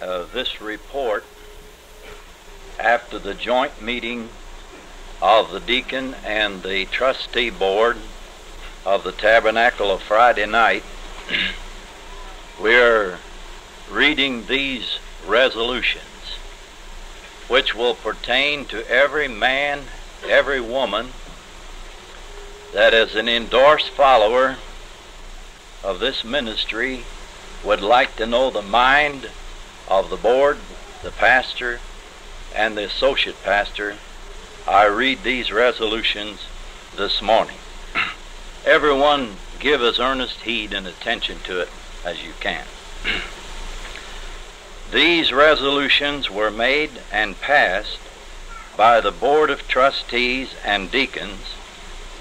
this report after the joint meeting of the deacon and the trustee board of the tabernacle of Friday night. We're reading these resolutions, which will pertain to every man, every woman that as an endorsed follower of this ministry would like to know the mind of the board, the pastor, and the associate pastor, I read these resolutions this morning. Everyone give as earnest heed and attention to it as you can. These resolutions were made and passed by the Board of Trustees and Deacons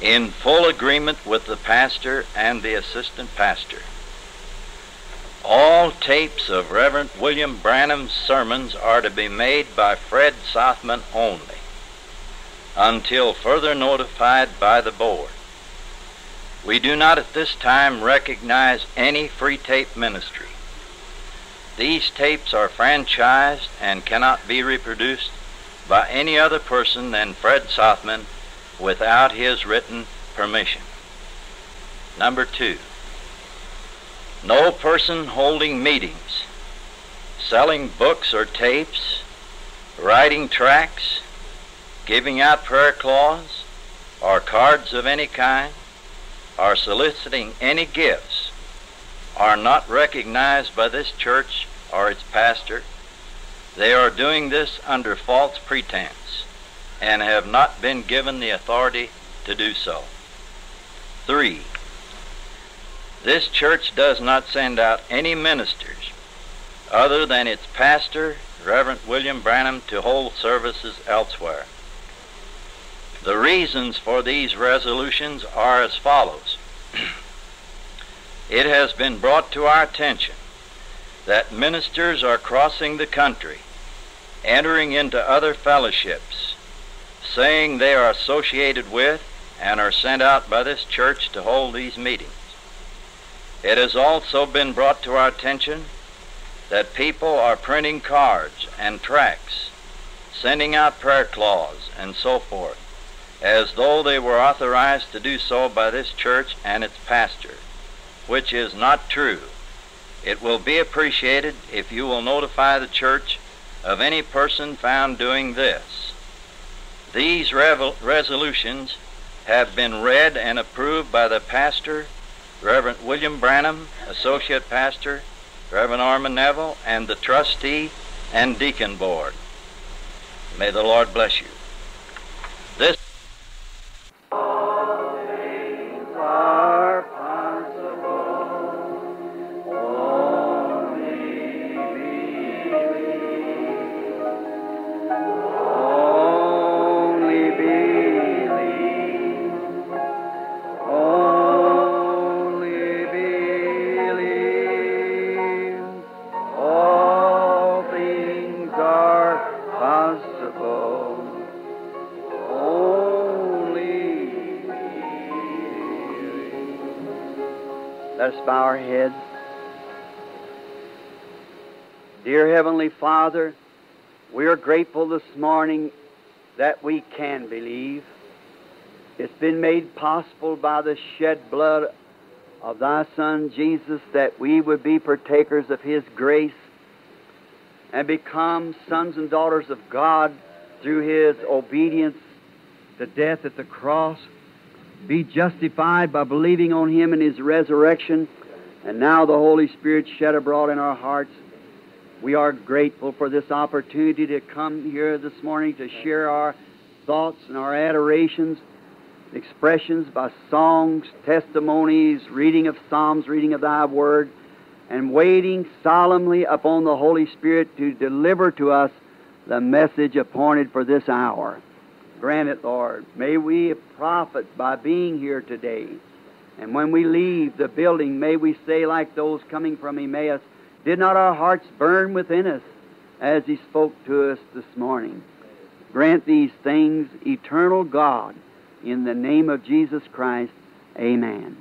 in full agreement with the pastor and the assistant pastor. All tapes of Reverend William Branham's sermons are to be made by Fred Sothmann only until further notified by the board. We do not at this time recognize any free tape ministry. These tapes are franchised and cannot be reproduced by any other person than Fred Sothmann without his written permission. Number two, no person holding meetings, selling books or tapes, writing tracts, giving out prayer cloths, or cards of any kind, or soliciting any gifts, are not recognized by this church or its pastor. They are doing this under false pretense and have not been given the authority to do so. Three, this church does not send out any ministers other than its pastor, Reverend William Branham, to hold services elsewhere. The reasons for these resolutions are as follows. it has been brought to our attention that ministers are crossing the country, entering into other fellowships, saying they are associated with and are sent out by this church to hold these meetings. It has also been brought to our attention that people are printing cards and tracts, sending out prayer cloths, and so forth, as though they were authorized to do so by this church and its pastor, which is not true. It will be appreciated if you will notify the church of any person found doing this. These resolutions have been read and approved by the pastor Reverend William Branham, Associate Pastor, Reverend Orman Neville, and the Trustee and Deacon Board. May the Lord bless you. This bow our heads. Dear Heavenly Father, we are grateful this morning that we can believe. It's been made possible by the shed blood of Thy Son Jesus that we would be partakers of His grace and become sons and daughters of God through His obedience to death at the cross be justified by believing on Him and His resurrection, and now the Holy Spirit shed abroad in our hearts. We are grateful for this opportunity to come here this morning to share our thoughts and our adorations, expressions by songs, testimonies, reading of Psalms, reading of Thy Word, and waiting solemnly upon the Holy Spirit to deliver to us the message appointed for this hour. Grant it, Lord. May we profit by being here today. And when we leave the building, may we say, like those coming from Emmaus, Did not our hearts burn within us as He spoke to us this morning? Grant these things, eternal God, in the name of Jesus Christ. Amen.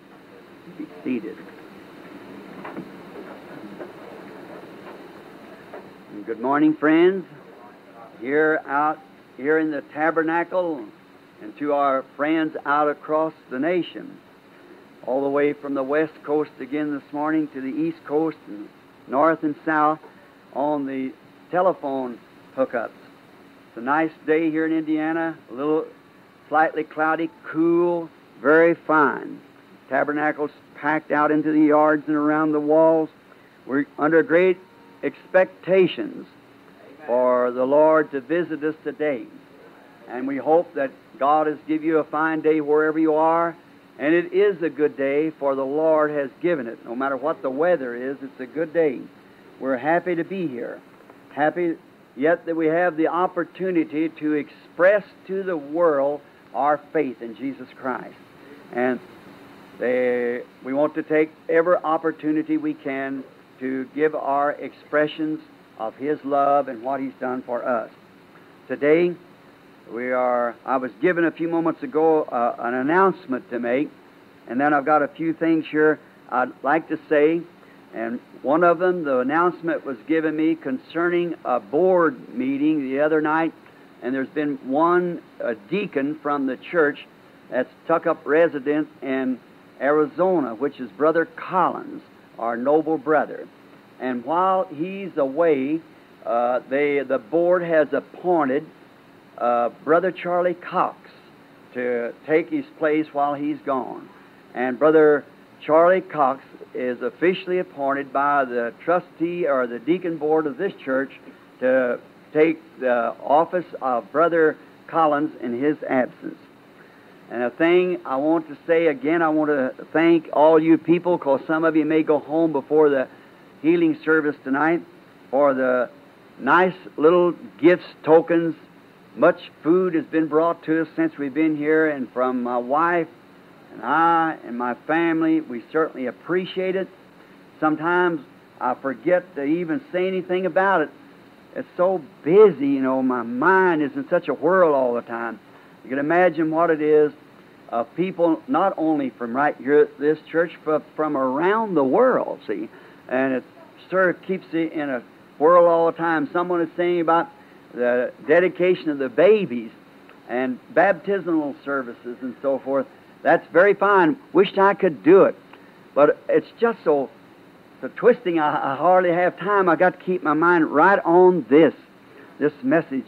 Be seated. Good morning, friends. Here out here in the tabernacle, and to our friends out across the nation, all the way from the west coast again this morning to the east coast and north and south on the telephone hookups. It's a nice day here in Indiana, a little slightly cloudy, cool, very fine. Tabernacles packed out into the yards and around the walls. We're under great expectations for the Lord to visit us today. And we hope that God has given you a fine day wherever you are. And it is a good day, for the Lord has given it. No matter what the weather is, it's a good day. We're happy to be here. Happy yet that we have the opportunity to express to the world our faith in Jesus Christ. And they, we want to take every opportunity we can to give our expressions of His love and what He's done for us. Today, we are, I was given a few moments ago uh, an announcement to make, and then I've got a few things here I'd like to say. And one of them, the announcement was given me concerning a board meeting the other night, and there's been one deacon from the church that's took up residence in Arizona, which is Brother Collins, our noble brother. And while he's away, uh, they, the board has appointed uh, Brother Charlie Cox to take his place while he's gone. And Brother Charlie Cox is officially appointed by the trustee or the deacon board of this church to take the office of Brother Collins in his absence. And a thing I want to say again, I want to thank all you people because some of you may go home before the healing service tonight for the nice little gifts, tokens. Much food has been brought to us since we've been here, and from my wife and I and my family, we certainly appreciate it. Sometimes I forget to even say anything about it. It's so busy, you know, my mind is in such a whirl all the time. You can imagine what it is of people not only from right here at this church, but from around the world, see. And it sort of keeps you in a whirl all the time. Someone is saying about the dedication of the babies and baptismal services and so forth. That's very fine. Wished I could do it. But it's just so, so twisting, I, I hardly have time. I got to keep my mind right on this, this message.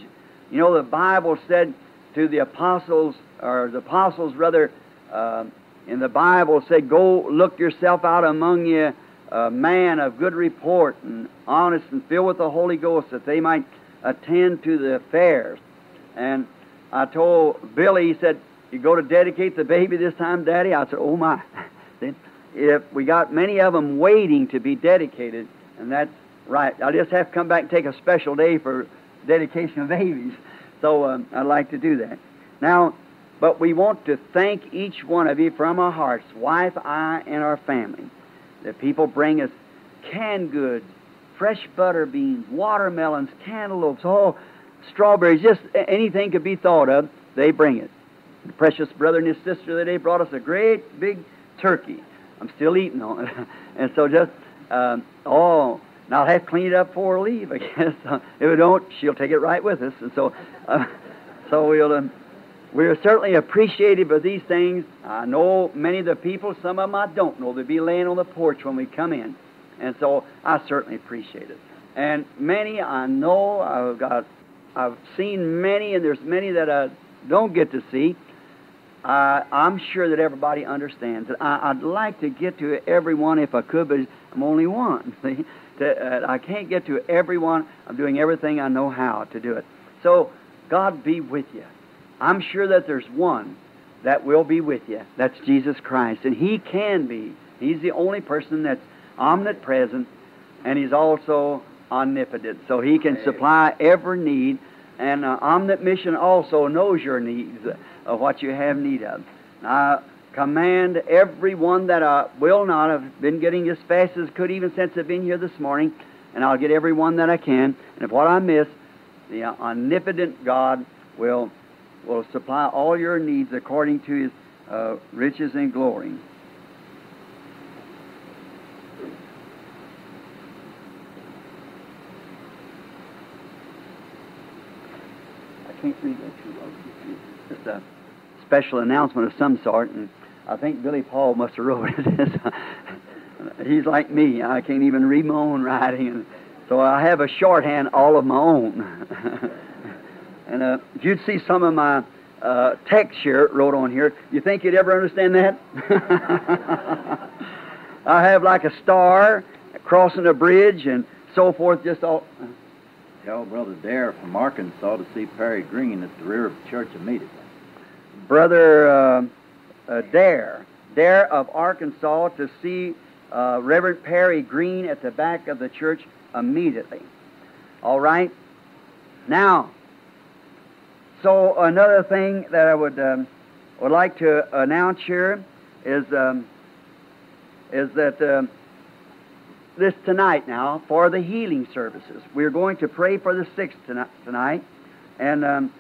You know, the Bible said to the apostles, or the apostles rather, uh, in the Bible said, Go look yourself out among you a man of good report and honest and filled with the Holy Ghost that they might attend to the affairs. And I told Billy, he said, You go to dedicate the baby this time, Daddy? I said, Oh my. then if we got many of them waiting to be dedicated, and that's right. I just have to come back and take a special day for dedication of babies. So um, I'd like to do that. Now, but we want to thank each one of you from our hearts, wife, I, and our family. The people bring us canned goods, fresh butter beans, watermelons, cantaloupes, all strawberries, just anything could be thought of, they bring it. The precious brother and his sister that day brought us a great big turkey. I'm still eating on it. and so just, um, oh, now I'll have to clean it up before I leave, I guess. if we don't, she'll take it right with us. And so, uh, so we'll, um, we're certainly appreciative of these things. I know many of the people, some of them I don't know. They'll be laying on the porch when we come in. And so I certainly appreciate it. And many I know, I've got, I've seen many, and there's many that I don't get to see. Uh, I'm sure that everybody understands it. I, would like to get to everyone if I could, but I'm only one. To, uh, I can't get to everyone. I'm doing everything I know how to do it. So, God be with you. I'm sure that there's one that will be with you. That's Jesus Christ. And He can be. He's the only person that's omnipresent, and He's also omnipotent. So He can supply every need. And uh, also knows your needs, uh, of what you have need of. I command everyone that I will not have been getting as fast as could, even since I've been here this morning, and I'll get everyone that I can. And if what I miss, the omnipotent God will will supply all your needs according to his uh, riches and glory. I can't read that too well. Just a special announcement of some sort, and I think Billy Paul must have wrote it. He's like me. I can't even read my own writing, and so I have a shorthand all of my own. and uh, if you'd see some of my uh, text here wrote on here, you think you'd ever understand that? I have like a star crossing a bridge and so forth, just all. Tell Brother Dare from Arkansas to see Perry Green at the rear of the church immediately. Brother uh, uh, Dare, Dare of Arkansas, to see uh, Reverend Perry Green at the back of the church immediately. All right? Now, so another thing that I would, um, would like to announce here is, um, is that. Um, this tonight now for the healing services. We're going to pray for the sick tonight. And um,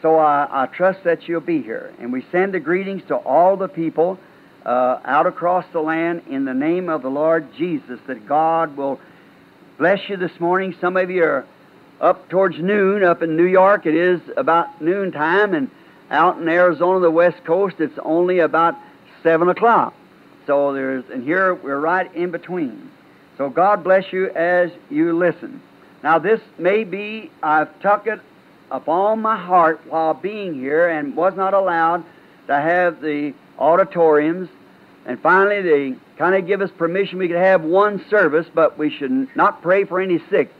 so I, I, trust that you'll be here. And we send the greetings to all the people uh, out across the land in the name of the Lord Jesus, that God will bless you this morning. Some of you are up towards noon. Up in New York, it is about noontime. And out in Arizona, the West Coast, it's only about 7 o'clock. So there's, and here we're right in between. So God bless you as you listen. Now, this may be, I've tucked it upon my heart while being here and was not allowed to have the auditoriums. And finally, they kind of give us permission we could have one service, but we should not pray for any sick.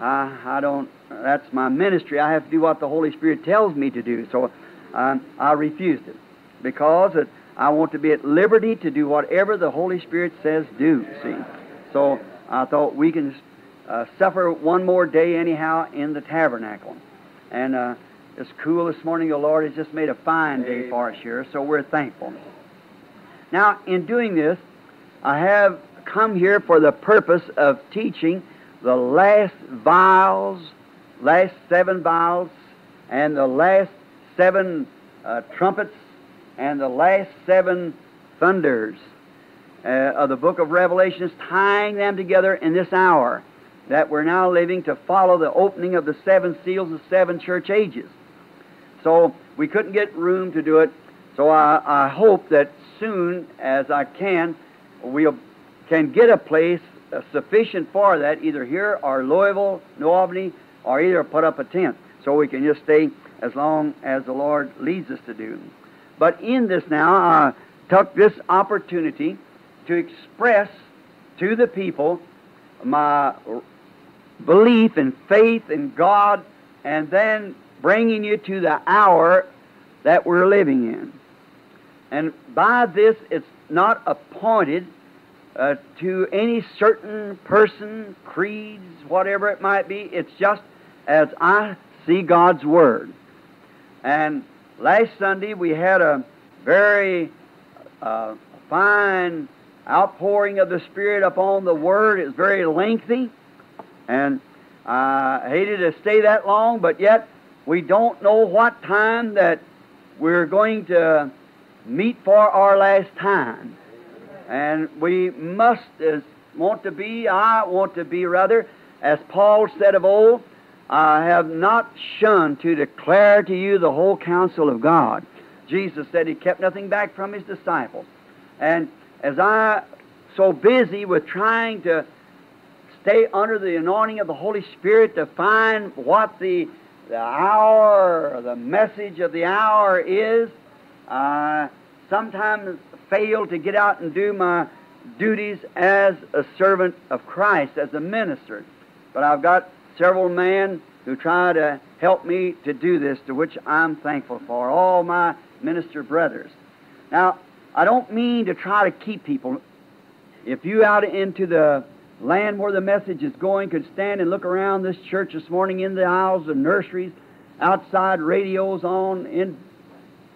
Uh, I don't, that's my ministry. I have to do what the Holy Spirit tells me to do. So uh, I refused it because it, I want to be at liberty to do whatever the Holy Spirit says do, see. So I thought we can uh, suffer one more day anyhow in the tabernacle. And uh, it's cool this morning. The Lord has just made a fine day for us here, so we're thankful. Now, in doing this, I have come here for the purpose of teaching the last vials, last seven vials, and the last seven uh, trumpets, and the last seven thunders uh, of the book of Revelations, tying them together in this hour that we're now living to follow the opening of the seven seals of seven church ages. So we couldn't get room to do it. So I, I hope that soon as I can, we can get a place Uh, sufficient for that, either here or Louisville, New Albany, or either put up a tent so we can just stay as long as the Lord leads us to do. But in this now, I took this opportunity to express to the people my belief and faith in God and then bringing you to the hour that we're living in. And by this, it's not appointed uh, to any certain person, creeds, whatever it might be. It's just as I see God's Word. And last Sunday we had a very uh, fine outpouring of the Spirit upon the Word is very lengthy, and I hated to stay that long, but yet we don't know what time that we're going to meet for our last time. And we must as want to be, I want to be rather, as Paul said of old, I have not shunned to declare to you the whole counsel of God. Jesus said he kept nothing back from his disciples. And as I so busy with trying to stay under the anointing of the Holy Spirit to find what the, the hour, the message of the hour is, I sometimes fail to get out and do my duties as a servant of Christ, as a minister. But I've got several men who try to help me to do this, to which I'm thankful for, all my minister brothers. Now, I don't mean to try to keep people. If you out into the land where the message is going could stand and look around this church this morning in the aisles of nurseries, outside radios on, in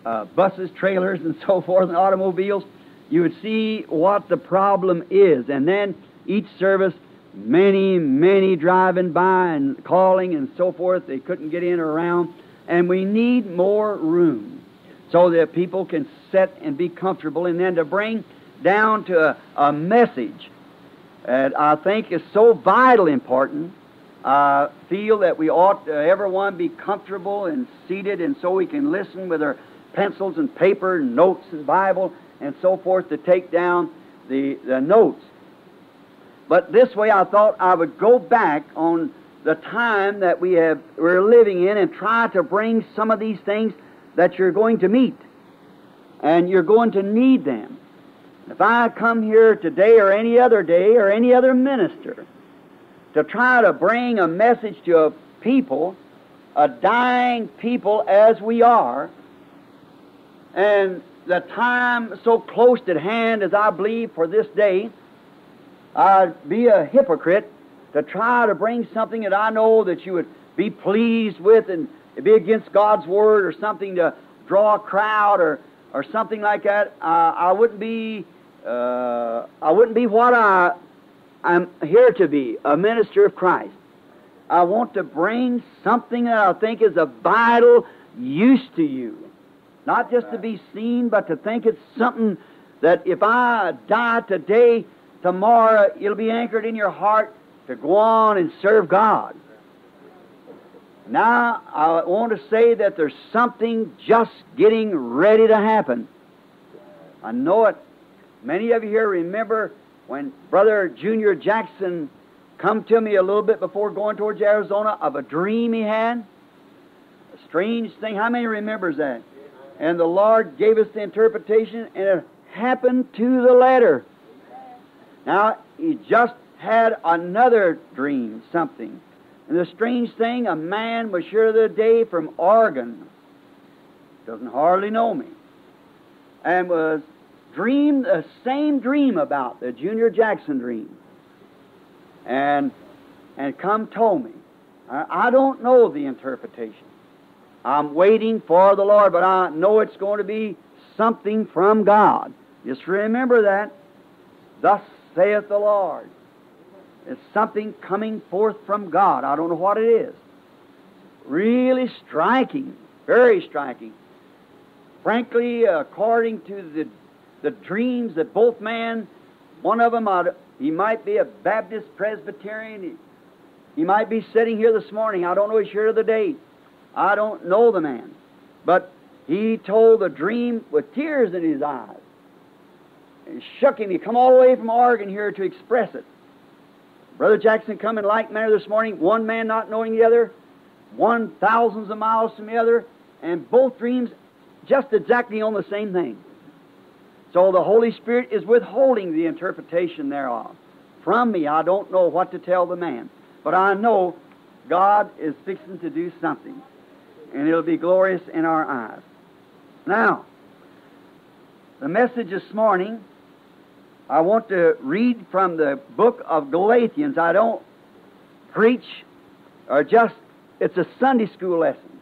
uh, buses, trailers, and so forth, and automobiles, you would see what the problem is. And then each service, many, many driving by and calling and so forth, they couldn't get in or around. And we need more room so that people can sit and be comfortable, and then to bring down to a, a message that I think is so vital important I feel that we ought to, everyone be comfortable and seated, and so we can listen with our pencils and paper, and notes and Bible, and so forth to take down the, the notes. But this way, I thought I would go back on the time that we have we're living in and try to bring some of these things that you're going to meet, and you're going to need them. If I come here today or any other day or any other minister to try to bring a message to a people, a dying people as we are, and the time so close at hand as I believe for this day, I'd be a hypocrite to try to bring something that I know that you would be pleased with and be against God's Word or something to draw a crowd or, or something like that. Uh, I wouldn't be uh, I wouldn't be what I I'm here to be, a minister of Christ. I want to bring something that I think is of vital use to you. Not just to be seen, but to think it's something that if I die today, tomorrow it'll be anchored in your heart to go on and serve God. Now, I want to say that there's something just getting ready to happen. I know it. Many of you here remember when Brother Junior Jackson come to me a little bit before going towards Arizona of a dream he had. A strange thing. How many remembers that? And the Lord gave us the interpretation, and it happened to the letter. Now, he just had another dream, something. And the strange thing, a man was here the day from Oregon, doesn't hardly know me, and was dreamed the same dream about the Junior Jackson dream. And and come told me. I, I don't know the interpretation. I'm waiting for the Lord, but I know it's going to be something from God. Just remember that. Thus saith the Lord. It's something coming forth from God. I don't know what it is. Really striking, very striking. Frankly, according to the the dreams that both men, one of them, uh, he might be a Baptist Presbyterian. He, he might be sitting here this morning. I don't know his year of the date. I don't know the man. But he told the dream with tears in his eyes. And shook him. He come all the way from Oregon here to express it. Brother Jackson come in like manner this morning, one man not knowing the other, one thousands of miles from the other, and both dreams just exactly on the same thing. So the Holy Spirit is withholding the interpretation thereof. From me, I don't know what to tell the man, but I know God is fixing to do something, and it'll be glorious in our eyes. Now, the message this morning, I want to read from the book of Galatians. I don't preach or just, it's a Sunday school lesson.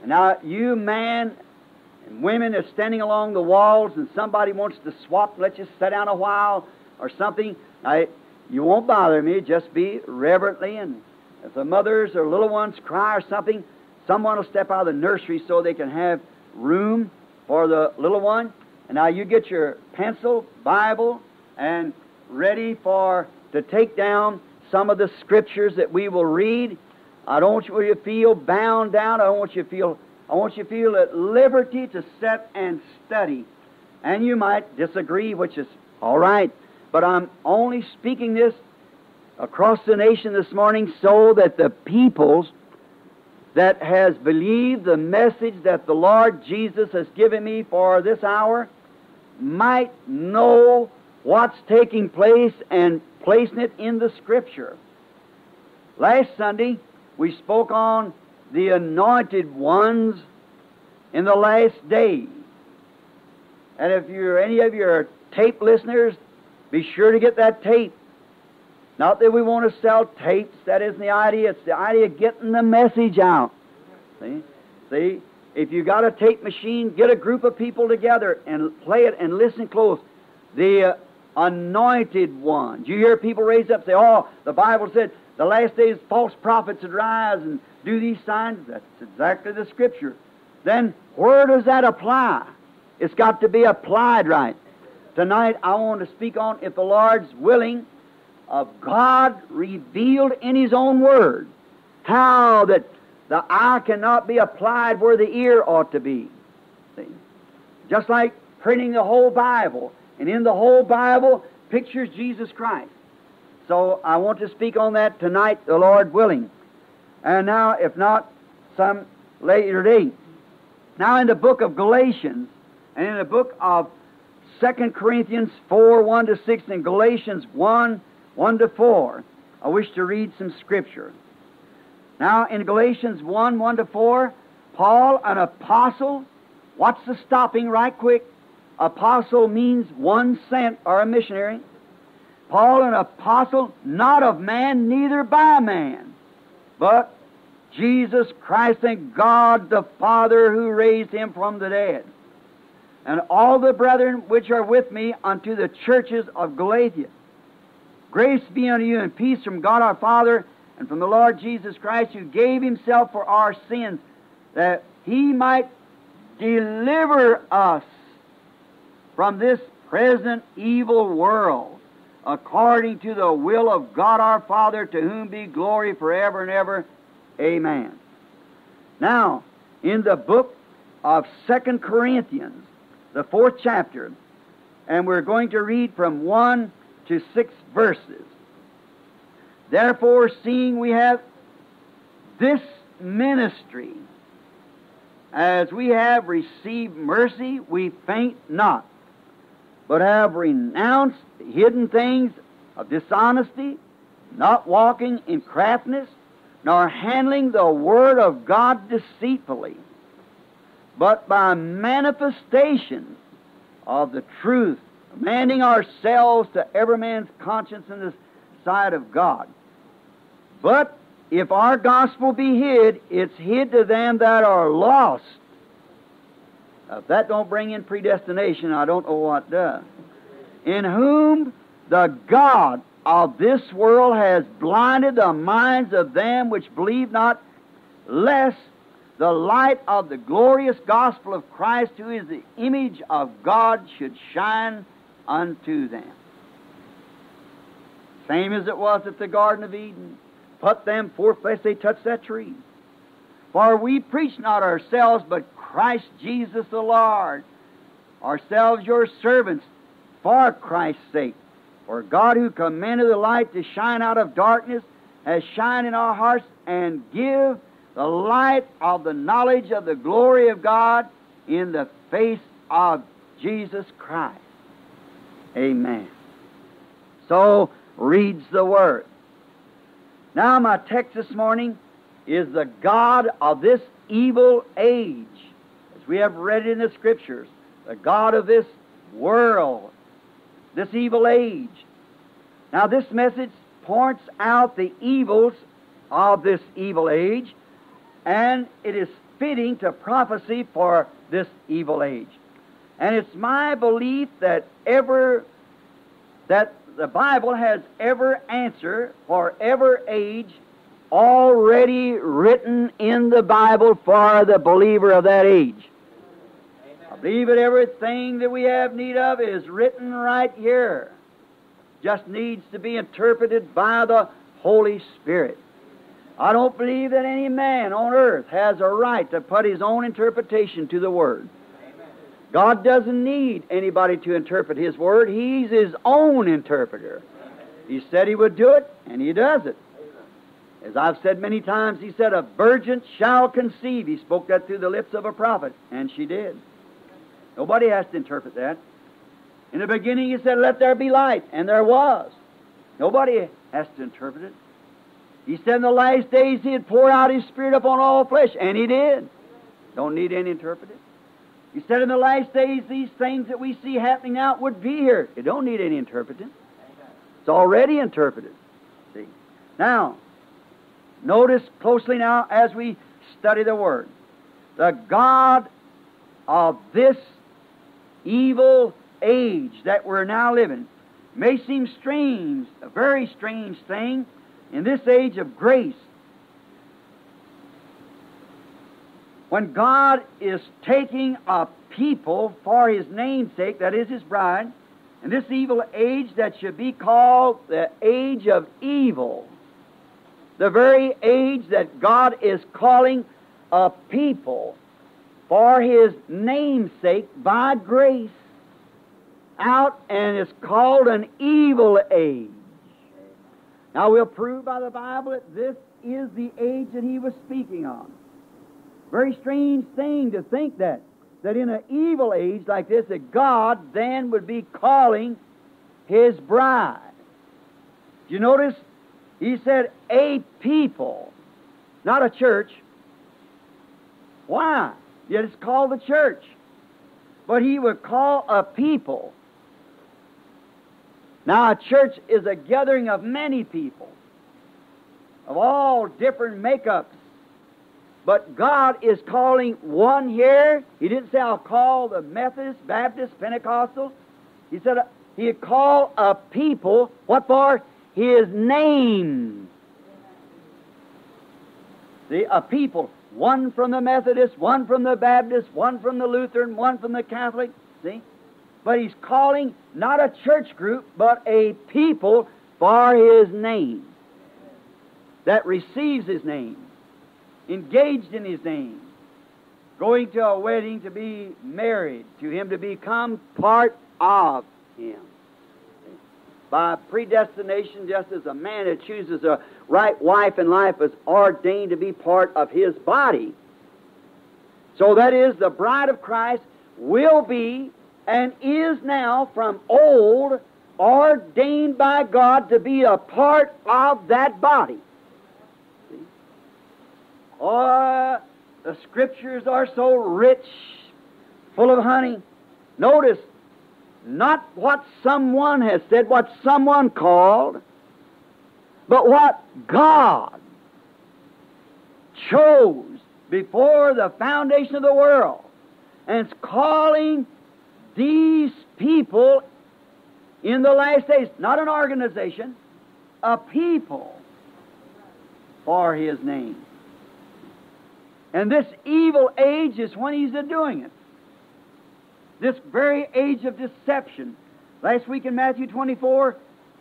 And now, you man and women are standing along the walls and somebody wants to swap, let you sit down a while or something, I, you won't bother me. Just be reverently, and if the mothers or little ones cry or something, someone will step out of the nursery so they can have room for the little one. And now you get your pencil, Bible, and ready for to take down some of the scriptures that we will read. I don't want you to feel bound down. I don't want you to feel I want you to feel at liberty to sit and study. And you might disagree, which is all right, but I'm only speaking this across the nation this morning so that the peoples that has believed the message that the Lord Jesus has given me for this hour might know what's taking place and placing it in the Scripture. Last Sunday, we spoke on the anointed ones in the last days. And if you're any of your tape listeners, be sure to get that tape. Not that we want to sell tapes, that isn't the idea. It's the idea of getting the message out. See? See? If you got a tape machine, get a group of people together and play it and listen close. The uh, anointed ones. You hear people raise up say, Oh, the Bible said the last days false prophets would rise and do these signs. That's exactly the scripture. Then where does that apply? It's got to be applied right. Tonight I want to speak on, if the Lord's willing, of God revealed in His own Word. how that the eye cannot be applied where the ear ought to be. See? Just like printing the whole Bible, and in the whole Bible pictures Jesus Christ. So I want to speak on that tonight, the Lord willing. And now, if not, some later date. Now, in the book of Galatians and in the book of 2 Corinthians 4 1 to 6 and Galatians 1 1 to 4, I wish to read some scripture. Now, in Galatians 1 1 to 4, Paul, an apostle, what's the stopping right quick? Apostle means one sent or a missionary. Paul, an apostle, not of man, neither by man, but Jesus Christ and God the Father who raised him from the dead. And all the brethren which are with me unto the churches of Galatia. Grace be unto you and peace from God our Father and from the Lord Jesus Christ, who gave himself for our sins, that he might deliver us from this present evil world, according to the will of God our Father, to whom be glory forever and ever. Amen. Now, in the book of Second Corinthians, the fourth chapter, and we're going to read from 1 to 6 verses. Therefore, seeing we have this ministry, as we have received mercy, we faint not, but have renounced hidden things of dishonesty, not walking in craftiness, nor handling the word of God deceitfully, but by manifestation of the truth, commanding ourselves to every man's conscience in the sight of God. But if our gospel be hid, it's hid to them that are lost. Now, if that don't bring in predestination, I don't know what does. In whom the God of this world has blinded the minds of them which believe not, lest the light of the glorious gospel of Christ, who is the image of God, should shine unto them. Same as it was at the Garden of Eden. Put them forth lest they touch that tree. For we preach not ourselves, but Christ Jesus the Lord, ourselves your servants, for Christ's sake. For God, who commanded the light to shine out of darkness, has shined in our hearts and give the light of the knowledge of the glory of God in the face of Jesus Christ. Amen. So reads the Word. Now, my text this morning is the God of this evil age, as we have read in the Scriptures, the God of this world, this evil age. Now, this message points out the evils of this evil age, and it is fitting to prophecy for this evil age. And it's my belief that ever that the Bible has every answer for every age already written in the Bible for the believer of that age. I believe that everything that we have need of is written right here. Just needs to be interpreted by the Holy Spirit. I don't believe that any man on earth has a right to put his own interpretation to the Word. God doesn't need anybody to interpret His Word. He's His own interpreter. He said He would do it, and He does it. As I've said many times, He said, A virgin shall conceive. He spoke that through the lips of a prophet, and she did. Nobody has to interpret that. In the beginning, He said, Let there be light, and there was. Nobody has to interpret it. He said in the last days He'd pour out His Spirit upon all flesh, and He did. Don't need any interpreter. He said in the last days these things that we see happening now would be here. It don't need any interpreting. It's already interpreted. See. Now, notice closely now as we study the Word. The God of this evil age that we're now living may seem strange, a very strange thing in this age of grace when God is taking a people for His namesake, that is His bride, in this evil age that should be called the age of evil, the very age that God is calling a people for His namesake by grace out, and is called an evil age. Now we'll prove by the Bible that this is the age that he was speaking on. Very strange thing to think that that in an evil age like this, that God then would be calling His bride. Do you notice? He said, a people, not a church. Why? Yet it's called the church. But He would call a people. Now, a church is a gathering of many people, of all different makeups but God is calling one here. He didn't say, I'll call the Methodist, Baptist, Pentecostal. He said, He'll call a people, what for? His name. See, a people. One from the Methodist, one from the Baptist, one from the Lutheran, one from the Catholic. See? But He's calling not a church group, but a people for His name that receives His name engaged in His name, going to a wedding to be married, to Him to become part of Him. By predestination, just as a man that chooses a right wife in life is ordained to be part of his body. So that is, the bride of Christ will be and is now from old ordained by God to be a part of that body. Oh, the scriptures are so rich, full of honey. Notice, not what someone has said, what someone called, but what God chose before the foundation of the world. And it's calling these people in the last days, not an organization, a people for His name. And this evil age is when he's doing it. This very age of deception. Last week in Matthew 24,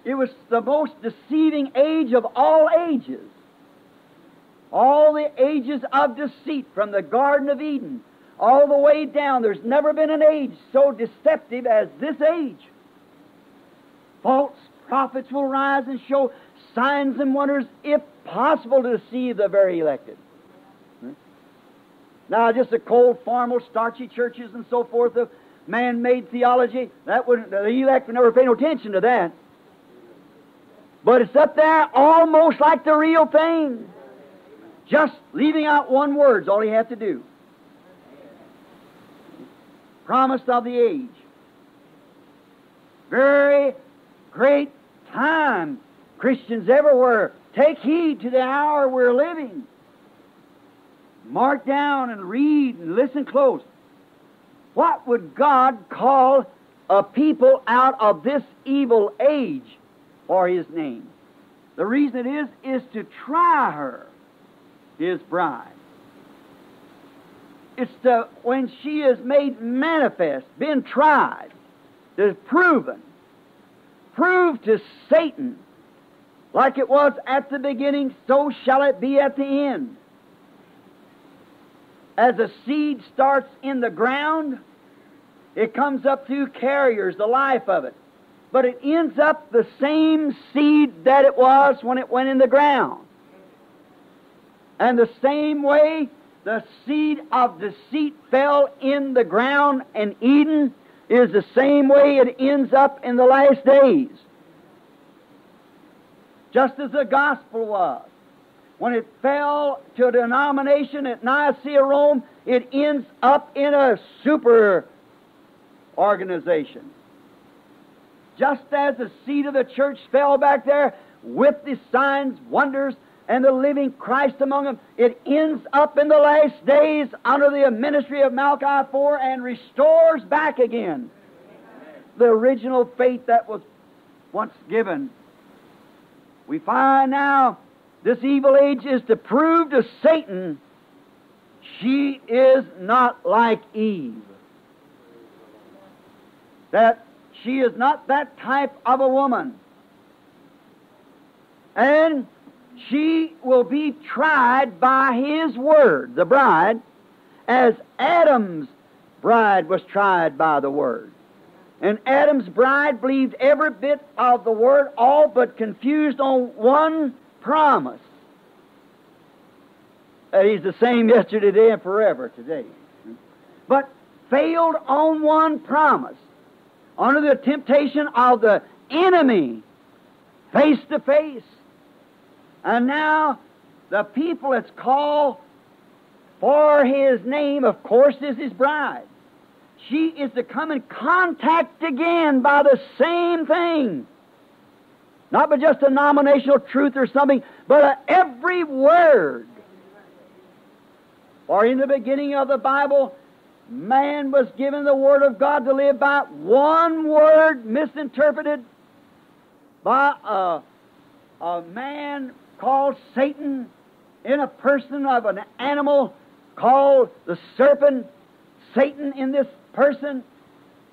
it was the most deceiving age of all ages. All the ages of deceit from the Garden of Eden all the way down. There's never been an age so deceptive as this age. False prophets will rise and show signs and wonders, if possible, to deceive the very elected. Now, just the cold, formal, starchy churches and so forth of man-made theology, that would the elect would never pay no attention to that. But it's up there almost like the real thing. Just leaving out one word's all he had to do. Promise of the age. Very great time, Christians everywhere. Take heed to the hour we're living. Mark down and read and listen close. What would God call a people out of this evil age for His name? The reason it is, is to try her, His bride. It's to, when she is made manifest, been tried, is proven, proved to Satan, like it was at the beginning, so shall it be at the end as a seed starts in the ground, it comes up through carriers, the life of it. But it ends up the same seed that it was when it went in the ground. And the same way the seed of deceit fell in the ground in Eden is the same way it ends up in the last days. Just as the gospel was when it fell to a denomination at Nicaea, Rome, it ends up in a super organization. Just as the seed of the church fell back there with the signs, wonders, and the living Christ among them, it ends up in the last days under the ministry of Malachi 4 and restores back again the original faith that was once given. We find now this evil age is to prove to Satan she is not like Eve. That she is not that type of a woman. And she will be tried by his word, the bride, as Adam's bride was tried by the word. And Adam's bride believed every bit of the word, all but confused on one promise. That he's the same yesterday, today, and forever today. But failed on one promise. Under the temptation of the enemy, face to face. And now the people that's called for his name, of course, is his bride. She is to come in contact again by the same thing. Not by just a nominational truth or something, but every word. For in the beginning of the Bible, man was given the Word of God to live by. One word misinterpreted by a, a man called Satan in a person of an animal called the serpent. Satan in this person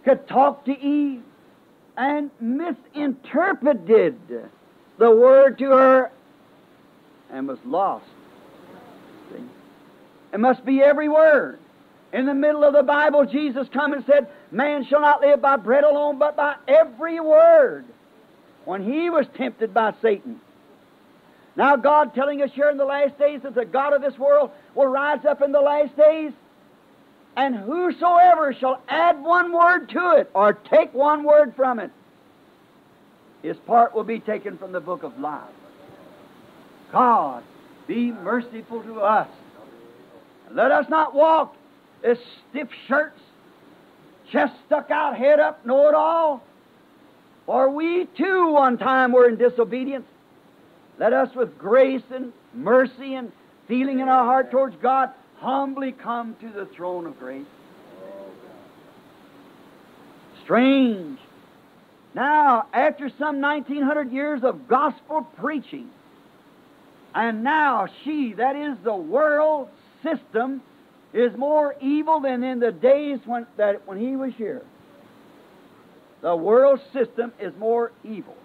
could talk to Eve and misinterpreted the word to her and was lost. See? It must be every word. In the middle of the Bible, Jesus come and said, Man shall not live by bread alone, but by every word. When he was tempted by Satan. Now, God telling us here in the last days that the God of this world will rise up in the last days, and whosoever shall add one word to it or take one word from it, his part will be taken from the book of life. God, be merciful to us. Let us not walk as stiff shirts, chest stuck out, head up, know it all. For we too one time were in disobedience. Let us with grace and mercy and feeling in our heart towards God humbly come to the throne of grace. Strange. Now, after some 1900 years of gospel preaching, and now she, that is the world system, is more evil than in the days when, that, when he was here. The world system is more evil.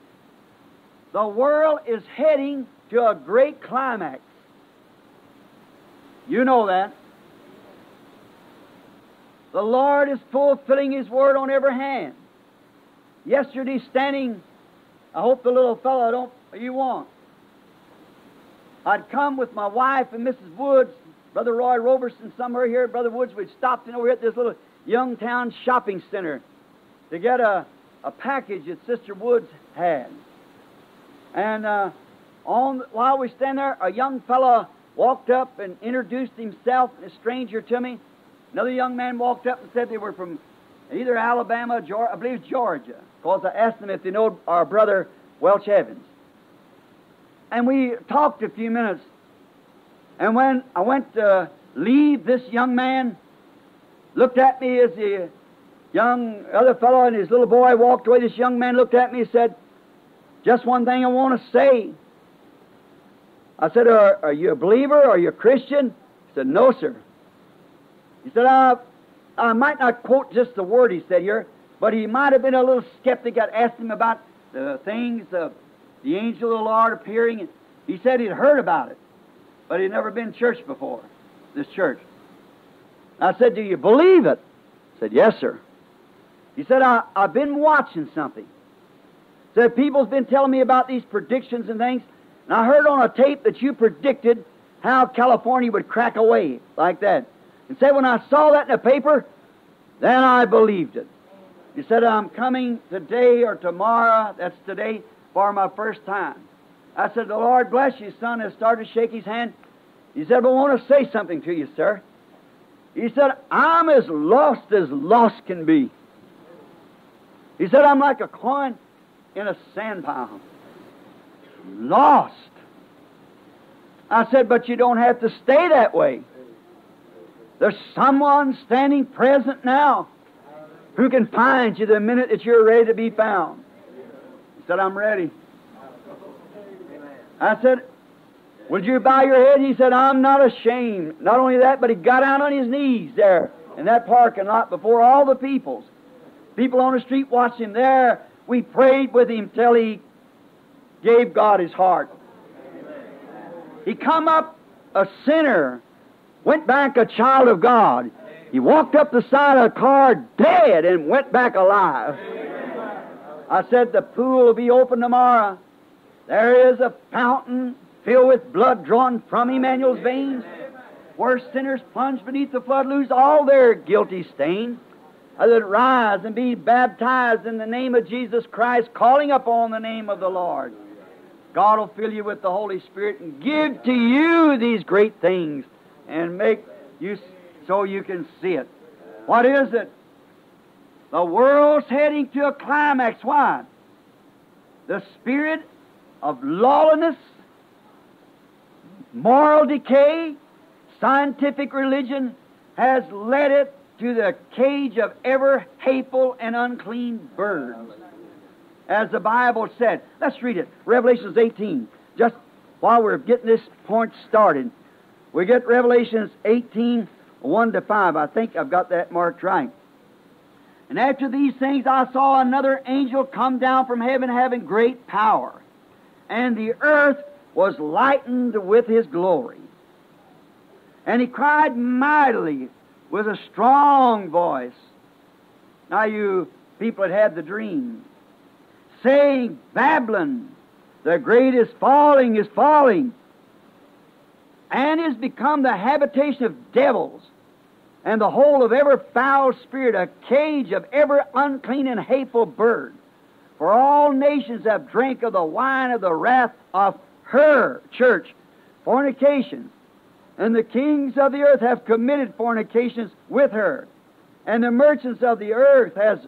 The world is heading to a great climax. You know that. The Lord is fulfilling His word on every hand. Yesterday, standing, I hope the little fellow don't you want. I'd come with my wife and Mrs. Woods, Brother Roy Roberson, somewhere here, Brother Woods. We'd stopped in over here at this little Youngstown shopping center to get a, a package that Sister Woods had. And uh, on while we stand there, a young fellow walked up and introduced himself, a stranger to me. Another young man walked up and said they were from either Alabama, Georgia, I believe Georgia, because I asked them if they know our brother Welch Evans. And we talked a few minutes. And when I went to leave, this young man looked at me as the young other fellow and his little boy walked away. This young man looked at me and said, Just one thing I want to say. I said, Are, are you a believer? Are you a Christian? He said, No, sir. He said, I, I might not quote just the word he said here, but he might have been a little skeptic. I asked him about the things of the angel of the Lord appearing. He said he'd heard about it, but he'd never been church before, this church. I said, Do you believe it? He said, Yes, sir. He said, I, I've been watching something. He said, People's been telling me about these predictions and things, and I heard on a tape that you predicted how California would crack away like that. And said, when I saw that in the paper, then I believed it. He said, I'm coming today or tomorrow, that's today, for my first time. I said, The Lord bless you, son. I started to shake his hand. He said, I want to say something to you, sir. He said, I'm as lost as lost can be. He said, I'm like a coin in a sand pile. Lost. I said, But you don't have to stay that way. There's someone standing present now who can find you the minute that you're ready to be found. He said, I'm ready. I said, Would you bow your head? He said, I'm not ashamed. Not only that, but he got down on his knees there in that parking lot before all the peoples. People on the street watched him there. We prayed with him till he gave God his heart. He come up a sinner, went back a child of God. He walked up the side of a car dead and went back alive. I said the pool will be open tomorrow. There is a fountain filled with blood drawn from Emmanuel's veins, where sinners plunge beneath the flood lose all their guilty stain. I said, rise and be baptized in the name of Jesus Christ, calling upon the name of the Lord. God will fill you with the Holy Spirit and give to you these great things and make you so you can see it. What is it? The world's heading to a climax. Why? The spirit of lawlessness, moral decay, scientific religion has led it to the cage of ever hateful and unclean birds as the Bible said. Let's read it. Revelations 18. Just while we're getting this point started, we get Revelations 18, 1 to 5. I think I've got that marked right. And after these things, I saw another angel come down from heaven having great power. And the earth was lightened with his glory. And he cried mightily with a strong voice. Now, you people that had the dream, saying, Babylon, the great is falling, is falling, and is become the habitation of devils, and the hole of every foul spirit, a cage of every unclean and hateful bird. For all nations have drank of the wine of the wrath of her church, fornication. And the kings of the earth have committed fornications with her. And the merchants of the earth has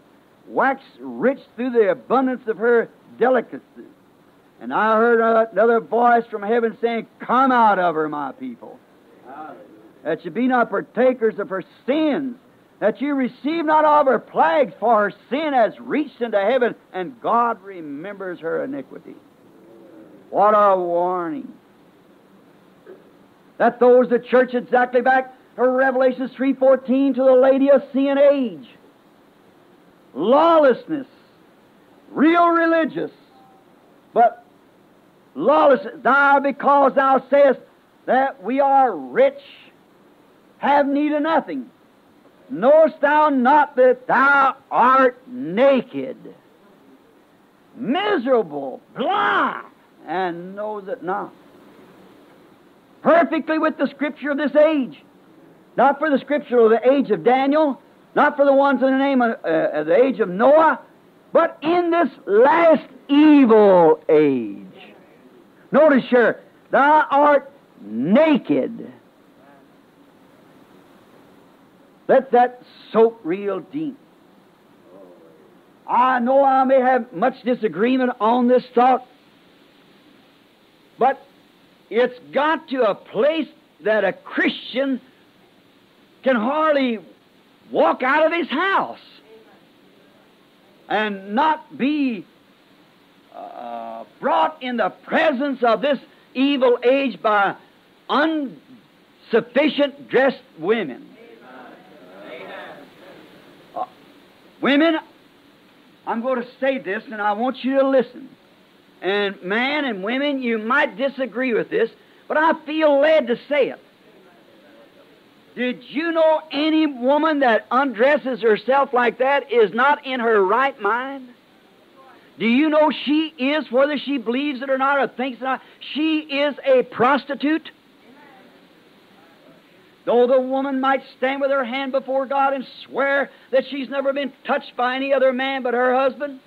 wax rich through the abundance of her delicacies. And I heard another voice from heaven saying, Come out of her, my people, that you be not partakers of her sins, that you receive not all of her plagues, for her sin has reached into heaven, and God remembers her iniquity. What a warning. That throws the church exactly back to Revelations 3.14 to the Laodicean age lawlessness, real religious, but lawless. Thou, because thou sayest that we are rich, have need of nothing. Knowest thou not that thou art naked, miserable, blind, and knows it not? Perfectly with the scripture of this age. Not for the scripture of the age of Daniel, not for the ones in the name of uh, the age of Noah, but in this last evil age. Notice here, thou art naked. Let that soak real deep. I know I may have much disagreement on this thought, but it's got to a place that a Christian can hardly walk out of his house and not be uh, brought in the presence of this evil age by insufficient dressed women. Uh, women, I'm going to say this and I want you to listen. And man and women, you might disagree with this, but I feel led to say it. Did you know any woman that undresses herself like that is not in her right mind? Do you know she is, whether she believes it or not or thinks it or not, she is a prostitute? Though the woman might stand with her hand before God and swear that she's never been touched by any other man but her husband,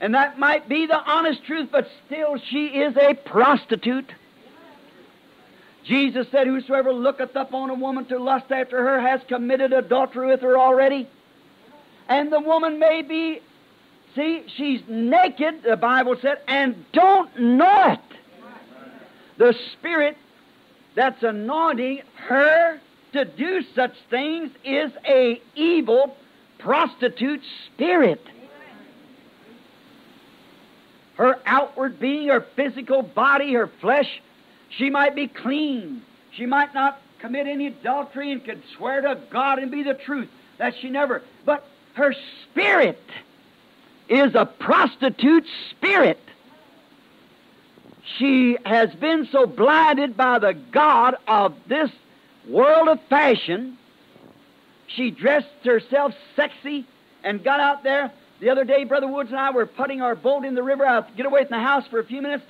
and that might be the honest truth, but still she is a prostitute. Jesus said, Whosoever looketh upon a woman to lust after her has committed adultery with her already. And the woman may be, see, she's naked, the Bible said, and don't know it. The Spirit that's anointing her to do such things is a evil prostitute spirit. Her outward being, her physical body, her flesh, she might be clean. She might not commit any adultery and could swear to God and be the truth. That she never. But her spirit is a prostitute spirit. she has been so blinded by the God of this world of fashion. She dressed herself sexy and got out there. The other day, Brother Woods and I were putting our boat in the river. I get away from the house for a few minutes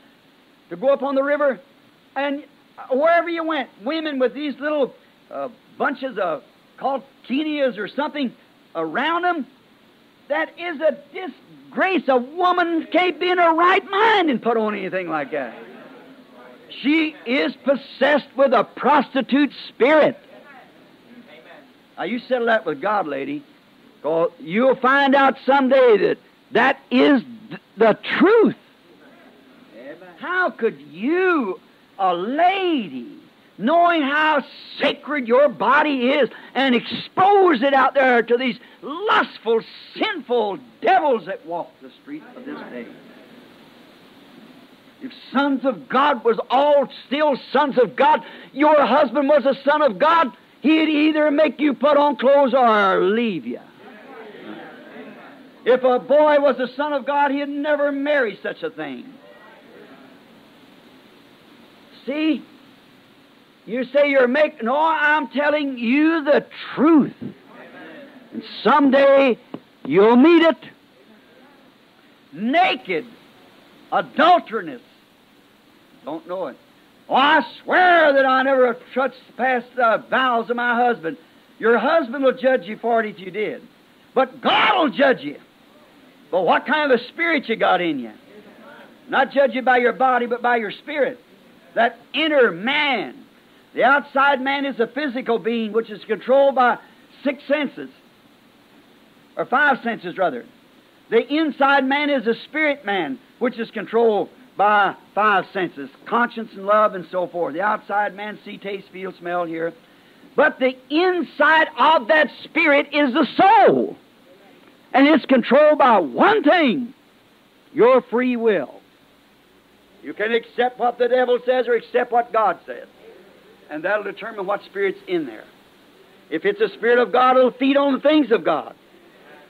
to go up on the river, and wherever you went, women with these little uh, bunches of called kenias or something around them. That is a disgrace. A woman can't be in her right mind and put on anything like that. She is possessed with a prostitute spirit. Now, you settle that with God, lady. You'll find out someday that that is the truth. How could you, a lady, knowing how sacred your body is, and expose it out there to these lustful, sinful devils that walk the streets of this day? If sons of God was all still sons of God, your husband was a son of God, he'd either make you put on clothes or leave you. If a boy was a son of God, he'd never marry such a thing. See? You say you're making, no, I'm telling you the truth. And someday you'll meet it. Naked, adulterous, don't know it. Oh, I swear that I never touched past the vows of my husband. Your husband will judge you for it if you did. But God will judge you. But what kind of a spirit you got in you? Not judge you by your body, but by your spirit. That inner man. The outside man is a physical being which is controlled by six senses, or five senses rather. The inside man is a spirit man which is controlled by five senses conscience and love and so forth. The outside man see, taste, feel, smell, hear. But the inside of that spirit is the soul. And it's controlled by one thing your free will. You can accept what the devil says or accept what God says. And that'll determine what spirit's in there. If it's a spirit of God, it'll feed on the things of God.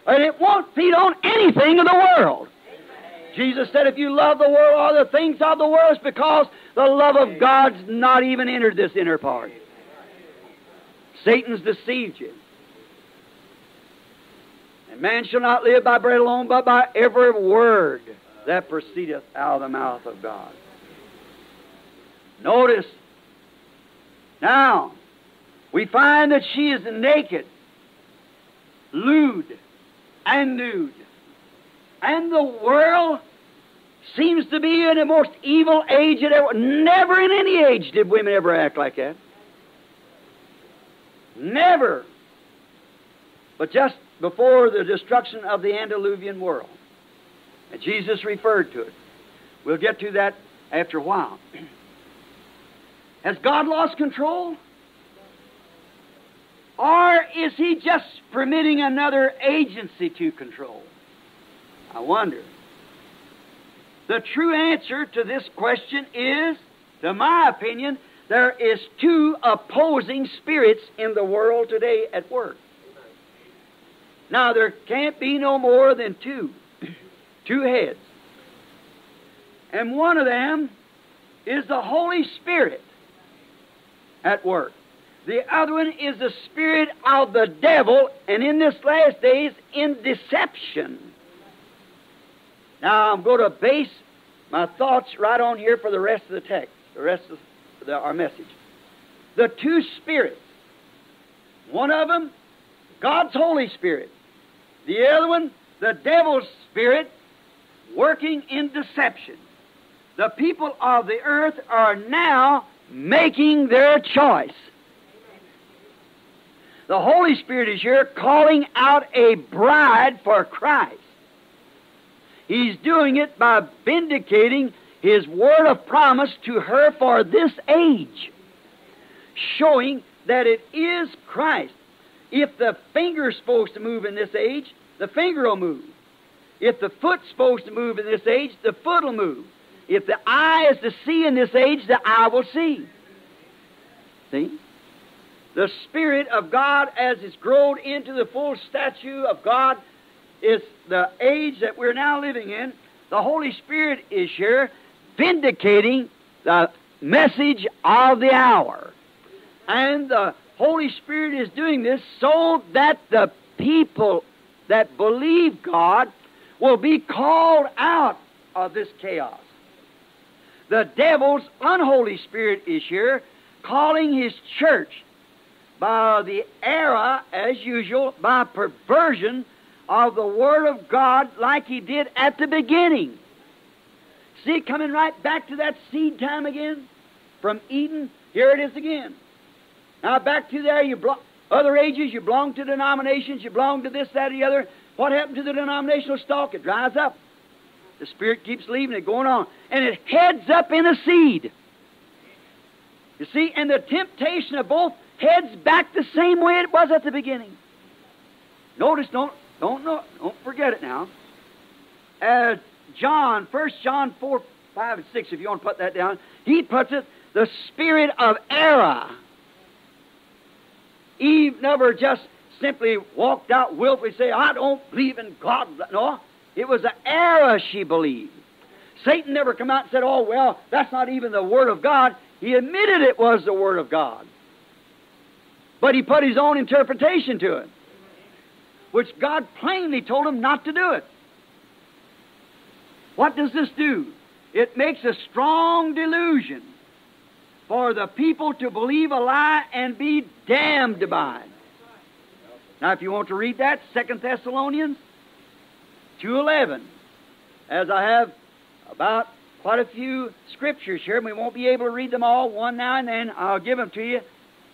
And it won't feed on anything of the world. Jesus said, if you love the world or the things of the world, it's because the love of God's not even entered this inner part. Satan's deceived you. And man shall not live by bread alone, but by every word that proceedeth out of the mouth of God. Notice, now, we find that she is naked, lewd, and nude. And the world seems to be in the most evil age it ever. Never in any age did women ever act like that. Never. But just before the destruction of the antediluvian world. Jesus referred to it. We'll get to that after a while. Has God lost control? Or is He just permitting another agency to control? I wonder. The true answer to this question is, to my opinion, there is two opposing spirits in the world today at work. Now, there can't be no more than two. Two heads. And one of them is the Holy Spirit at work. The other one is the spirit of the devil, and in this last days, in deception. Now, I'm going to base my thoughts right on here for the rest of the text, the rest of the, our message. The two spirits. One of them, God's Holy Spirit. The other one, the devil's spirit working in deception. The people of the earth are now making their choice. The Holy Spirit is here calling out a bride for Christ. He's doing it by vindicating His word of promise to her for this age, showing that it is Christ. If the finger's supposed to move in this age, the finger will move. If the foot's supposed to move in this age, the foot will move. If the eye is to see in this age, the eye will see. See? The Spirit of God, as it's grown into the full statue of God, is the age that we're now living in. The Holy Spirit is here vindicating the message of the hour. And the Holy Spirit is doing this so that the people that believe God will be called out of this chaos. The devil's unholy spirit is here calling his church by the error, as usual, by perversion of the Word of God like he did at the beginning. See, coming right back to that seed time again from Eden, here it is again. Now back to there, you blo- other ages, you belong to denominations, you belong to this, that, or the other. What happened to the denominational stalk? It dries up. The Spirit keeps leaving it, going on. And it heads up in a seed. You see, and the temptation of both heads back the same way it was at the beginning. Notice, don't don't don't forget it now. As John, First John four, five, and six, if you want to put that down, he puts it the spirit of error. Eve never just simply walked out willfully say, I don't believe in God. No, it was an error she believed. Satan never come out and said, Oh, well, that's not even the Word of God. He admitted it was the Word of God. But he put his own interpretation to it which God plainly told him not to do it. What does this do? It makes a strong delusion for the people to believe a lie and be damned by it. Now, if you want to read that, Second Thessalonians 2.11, as I have about quite a few scriptures here, and we won't be able to read them all one now and then. I'll give them to you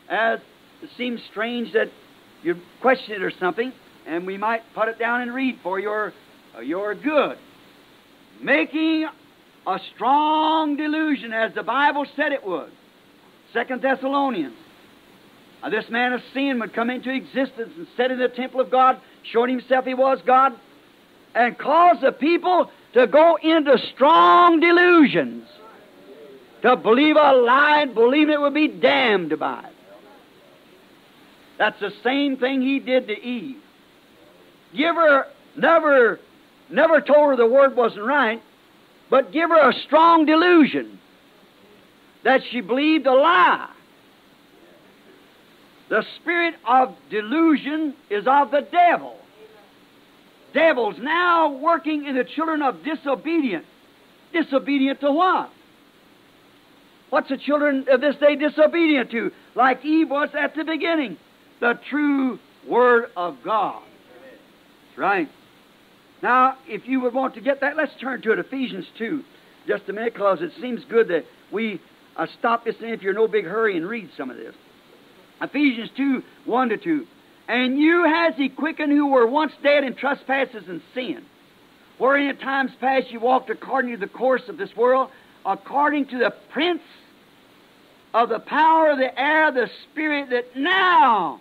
as it seems strange that you question it or something and we might put it down and read for your, uh, your good. Making a strong delusion, as the Bible said it would. Second Thessalonians. This man of sin would come into existence and sit in the temple of God, showing himself he was God, and cause the people to go into strong delusions, to believe a lie and believe it would be damned by it. That's the same thing he did to Eve give her never never told her the word wasn't right, but give her a strong delusion that she believed a lie. The spirit of delusion is of the devil. Devil's now working in the children of disobedience. Disobedient to what? What's the children of this day disobedient to? Like Eve was at the beginning. The true Word of God. Right. Now, if you would want to get that, let's turn to it, Ephesians 2, just a minute, because it seems good that we uh, stop this if you're in no big hurry and read some of this. Ephesians 2, 1 to 2. And you has he quickened who were once dead in trespasses and sin, wherein at times past you walked according to the course of this world, according to the prince of the power of the air, the spirit that now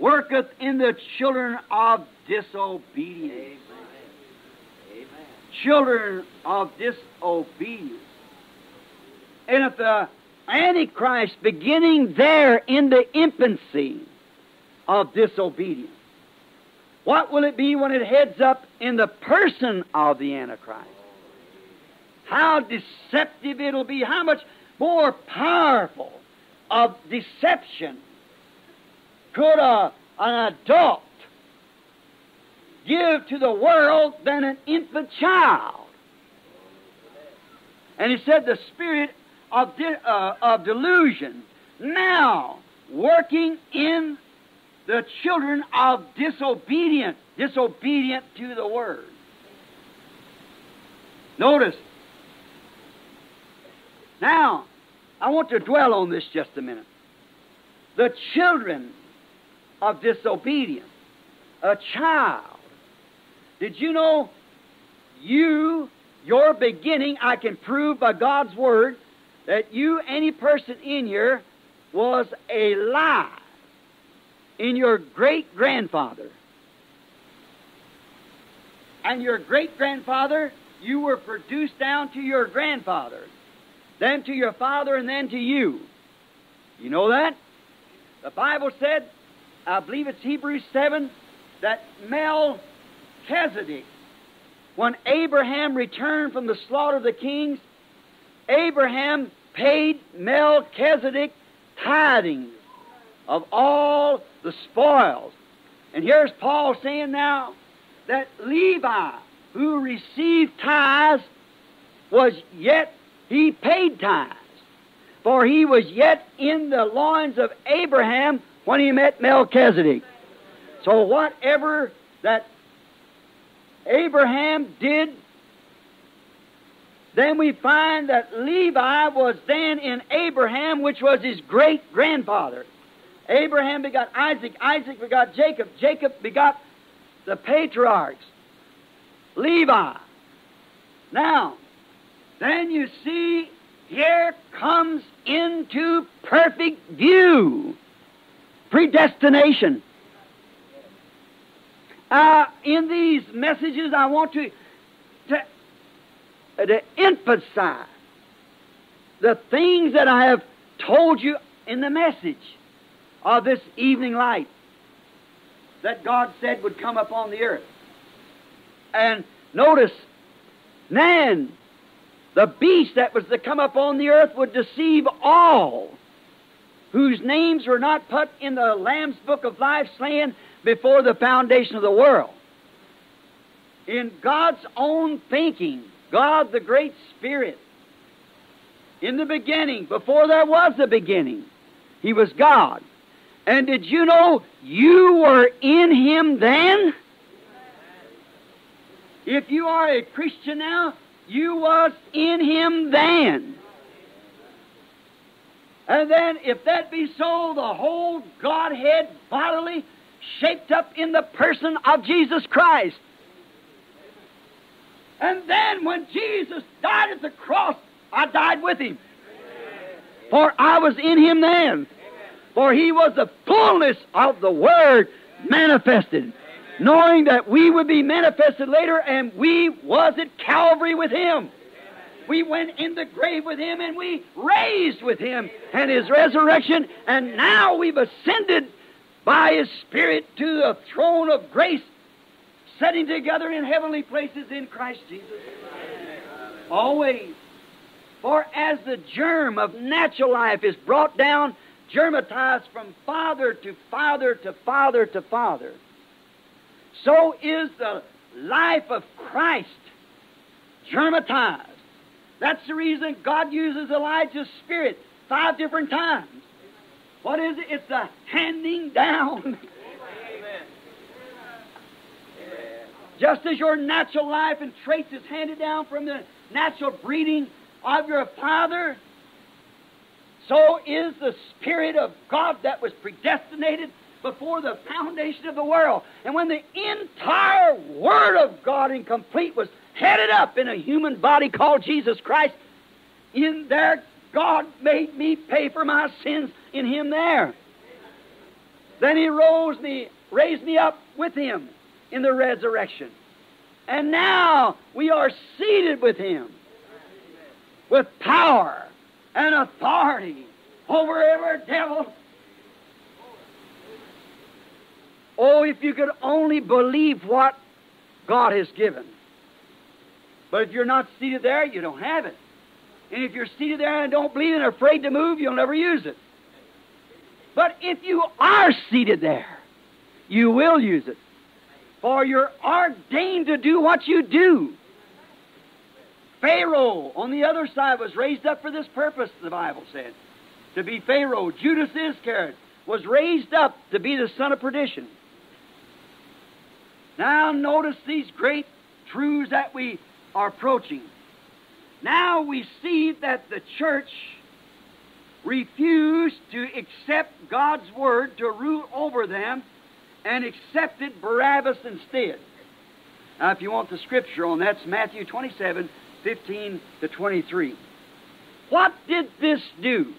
worketh in the children of disobedience. Amen. Children of disobedience. And if the Antichrist beginning there in the infancy of disobedience, what will it be when it heads up in the person of the Antichrist? How deceptive it'll be, how much more powerful of deception could a, an adult give to the world than an infant child? And he said, the spirit of, de- uh, of delusion now working in the children of disobedience, disobedient to the word. Notice. Now, I want to dwell on this just a minute. The children of disobedience. A child. Did you know you, your beginning, I can prove by God's Word that you, any person in here, was a lie in your great grandfather. And your great grandfather, you were produced down to your grandfather, then to your father, and then to you. You know that? The Bible said I believe it's Hebrews 7, that Melchizedek when Abraham returned from the slaughter of the kings, Abraham paid Melchizedek tithing of all the spoils. And here's Paul saying now that Levi, who received tithes, was yet, he paid tithes. For he was yet in the loins of Abraham when he met Melchizedek. So whatever that Abraham did, then we find that Levi was then in Abraham, which was his great grandfather. Abraham begot Isaac, Isaac begot Jacob, Jacob begot the patriarchs, Levi. Now, then you see, here comes into perfect view predestination. Uh, in these messages, I want to, Uh, to emphasize the things that I have told you in the message of this evening light that God said would come upon the earth. And notice, man, the beast that was to come upon the earth would deceive all whose names were not put in the Lamb's book of life slain before the foundation of the world. In God's own thinking, God the Great Spirit, in the beginning, before there was a beginning, He was God. And did you know you were in Him then? If you are a Christian now, you was in Him then. And then, if that be so, the whole Godhead bodily shaped up in the person of Jesus Christ. And then, when Jesus died at the cross, I died with Him. For I was in Him then. For He was the fullness of the Word manifested. Knowing that we would be manifested later, and we was at Calvary with Him. We went in the grave with him and we raised with him and his resurrection, and now we've ascended by his Spirit to the throne of grace, setting together in heavenly places in Christ Jesus. Always. For as the germ of natural life is brought down, germatized from father to father to father to father, so is the life of Christ germatized that's the reason God uses Elijah's spirit five different times. What is it? It's the handing down. Just as your natural life and traits is handed down from the natural breeding of your father, so is the Spirit of God that was predestinated before the foundation of the world. And when the entire Word of God incomplete was headed up in a human body called Jesus Christ. In there, God made me pay for my sins in Him there. Then He rose me, raised me up with Him in the resurrection. And now we are seated with Him with power and authority over every devil. Oh, if you could only believe what God has given. But if you're not seated there, you don't have it. And if you're seated there and don't believe and afraid to move, you'll never use it. But if you are seated there, you will use it. For you're ordained to do what you do. Pharaoh, on the other side, was raised up for this purpose, the Bible said. To be Pharaoh. Judas Iscariot was raised up to be the son of perdition. Now, notice these great truths that we are approaching. Now we see that the church refused to accept God's word to rule over them and accepted Barabbas instead. Now, if you want the scripture on that, it's Matthew 27 15 to 23. What did this do?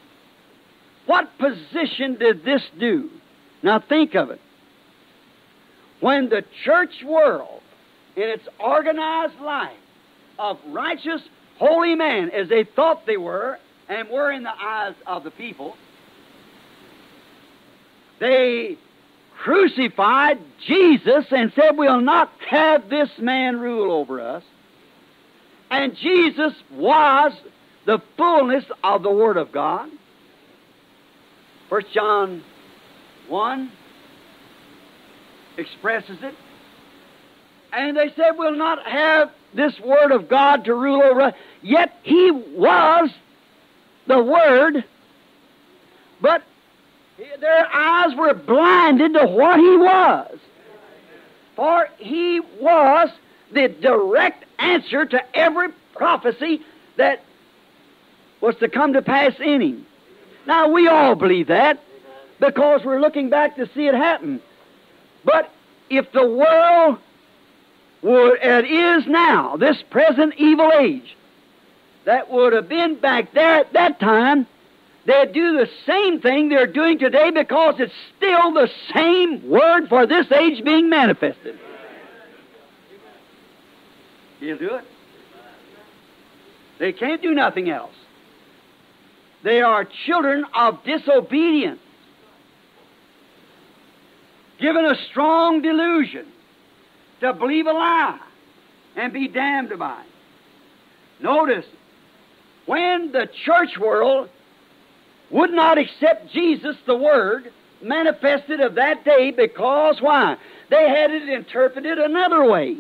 What position did this do? Now, think of it. When the church world, in its organized life, of righteous, holy men as they thought they were and were in the eyes of the people. They crucified Jesus and said, We'll not have this man rule over us. And Jesus was the fullness of the Word of God. 1 John 1 expresses it. And they said, We'll not have this Word of God to rule over us. Yet He was the Word, but their eyes were blinded to what He was. For He was the direct answer to every prophecy that was to come to pass in Him. Now, we all believe that because we're looking back to see it happen. But if the world were, it is now, this present evil age, that would have been back there at that time, they'd do the same thing they're doing today because it's still the same word for this age being manifested. He'll do it. They can't do nothing else. They are children of disobedience, given a strong delusion to believe a lie and be damned by it. Notice, when the church world would not accept Jesus, the Word, manifested of that day, because why? They had it interpreted another way.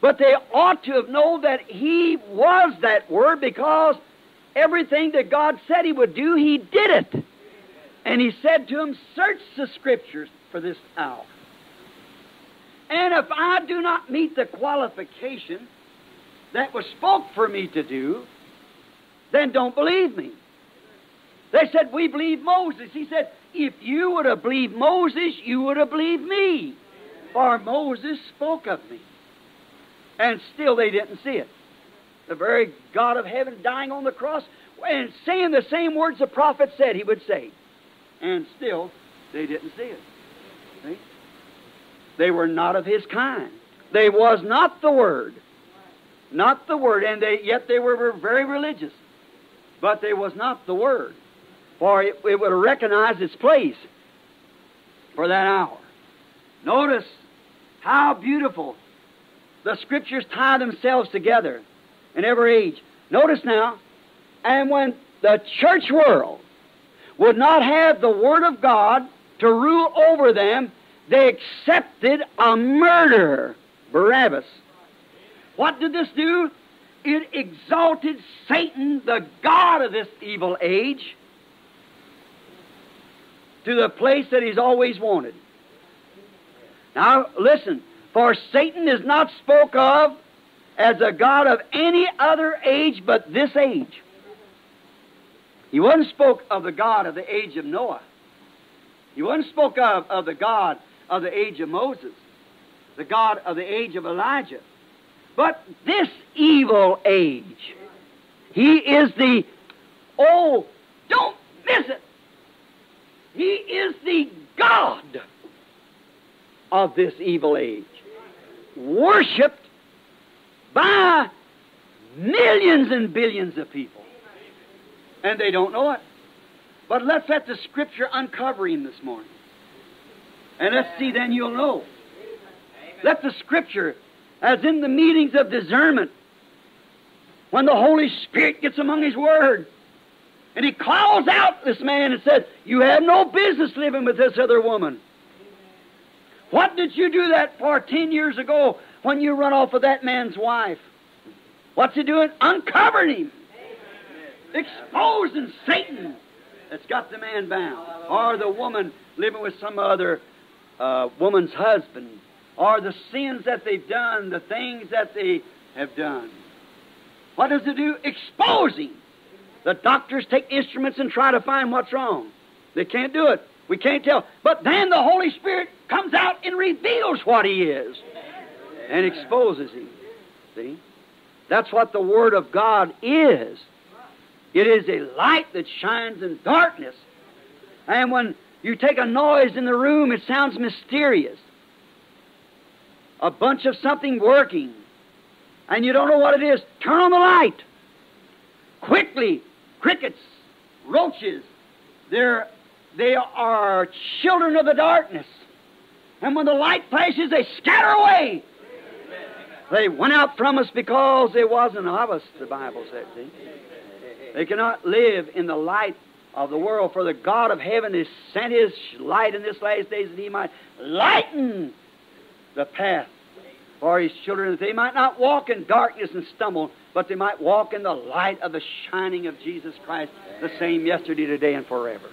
But they ought to have known that He was that Word because everything that God said He would do, He did it. And He said to them, Search the Scriptures for this hour. And if I do not meet the qualification that was spoke for me to do, then don't believe me. They said, We believe Moses. He said, If you would have believed Moses, you would have believed me. For Moses spoke of me. And still they didn't see it. The very God of heaven dying on the cross and saying the same words the prophet said he would say. And still they didn't see it. See? They were not of his kind. They was not the word. Not the word. And they yet they were very religious. But they was not the word. For it, it would have recognized its place for that hour. Notice how beautiful the scriptures tie themselves together in every age. Notice now, and when the church world would not have the Word of God to rule over them, they accepted a murderer, Barabbas. What did this do? It exalted Satan, the God of this evil age, to the place that he's always wanted. Now, listen, for Satan is not spoke of as a God of any other age but this age. He wasn't spoke of the God of the age of Noah. He wasn't spoke of, of the God of the age of Moses, the God of the age of Elijah. But this evil age, he is the, oh, don't miss it. He is the God of this evil age, worshiped by millions and billions of people. And they don't know it. But let's let the Scripture uncover him this morning. And let's see, then you'll know. Let the Scripture, as in the meetings of discernment, when the Holy Spirit gets among His Word, and He calls out this man and says, You have no business living with this other woman. What did you do that for ten years ago when you run off with that man's wife? What's he doing? Uncovering him. Exposing Satan that's got the man bound. Or the woman living with some other uh, woman's husband, or the sins that they've done, the things that they have done. What does it do? Exposing. The doctors take instruments and try to find what's wrong. They can't do it. We can't tell. But then the Holy Spirit comes out and reveals what He is and exposes Him. See? That's what the Word of God is. It is a light that shines in darkness. And when you take a noise in the room, it sounds mysterious. A bunch of something working, and you don't know what it is. Turn on the light. Quickly, crickets, roaches, they're, they are children of the darkness. And when the light flashes, they scatter away. They went out from us because they wasn't of us, the Bible said, see? They cannot live in the light of the world, for the God of heaven has sent his light in this last days that he might lighten the path for his children, that they might not walk in darkness and stumble, but they might walk in the light of the shining of Jesus Christ, the same yesterday, today, and forever.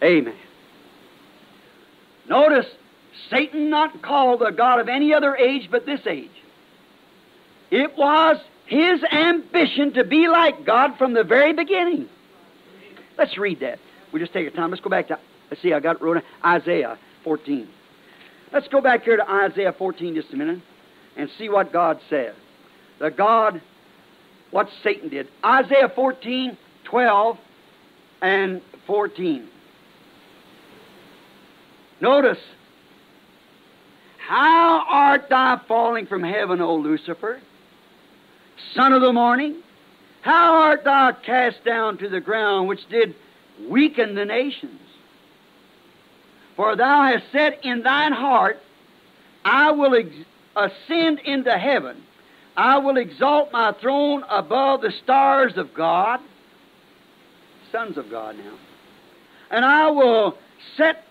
Amen. Notice, Satan not called the God of any other age but this age. It was his ambition to be like God from the very beginning. Let's read that. We just take a time. Let's go back to, let's see, I got it wrote Isaiah 14. Let's go back here to Isaiah 14 just a minute and see what God said. The God, what Satan did. Isaiah 14, 12, and 14. Notice, how art thou falling from heaven, O Lucifer, son of the morning? How art thou cast down to the ground, which did weaken the nations? For thou hast said in thine heart, I will ex- ascend into heaven. I will exalt my throne above the stars of God, sons of God now. And I will set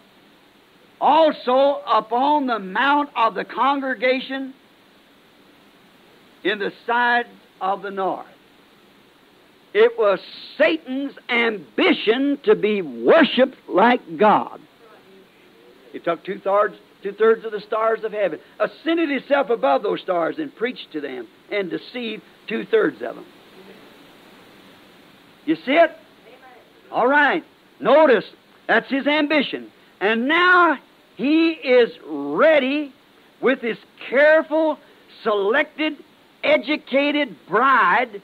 also upon the mount of the congregation in the side of the north. It was Satan's ambition to be worshiped like God. He took two thirds, two thirds of the stars of heaven, ascended himself above those stars, and preached to them and deceived two thirds of them. You see it? All right. Notice that's his ambition. And now he is ready with his careful, selected, educated bride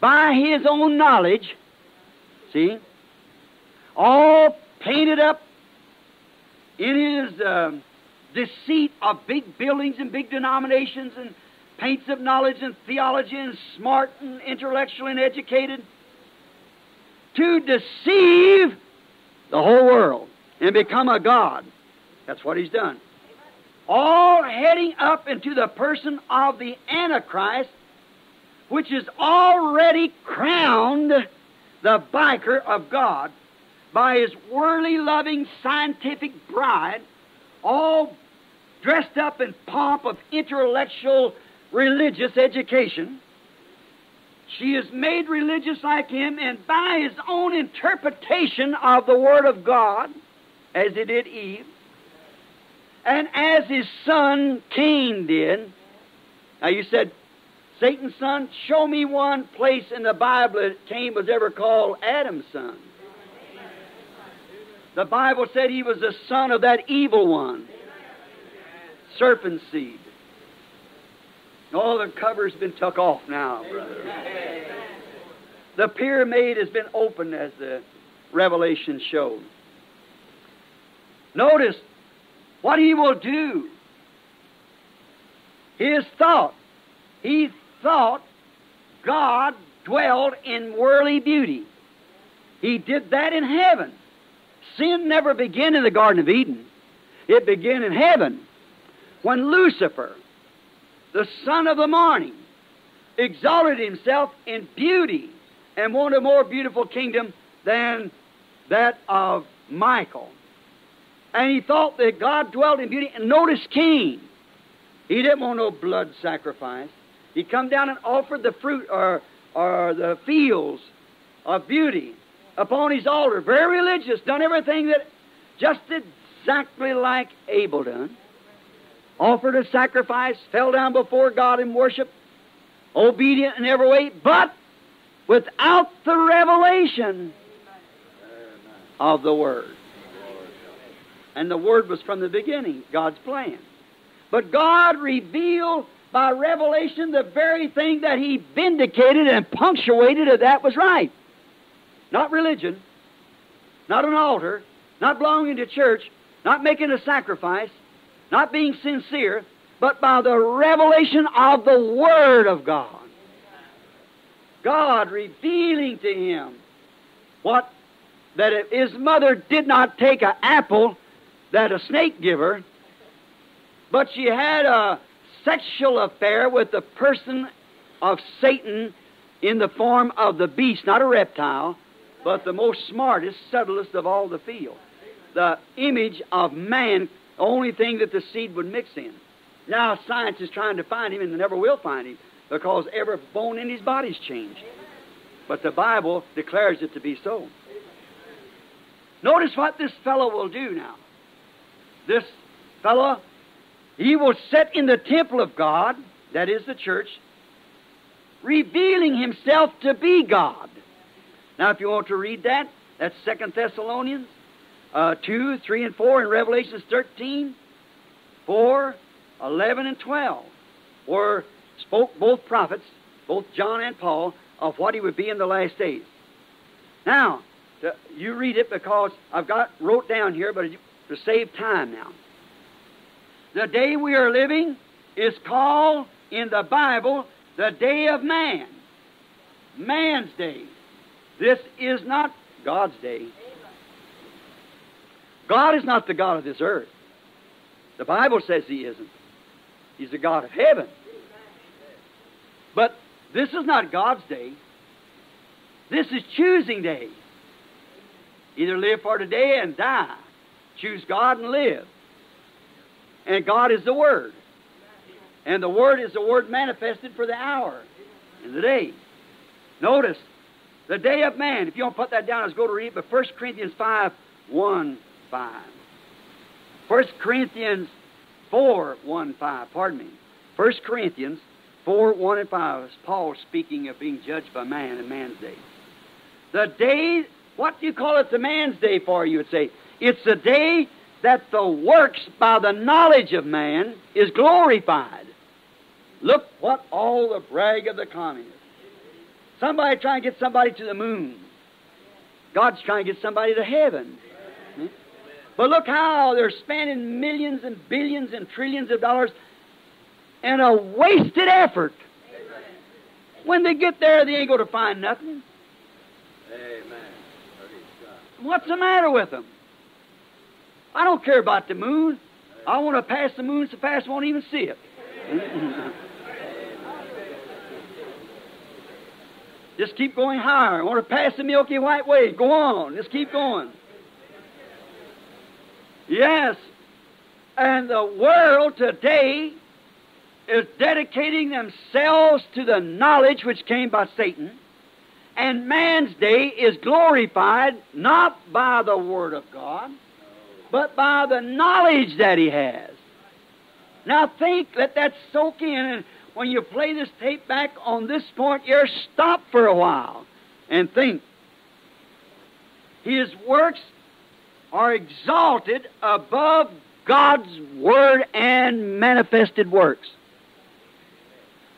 by his own knowledge. See? All painted up in his uh, deceit of big buildings and big denominations and paints of knowledge and theology and smart and intellectual and educated to deceive the whole world and become a god. That's what he's done. All heading up into the person of the Antichrist, which is already crowned the vicar of God by his worldly loving scientific bride, all dressed up in pomp of intellectual religious education. She is made religious like him, and by his own interpretation of the Word of God, as he did Eve, and as his son Cain did. Now you said, Satan's son, show me one place in the Bible that Cain was ever called Adam's son. The Bible said he was the son of that evil one, serpent seed. All the cover's been took off now, brother. The pyramid has been opened as the Revelation showed. Notice what he will do. His thought. He thought God dwelled in worldly beauty. He did that in heaven. Sin never began in the Garden of Eden. It began in heaven when Lucifer, the son of the morning, exalted himself in beauty and wanted a more beautiful kingdom than that of Michael. And he thought that God dwelt in beauty. And notice Cain. He didn't want no blood sacrifice. He come down and offered the fruit or, or the fields of beauty upon his altar. Very religious, done everything that just exactly like Abel done. Offered a sacrifice, fell down before God in worship, obedient in every way, but without the revelation of the Word. And the Word was from the beginning, God's plan. But God revealed by revelation the very thing that He vindicated and punctuated that that was right. Not religion, not an altar, not belonging to church, not making a sacrifice, not being sincere, but by the revelation of the Word of God. God revealing to him what that if his mother did not take an apple that a snake give her But she had a sexual affair with the person of Satan in the form of the beast, not a reptile, but the most smartest, subtlest of all the field. The image of man, only thing that the seed would mix in. Now science is trying to find him and they never will find him because every bone in his body's changed. But the Bible declares it to be so. Notice what this fellow will do now. This fellow, he will sit in the temple of God, that is the church, revealing himself to be God. Now, if you want to read that, that's Second Thessalonians uh, 2, 3, and 4, in Revelations 13, 4, 11, and 12, where spoke both prophets, both John and Paul, of what he would be in the last days. Now, to, you read it because I've got wrote down here, but to save time now. The day we are living is called in the Bible the day of man. Man's day. This is not God's day. God is not the God of this earth. The Bible says He isn't. He's the God of heaven. But this is not God's day. This is choosing day. Either live for today and die. Choose God and live. And God is the Word. And the Word is the Word manifested for the hour and the day. Notice, the day of man. If you don't put that down, let's go to read, but 1 Corinthians 5 1 5. 1 Corinthians 4 1 5, pardon me. 1 Corinthians 4 1 and 5 is Paul speaking of being judged by man and man's day. The day, what do you call it the man's day for, you would say? It's the day that the works by the knowledge of man is glorified. Look what all the brag of the communists. Somebody trying to get somebody to the moon. God's trying to get somebody to heaven. But look how they're spending millions and billions and trillions of dollars in a wasted effort. When they get there, they ain't going to find nothing. Amen. What's the matter with them? I don't care about the moon. I want to pass the moon so fast I won't even see it. Just keep going higher. I want to pass the Milky White Way. Go on. Just keep going. Yes. And the world today is dedicating themselves to the knowledge which came by Satan. And man's day is glorified not by the Word of God, but by the knowledge that he has. Now think, let that soak in, and when you play this tape back on this point, you're stop for a while and think. His works are exalted above God's Word and manifested works.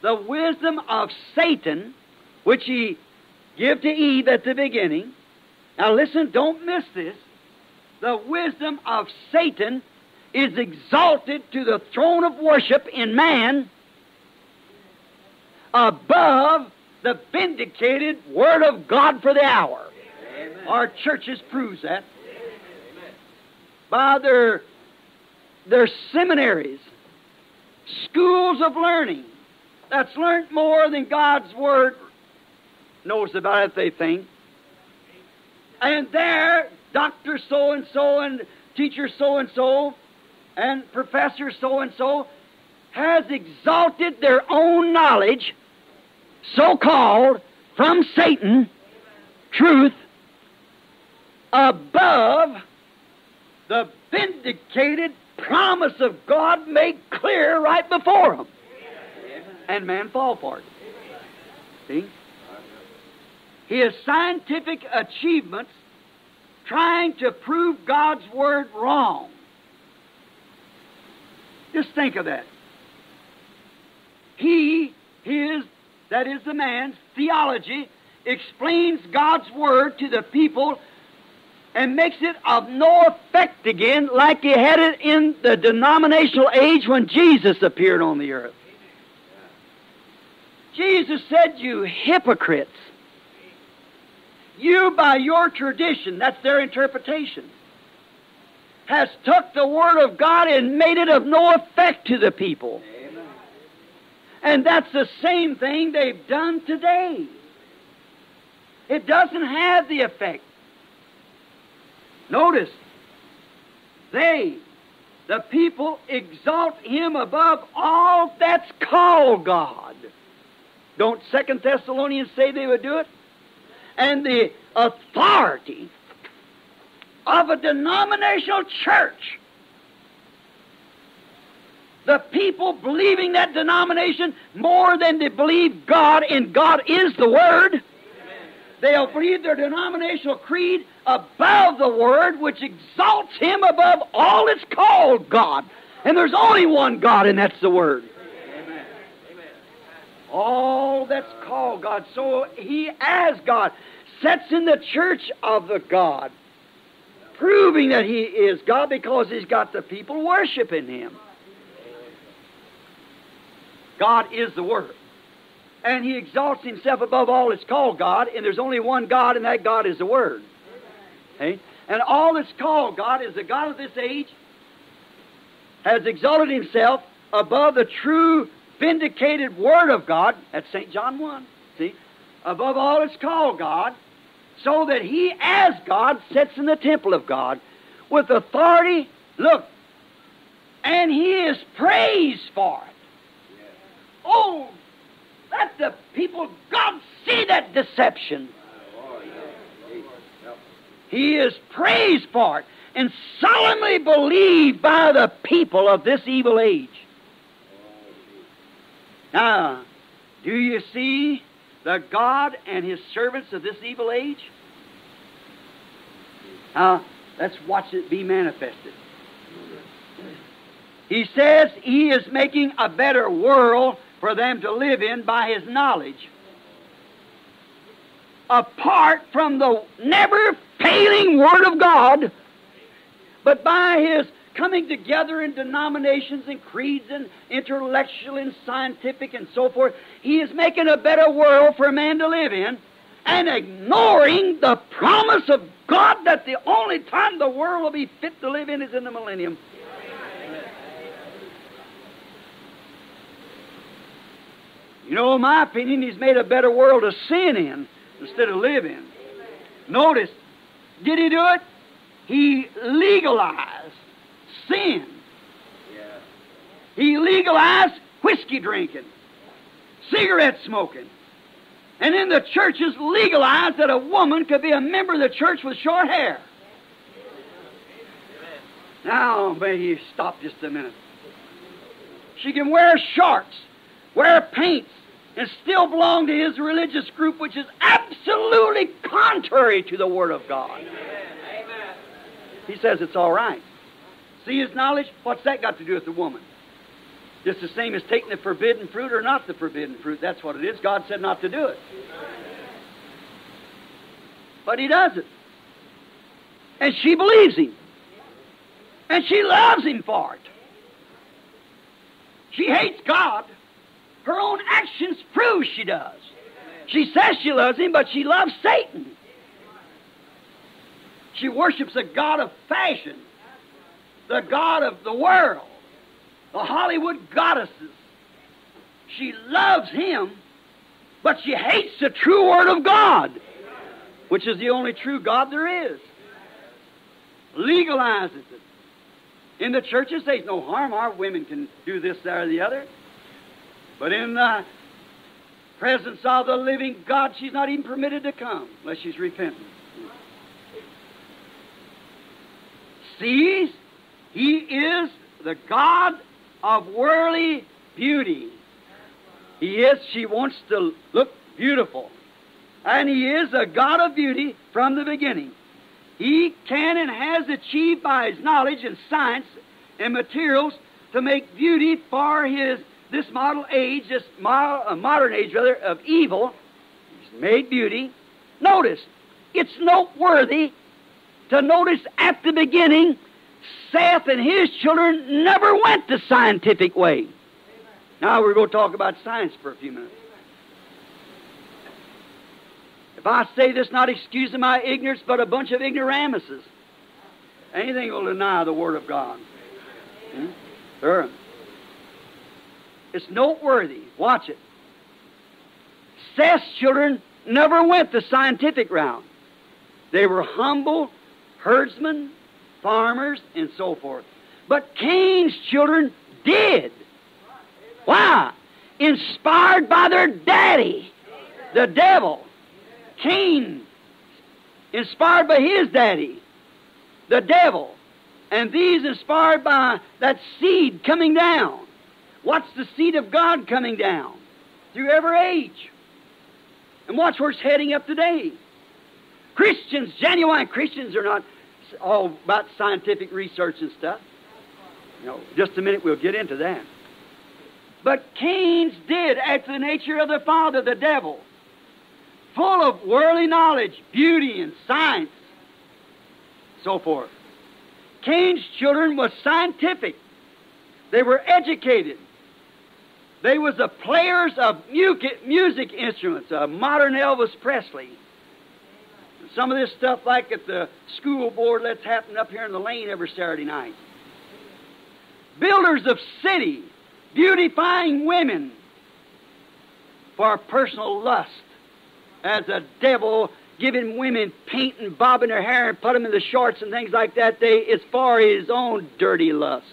The wisdom of Satan, which he gave to Eve at the beginning. Now listen, don't miss this. The wisdom of Satan is exalted to the throne of worship in man above the vindicated Word of God for the hour. Amen. Our churches proves that. By their, their seminaries, schools of learning, that's learned more than God's Word knows about it, they think. And there, Dr. So and so and teacher so and so and professor so and so has exalted their own knowledge, so called, from Satan, truth, above the vindicated promise of God made clear right before them. And man fall for it. See? His scientific achievements trying to prove God's Word wrong. Just think of that. He, his, that is the man's theology, explains God's Word to the people and makes it of no effect again like he had it in the denominational age when Jesus appeared on the earth. Jesus said, You hypocrites. You, by your tradition, that's their interpretation. has took the Word of God and made it of no effect to the people. And that's the same thing they've done today. It doesn't have the effect. Notice, they, the people, exalt him above all that's called God. Don't Second Thessalonians say they would do it? And the authority of a denominational church. The people believing that denomination more than they believe God, and God is the Word. They'll believe their denominational creed above the Word, which exalts Him above all that's called God. And there's only one God, and that's the Word. All that's called God. So He, as God, sets in the church of the God, proving that He is God because He's got the people worshiping Him. God is the Word and he exalts himself above all that's called God, and there's only one God, and that God is the Word. Okay? And all that's called God is the God of this age has exalted himself above the true vindicated Word of God. That's St. John 1. See? Above all that's called God, so that he, as God, sits in the temple of God with authority. Look, and he is praised for it. Oh, let the people God see that deception. He is praised for it and solemnly believed by the people of this evil age. Now, do you see the God and His servants of this evil age? Now, let's watch it be manifested. He says He is making a better world for them to live in by His knowledge. Apart from the never failing Word of God, but by His coming together in denominations and creeds and intellectual and scientific and so forth, He is making a better world for man to live in and ignoring the promise of God that the only time the world will be fit to live in is in the millennium. You know, in my opinion, he's made a better world to sin in instead of living. Notice, did he do it? He legalized sin. He legalized whiskey drinking, cigarette smoking. And then the churches legalized that a woman could be a member of the church with short hair. Now, may you stop just a minute. She can wear shorts, wear paints, and still belong to his religious group, which is absolutely contrary to the Word of God. He says it's all right. See his knowledge? What's that got to do with the woman? Just the same as taking the forbidden fruit or not the forbidden fruit. That's what it is. God said not to do it. But he does it. And she believes him. And she loves him for it. She hates God. Her own actions prove she does. She says she loves him, but she loves Satan. She worships a God of fashion, the God of the world, the Hollywood goddesses. She loves him, but she hates the true Word of God, which is the only true God there is. Legalizes it. In the churches, there's no harm. Our women can do this, that, or the other. But in the presence of the living God, she's not even permitted to come unless she's repentant. Sees, He is the God of worldly beauty. He is, she wants to look beautiful. And He is a God of beauty from the beginning. He can and has achieved by His knowledge and science and materials to make beauty for His this model age, this uh, modern age rather, of evil, made beauty. Notice, it's noteworthy to notice at the beginning, Seth and his children never went the scientific way. Now we're going to talk about science for a few minutes. If I say this, not excusing my ignorance, but a bunch of ignoramuses. Anything will deny the Word of God. Hmm? Sure. It's noteworthy. Watch it. Seth's children never went the scientific route. They were humble herdsmen, farmers, and so forth. But Cain's children did. Why? Inspired by their daddy, the devil. Cain, inspired by his daddy, the devil. And these inspired by that seed coming down. What's the seed of God coming down? Through every age. And watch where it's heading up today. Christians, genuine Christians, are not all about scientific research and stuff. You know, just a minute, we'll get into that. But Cain's did after the nature of the father, the devil, full of worldly knowledge, beauty, and science, so forth. Cain's children were scientific. They were educated. They was the players of music instruments, a modern Elvis Presley. Some of this stuff, like at the school board, let's happen up here in the lane every Saturday night. Builders of city, beautifying women for personal lust, as a devil giving women paint and bobbing their hair and put them in the shorts and things like that. They, it's for his own dirty lust.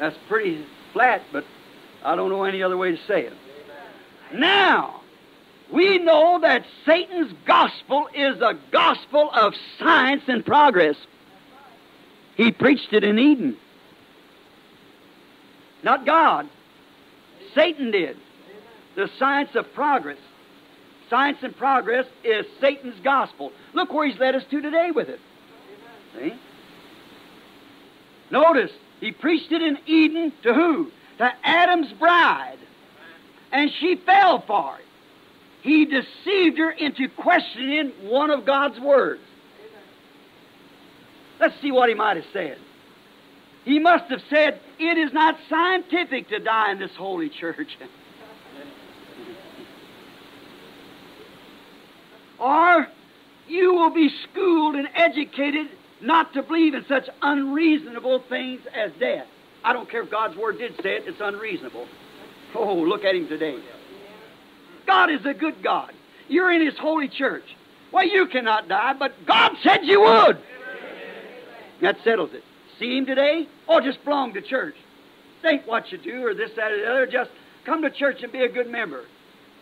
That's pretty flat, but I don't know any other way to say it. Now, we know that Satan's gospel is a gospel of science and progress. He preached it in Eden. Not God. Satan did. The science of progress. Science and progress is Satan's gospel. Look where he's led us to today with it. See? Notice, he preached it in Eden to who? To Adam's bride and she fell for it. He deceived her into questioning one of God's words. Let's see what he might have said. He must have said, It is not scientific to die in this holy church. or you will be schooled and educated not to believe in such unreasonable things as death. I don't care if God's Word did say it, it's unreasonable. Oh, look at him today. God is a good God. You're in his holy church. Well, you cannot die, but God said you would. That settles it. See him today? Or just belong to church. Think what you do, or this, that, or the other. Just come to church and be a good member.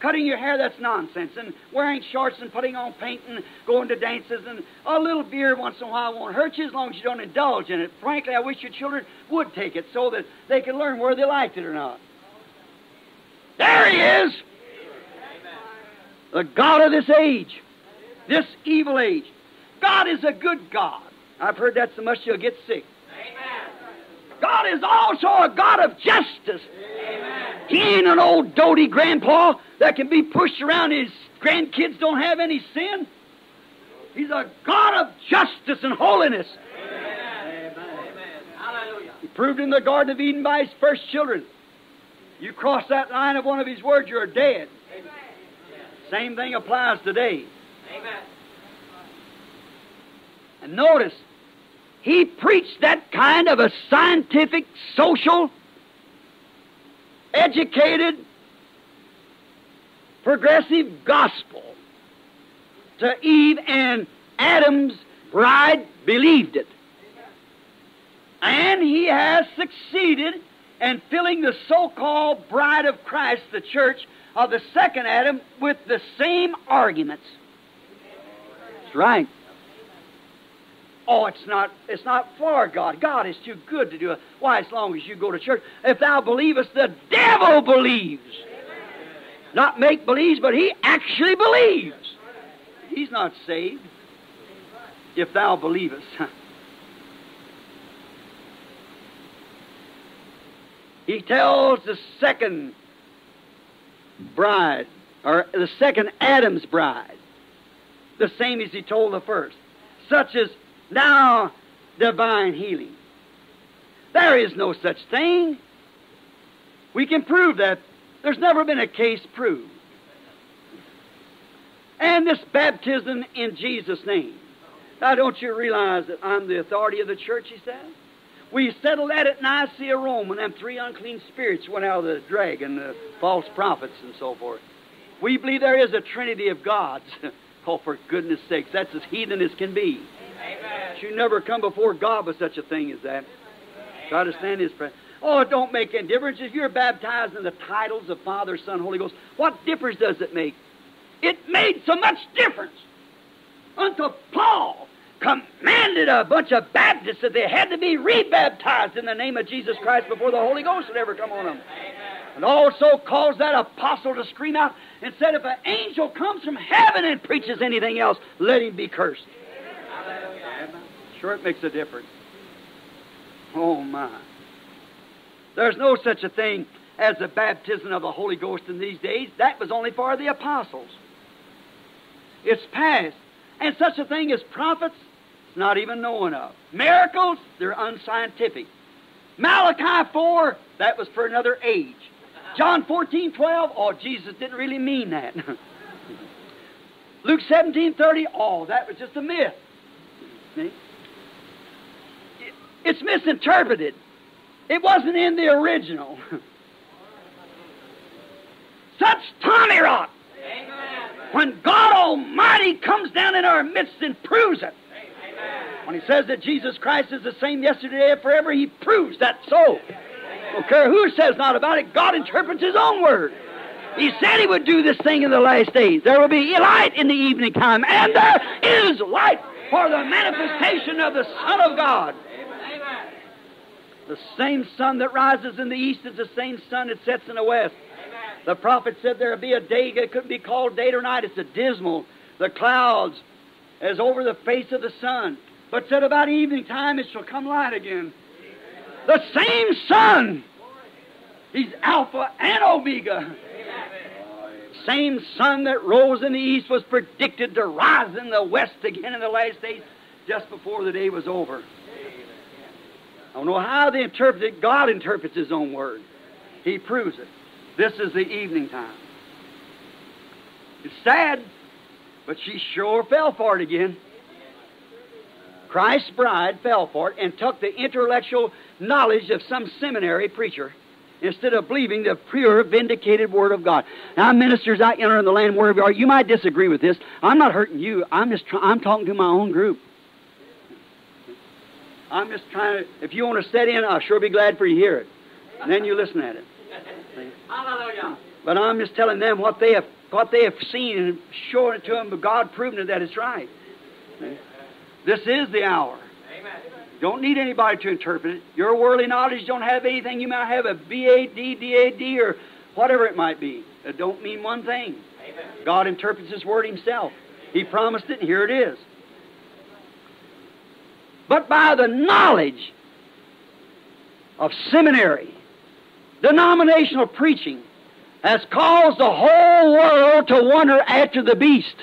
Cutting your hair, that's nonsense. And wearing shorts and putting on paint and going to dances and a little beer once in a while won't hurt you as long as you don't indulge in it. Frankly, I wish your children would take it so that they can learn whether they liked it or not. There he is. The God of this age, this evil age. God is a good God. I've heard that so much you'll get sick. God is also a God of justice. He ain't an old doty grandpa that can be pushed around. His grandkids don't have any sin. He's a God of justice and holiness. He proved in the Garden of Eden by his first children. You cross that line of one of His words, you're dead. Amen. Same thing applies today. Amen. And notice, he preached that kind of a scientific, social, educated, progressive gospel to Eve, and Adam's bride believed it. And he has succeeded in filling the so called bride of Christ, the church, of the second Adam with the same arguments. That's right. Oh, it's not it's not for God. God is too good to do it. Why, as long as you go to church. If thou believest, the devil believes. Not make believes, but he actually believes. He's not saved. If thou believest. he tells the second bride, or the second Adam's bride, the same as he told the first, such as now divine healing. There is no such thing. We can prove that. There's never been a case proved. And this baptism in Jesus' name. Now, don't you realize that I'm the authority of the church, he said? We settled that at Nicaea, Rome, when them three unclean spirits went out of the dragon, the false prophets, and so forth. We believe there is a trinity of gods. oh, for goodness sakes, that's as heathen as can be. You never come before God with such a thing as that. Try to stand His presence. Oh, it don't make any difference if you're baptized in the titles of Father, Son, Holy Ghost. What difference does it make? It made so much difference until Paul commanded a bunch of Baptists that they had to be rebaptized in the name of Jesus Christ before the Holy Ghost would ever come on them. And also caused that apostle to scream out and said, If an angel comes from heaven and preaches anything else, let him be cursed. Sure, it makes a difference. Oh, my. There's no such a thing as the baptism of the Holy Ghost in these days. That was only for the apostles. It's past. And such a thing as prophets, it's not even known of. Miracles, they're unscientific. Malachi 4, that was for another age. John 14, 12, oh, Jesus didn't really mean that. Luke 17, 30, oh, that was just a myth. See? It's misinterpreted. It wasn't in the original. Such Tommy rot. When God Almighty comes down in our midst and proves it. When He says that Jesus Christ is the same yesterday and forever, He proves that so. Don't care who says not about it, God interprets His own word. He said He would do this thing in the last days. There will be light in the evening time, and there is light for the manifestation of the Son of God. The same sun that rises in the east is the same sun that sets in the west. The prophet said there would be a day that couldn't be called day or night. It's a dismal. The clouds as over the face of the sun. But said about evening time it shall come light again. The same sun. He's Alpha and Omega. Same sun that rose in the east was predicted to rise in the west again in the last days just before the day was over. I don't know how they interpret it. God interprets His own word. He proves it. This is the evening time. It's sad, but she sure fell for it again. Christ's bride fell for it and took the intellectual knowledge of some seminary preacher instead of believing the pure, vindicated Word of God. Now, ministers I enter in the land wherever you are, you might disagree with this. I'm not hurting you. I'm just try- I'm talking to my own group. I'm just trying to, if you want to set in, I'll sure be glad for you to hear it. And then you listen at it. Hallelujah. But I'm just telling them what they have, what they have seen and showing it to them, but God proving it that it's right. This is the hour. Don't need anybody to interpret it. Your worldly knowledge don't have anything. You might have a B-A-D, D-A-D, or whatever it might be. It don't mean one thing. God interprets His Word Himself. He promised it, and here it is but by the knowledge of seminary, denominational preaching, has caused the whole world to wonder after the beast,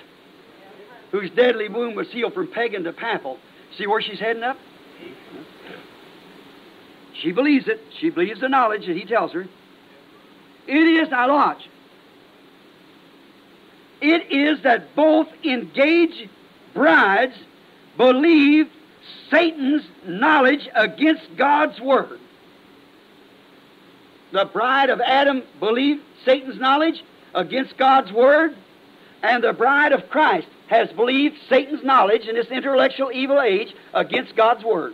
whose deadly wound was healed from pagan to papal. See where she's heading up? She believes it. She believes the knowledge that he tells her. It is, now watch, it is that both engaged brides believe Satan's knowledge against God's Word. The bride of Adam believed Satan's knowledge against God's Word, and the bride of Christ has believed Satan's knowledge in this intellectual evil age against God's Word.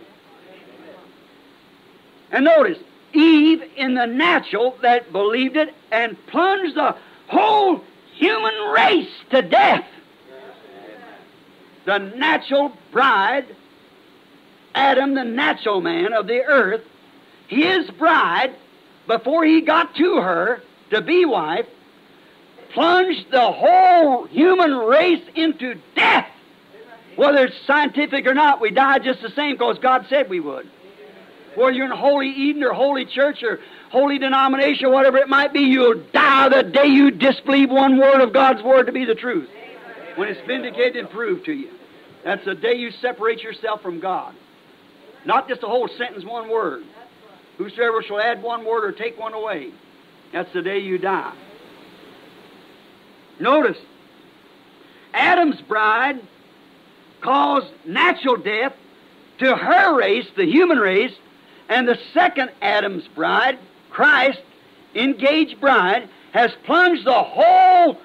And notice, Eve in the natural that believed it and plunged the whole human race to death. The natural bride Adam, the natural man of the earth, his bride, before he got to her to be wife, plunged the whole human race into death. Whether it's scientific or not, we die just the same because God said we would. Whether you're in Holy Eden or Holy Church or Holy Denomination or whatever it might be, you'll die the day you disbelieve one word of God's Word to be the truth. When it's vindicated and proved to you. That's the day you separate yourself from God. Not just a whole sentence, one word. Whosoever shall add one word or take one away, that's the day you die. Notice, Adam's bride caused natural death to her race, the human race, and the second Adam's bride, Christ, engaged bride, has plunged the whole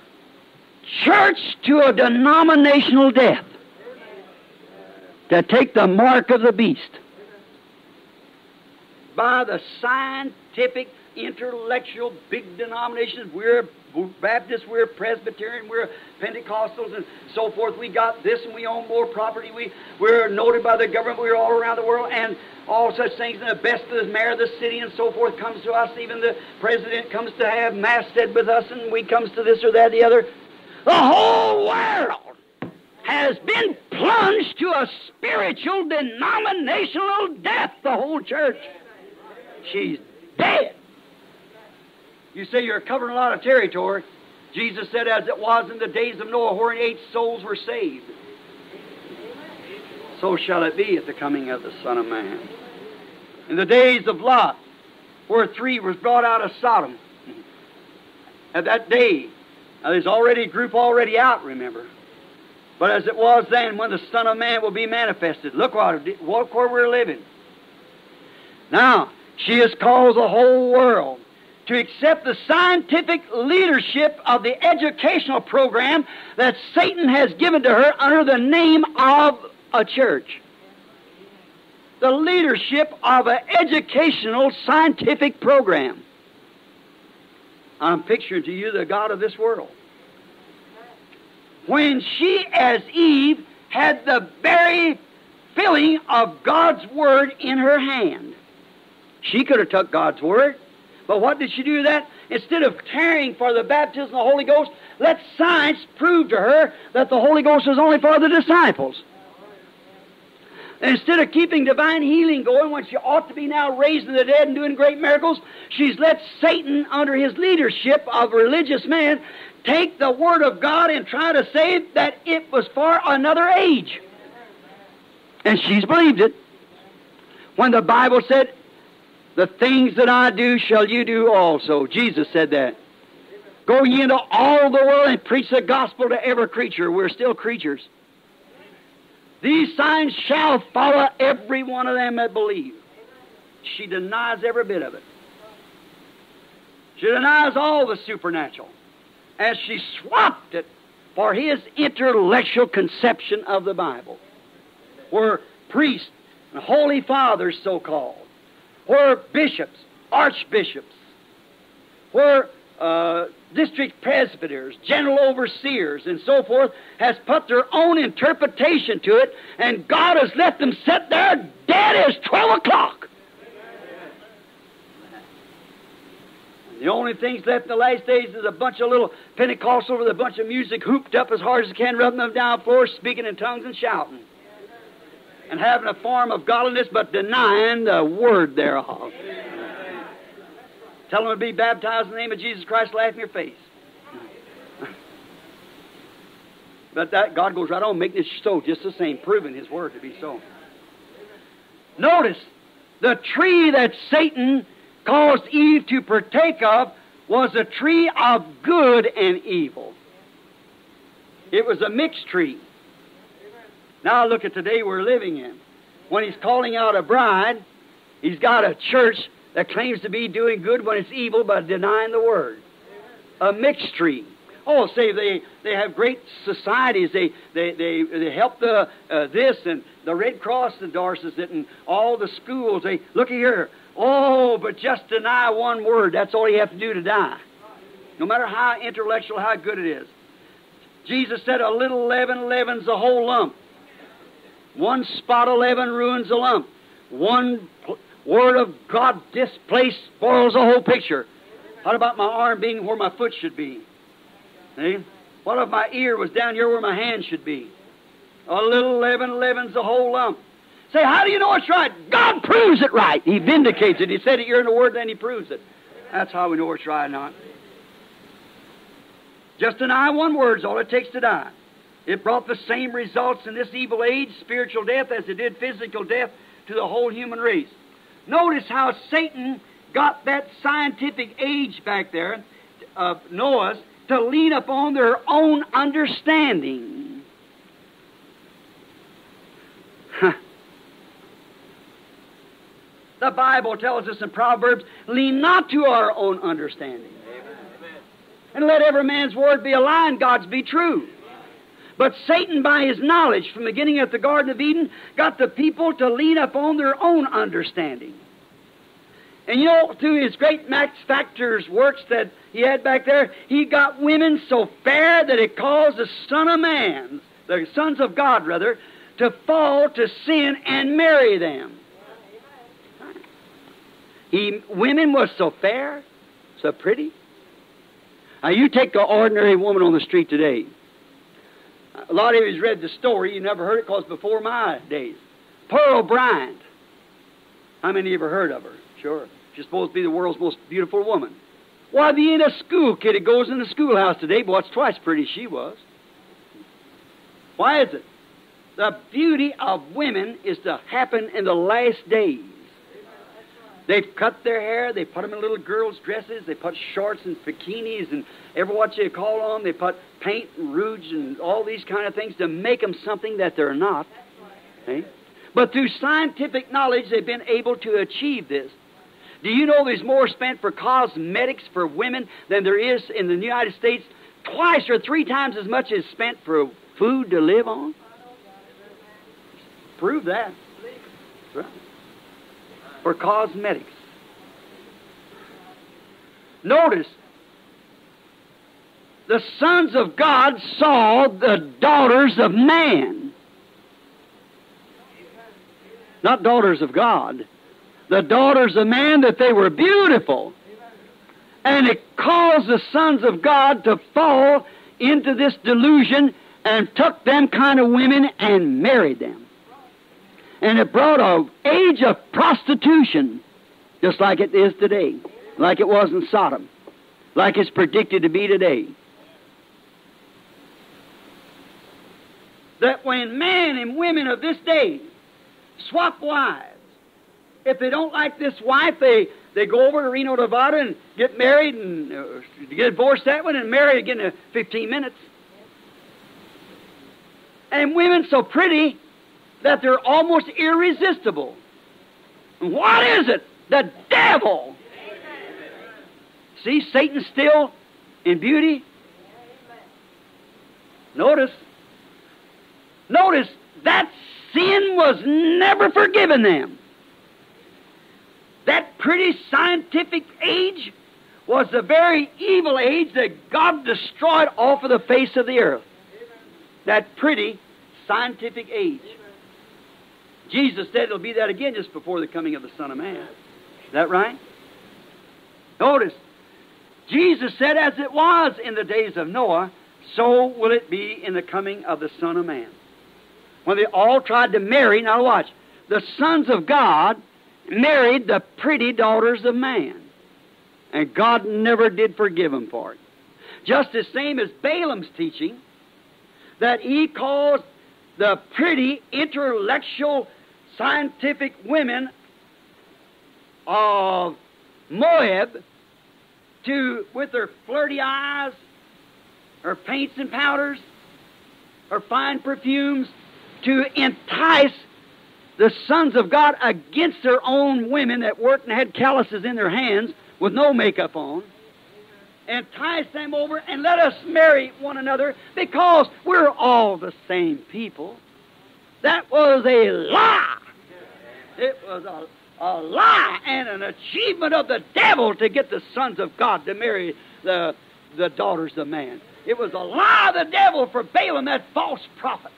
church to a denominational death to take the mark of the beast by the scientific, intellectual, big denominations. We're Baptists, we're Presbyterian, we're Pentecostals, and so forth. We got this, and we own more property. We we're noted by the government. We're all around the world, and all such things. And the best of the mayor of the city and so forth comes to us. Even the president comes to have mass said with us, and we comes to this or that, the other. The whole world has been plunged to a spiritual denominational death. The whole church. She's dead. You say you're covering a lot of territory. Jesus said, as it was in the days of Noah, wherein eight souls were saved, so shall it be at the coming of the Son of Man. In the days of Lot, where three was brought out of Sodom, at that day, now there's already a group already out, remember. But as it was then, when the Son of Man will be manifested, look what, look where we're living. Now, she has caused the whole world to accept the scientific leadership of the educational program that Satan has given to her under the name of a church. The leadership of an educational scientific program. I'm picturing to you the God of this world. When she, as Eve, had the very filling of God's Word in her hand, she could have took God's Word. But what did she do that? Instead of caring for the baptism of the Holy Ghost, let science prove to her that the Holy Ghost is only for the disciples. Instead of keeping divine healing going when she ought to be now raising the dead and doing great miracles, she's let Satan, under his leadership of religious men, take the Word of God and try to say that it was for another age. And she's believed it. When the Bible said, the things that I do shall you do also. Jesus said that. Go ye into all the world and preach the gospel to every creature. We're still creatures. These signs shall follow every one of them that believe. She denies every bit of it. She denies all the supernatural. As she swapped it for his intellectual conception of the Bible. Where priests and holy fathers, so called, where bishops, archbishops, where uh, district presbyters, general overseers, and so forth, has put their own interpretation to it, and God has let them sit there dead as 12 o'clock. The only things left in the last days is a bunch of little Pentecostals with a bunch of music hooped up as hard as they can, rubbing them down the floor, speaking in tongues and shouting and having a form of godliness, but denying the word thereof. Tell them to be baptized in the name of Jesus Christ, laugh in your face. But that God goes right on, making it so just the same, proving His word to be so. Notice the tree that Satan caused Eve to partake of was a tree of good and evil. It was a mixed tree. Now look at today we're living in. When he's calling out a bride, he's got a church that claims to be doing good when it's evil by denying the word. A mixture. Oh, say they, they have great societies. They, they, they, they help the, uh, this and the Red Cross endorses it and all the schools. They look here. Oh, but just deny one word. That's all you have to do to die. No matter how intellectual, how good it is. Jesus said a little leaven leavens the whole lump. One spot of leaven ruins a lump. One word of God displaced spoils the whole picture. What about my arm being where my foot should be? See? What if my ear was down here where my hand should be? A little leaven leavens the whole lump. Say, how do you know it's right? God proves it right. He vindicates it. He said it here in the Word, then He proves it. That's how we know it's right or not. Just deny one word is all it takes to die. It brought the same results in this evil age, spiritual death, as it did physical death to the whole human race. Notice how Satan got that scientific age back there uh, of Noah's to lean upon their own understanding. The Bible tells us in Proverbs, lean not to our own understanding. Amen. And let every man's word be a lie and God's be true. But Satan, by his knowledge from the beginning at the Garden of Eden, got the people to lean upon their own understanding. And you know, through his great Max Factor's works that he had back there, he got women so fair that it caused the Son of Man, the sons of God rather, to fall to sin and marry them. He, women was so fair, so pretty. Now you take the ordinary woman on the street today. A lot of you's read the story. You never heard it because before my days. Pearl Bryan. How many of you ever heard of her? Sure. She's supposed to be the world's most beautiful woman. Why, the ain't a school kid that goes in the schoolhouse today, but what's twice pretty she was. Why is it? The beauty of women is to happen in the last days. They've cut their hair, they put them in little girls' dresses, they put shorts and bikinis and every what you call on. They put paint and rouge and all these kind of things to make them something that they're not. But through scientific knowledge, they've been able to achieve this. Do you know there's more spent for cosmetics for women than there is in the United States? Twice or three times as much is spent for food to live on? Prove that. For cosmetics. Notice, the sons of God saw the daughters of man. Not daughters of God the daughters of man that they were beautiful. And it caused the sons of God to fall into this delusion and took them kind of women and married them. And it brought an age of prostitution, just like it is today, like it was in Sodom, like it's predicted to be today. That when men and women of this day swap wives, if they don't like this wife, they, they go over to Reno, Nevada and get married and uh, get divorced that one and marry again in 15 minutes. And women so pretty that they're almost irresistible. what is it? The devil. See, Satan still in beauty. Notice, notice that sin was never forgiven them. That pretty scientific age was the very evil age that God destroyed off of the face of the earth. That pretty scientific age. Jesus said it'll be that again just before the coming of the Son of Man. Is that right? Notice, Jesus said, as it was in the days of Noah, so will it be in the coming of the Son of Man. When they all tried to marry, now watch, the sons of God married the pretty daughters of man. And God never did forgive them for it. Just the same as Balaam's teaching, that he caused the pretty, intellectual, scientific women of Moab to, with their flirty eyes, her paints and powders, her fine perfumes, to entice the sons of God against their own women that worked and had calluses in their hands with no makeup on, entice them over and let us marry one another because we're all the same people. That was a lie. It was a, a lie and an achievement of the devil to get the sons of God to marry the, the daughters of man. It was a lie of the devil for Balaam, that false prophet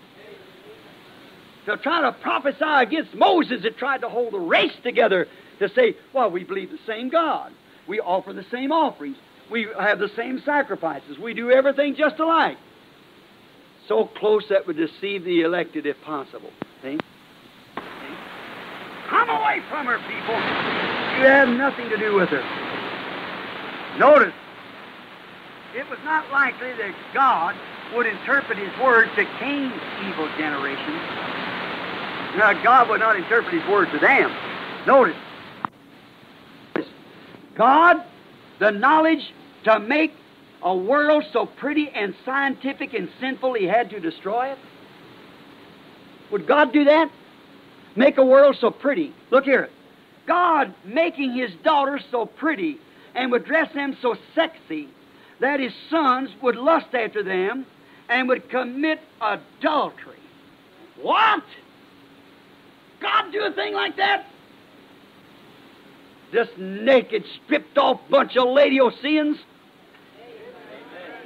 to try to prophesy against Moses that tried to hold the race together to say, well, we believe the same God. We offer the same offerings. We have the same sacrifices. We do everything just alike. So close that would deceive the elected if possible. See? Come away from her, people. You have nothing to do with her. Notice, it was not likely that God would interpret His word to Cain's evil generation now, God would not interpret His word to them. Notice, God, the knowledge to make a world so pretty and scientific and sinful, He had to destroy it. Would God do that? Make a world so pretty. Look here. God making his daughters so pretty and would dress them so sexy that his sons would lust after them and would commit adultery. What? God do a thing like that? This naked, stripped off bunch of lady Laodiceans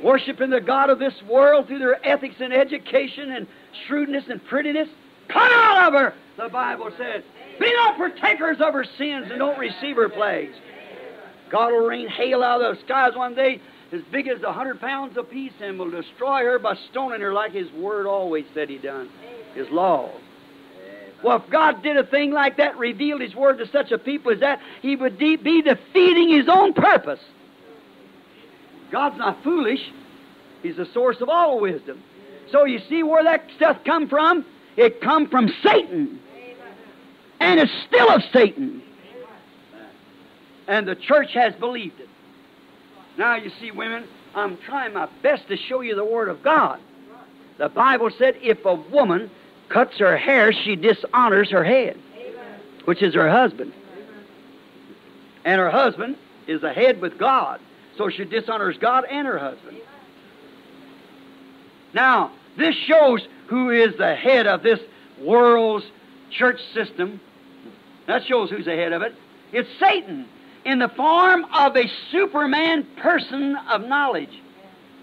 worshiping the God of this world through their ethics and education and shrewdness and prettiness. Come out of her, the Bible says. Be not partakers of her sins and don't receive her plagues. God will rain hail out of the skies one day as big as a hundred pounds apiece and will destroy her by stoning her like His Word always said He done. His law. Well, if God did a thing like that, revealed His Word to such a people as that, He would de- be defeating His own purpose. God's not foolish. He's the source of all wisdom. So you see where that stuff come from? It come from Satan. And it's still of Satan. And the church has believed it. Now you see, women, I'm trying my best to show you the Word of God. The Bible said if a woman cuts her hair, she dishonors her head, which is her husband. And her husband is a head with God, so she dishonors God and her husband. Now, this shows who is the head of this world's church system. That shows who's ahead of it. It's Satan in the form of a superman person of knowledge.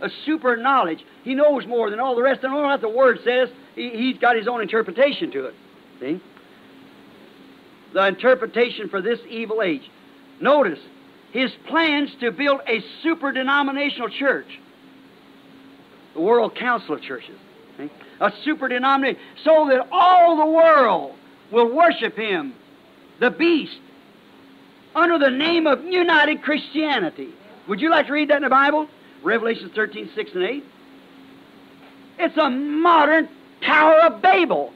A super knowledge. He knows more than all the rest. I don't know what the Word says. He, has got his own interpretation to it. See? The interpretation for this evil age. Notice his plans to build a super denominational church. The World Council of Churches. See? A super denomination. So that all the world will worship him, the beast, under the name of United Christianity. Would you like to read that in the Bible? Revelation 13, 6 and 8. It's a modern Tower of Babel.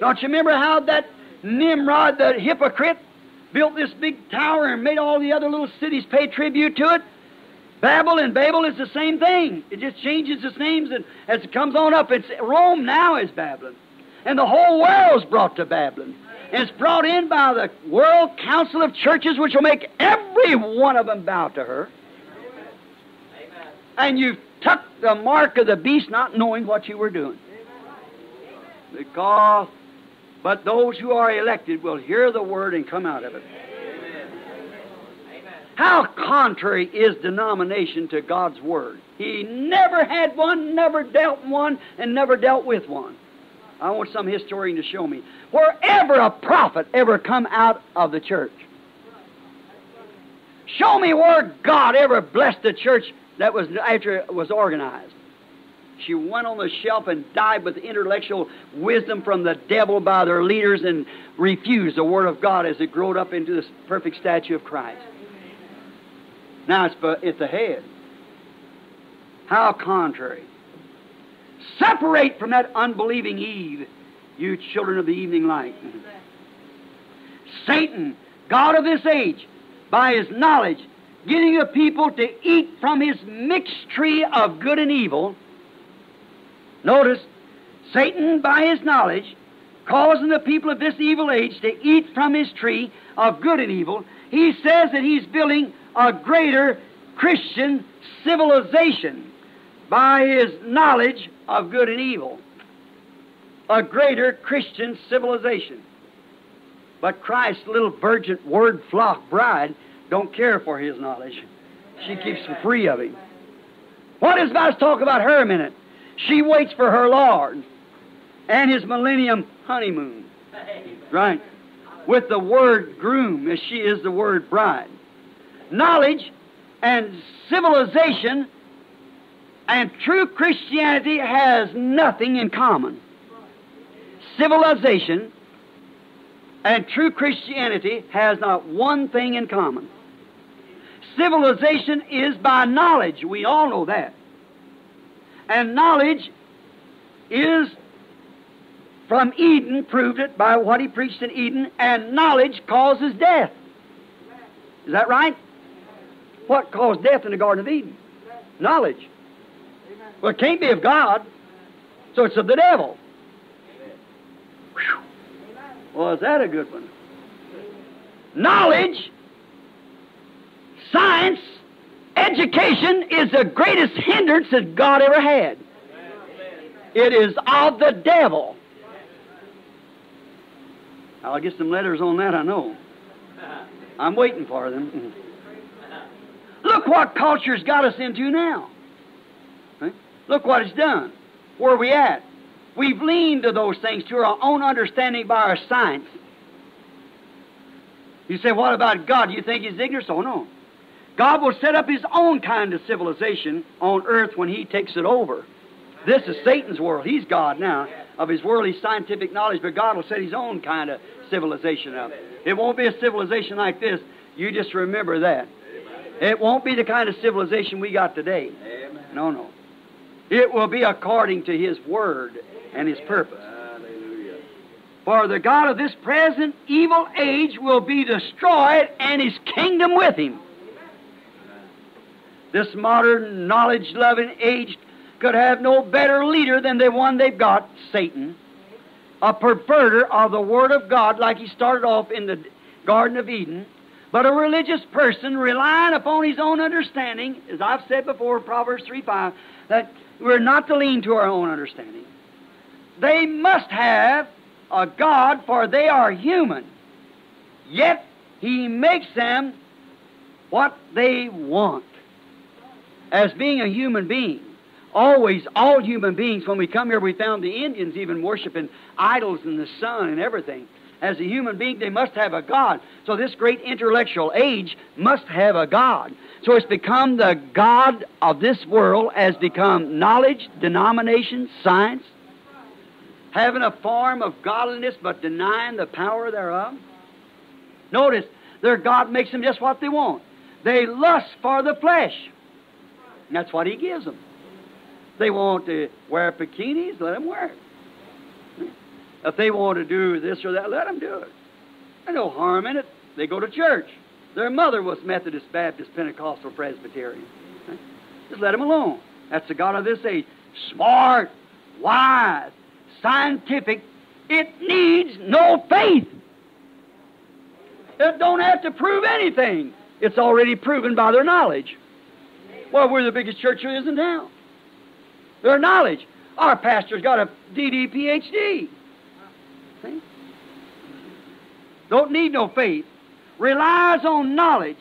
Don't you remember how that Nimrod, the hypocrite, built this big tower and made all the other little cities pay tribute to it? Babel and Babel is the same thing. It just changes its names and as it comes on up. It's Rome now is Babylon. And the whole world's brought to Babylon. And it's brought in by the World Council of Churches, which will make every one of them bow to her. Amen. And you took the mark of the beast not knowing what you were doing. Because, but those who are elected will hear the word and come out of it. How contrary is denomination to God's Word? He never had one, never dealt one, and never dealt with one. I want some historian to show me. Wherever a prophet ever come out of the church. Show me where God ever blessed the church that was after it was organized. She went on the shelf and died with intellectual wisdom from the devil by their leaders and refused the Word of God as it growed up into this perfect statue of Christ. Now it's, it's the head. How contrary. Separate from that unbelieving Eve, you children of the evening light. Satan, God of this age, by his knowledge, getting the people to eat from his mixed tree of good and evil. Notice, Satan, by his knowledge, causing the people of this evil age to eat from his tree of good and evil. He says that he's building a greater Christian civilization by his knowledge of good and evil. A greater Christian civilization. But Christ's little virgin word flock bride don't care for his knowledge. She keeps free of him. What is about to talk about her a minute? She waits for her Lord and his millennium honeymoon. Right. With the word groom as she is the word bride. Knowledge and civilization and true Christianity has nothing in common. Civilization and true Christianity has not one thing in common. Civilization is by knowledge. We all know that. And knowledge is from Eden, proved it by what he preached in Eden, and knowledge causes death. Is that right? What caused death in the Garden of Eden? Knowledge. Well, it can't be of God, so it's of the devil. Well, is that a good one? knowledge, science, education is the greatest hindrance that God ever had. It is of the devil. I'll get some letters on that, I know. I'm waiting for them. Look what culture's got us into now. Look what it's done. Where are we at? We've leaned to those things to our own understanding by our science. You say, what about God? Do you think He's ignorant? Oh, no. God will set up His own kind of civilization on earth when He takes it over. This is Satan's world. He's God now of his worldly scientific knowledge, but God will set His own kind of civilization up. It won't be a civilization like this. You just remember that. It won't be the kind of civilization we got today. No, no. It will be according to His Word and His purpose. For the God of this present evil age will be destroyed and His kingdom with Him. This modern knowledge loving age could have no better leader than the one they've got, Satan. A perverter of the Word of God, like he started off in the Garden of Eden, but a religious person relying upon his own understanding, as I've said before, Proverbs 3 5, that we're not to lean to our own understanding. They must have a God, for they are human. Yet He makes them what they want as being a human being. Always, all human beings, when we come here, we found the Indians even worshiping idols and the sun and everything. As a human being, they must have a God. So this great intellectual age must have a God. So it's become the God of this world has become knowledge, denomination, science, having a form of godliness but denying the power thereof. Notice, their God makes them just what they want. They lust for the flesh. And that's what He gives them. They want to wear bikinis, let them wear it. If they want to do this or that, let them do it. There's no harm in it. They go to church. Their mother was Methodist, Baptist, Pentecostal, Presbyterian. Just let them alone. That's the God of this age. Smart, wise, scientific. It needs no faith. It don't have to prove anything. It's already proven by their knowledge. Well, we're the biggest church there is in town. Their knowledge. Our pastor's got a DD PhD. See? Don't need no faith. Relies on knowledge.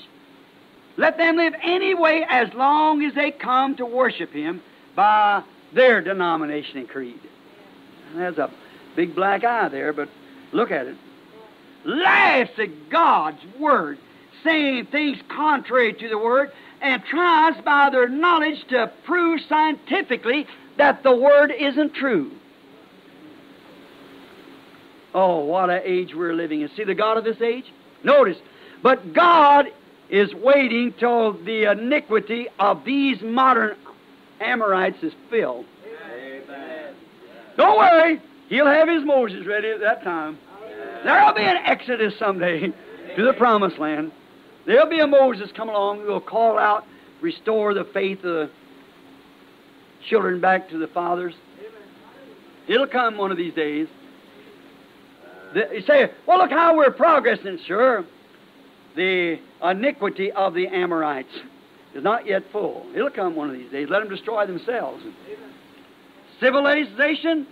Let them live any way as long as they come to worship Him by their denomination and creed. There's a big black eye there, but look at it. Laughs at God's Word, saying things contrary to the Word, and tries by their knowledge to prove scientifically that the Word isn't true. Oh, what an age we're living in. See the God of this age? Notice, but God is waiting till the iniquity of these modern Amorites is filled. Amen. Don't worry, he'll have his Moses ready at that time. There'll be an exodus someday to the promised land. There'll be a Moses come along who will call out, restore the faith of the children back to the fathers. It'll come one of these days. The, you say, well, look how we're progressing. Sure. The iniquity of the Amorites is not yet full. It'll come one of these days. Let them destroy themselves. Civilization,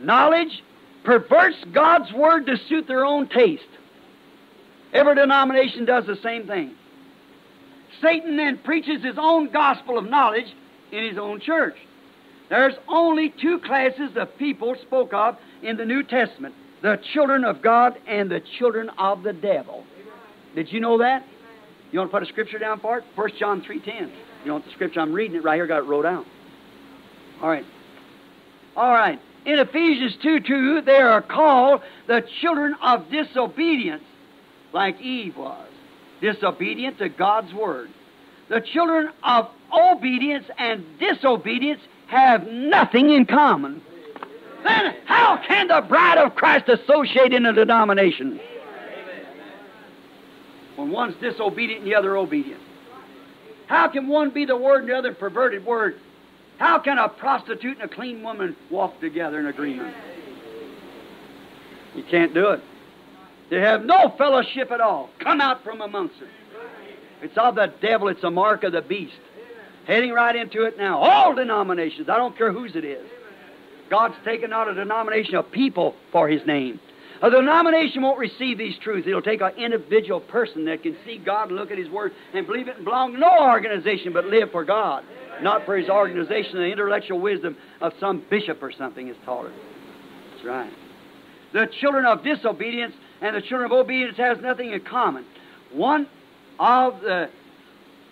knowledge, perverts God's word to suit their own taste. Every denomination does the same thing. Satan then preaches his own gospel of knowledge in his own church. There's only two classes of people spoke of in the New Testament the children of God and the children of the devil. Did you know that? You want to put a scripture down for it? 1 John 3.10. You want the scripture? I'm reading it right here. Got it wrote out. All right. All right. In Ephesians 2 2, they are called the children of disobedience, like Eve was, disobedient to God's word. The children of obedience and disobedience have nothing in common. Then how can the bride of Christ associate in a denomination? When one's disobedient and the other obedient. How can one be the word and the other perverted word? How can a prostitute and a clean woman walk together in agreement? You can't do it. They have no fellowship at all. Come out from amongst them. It's of the devil. It's a mark of the beast. Heading right into it now. All denominations. I don't care whose it is. God's taken out a denomination of people for His name. A denomination won't receive these truths. It'll take an individual person that can see God and look at His Word and believe it and belong to no organization but live for God, not for His organization, the intellectual wisdom of some bishop or something is taught. That's right. The children of disobedience and the children of obedience has nothing in common. One of the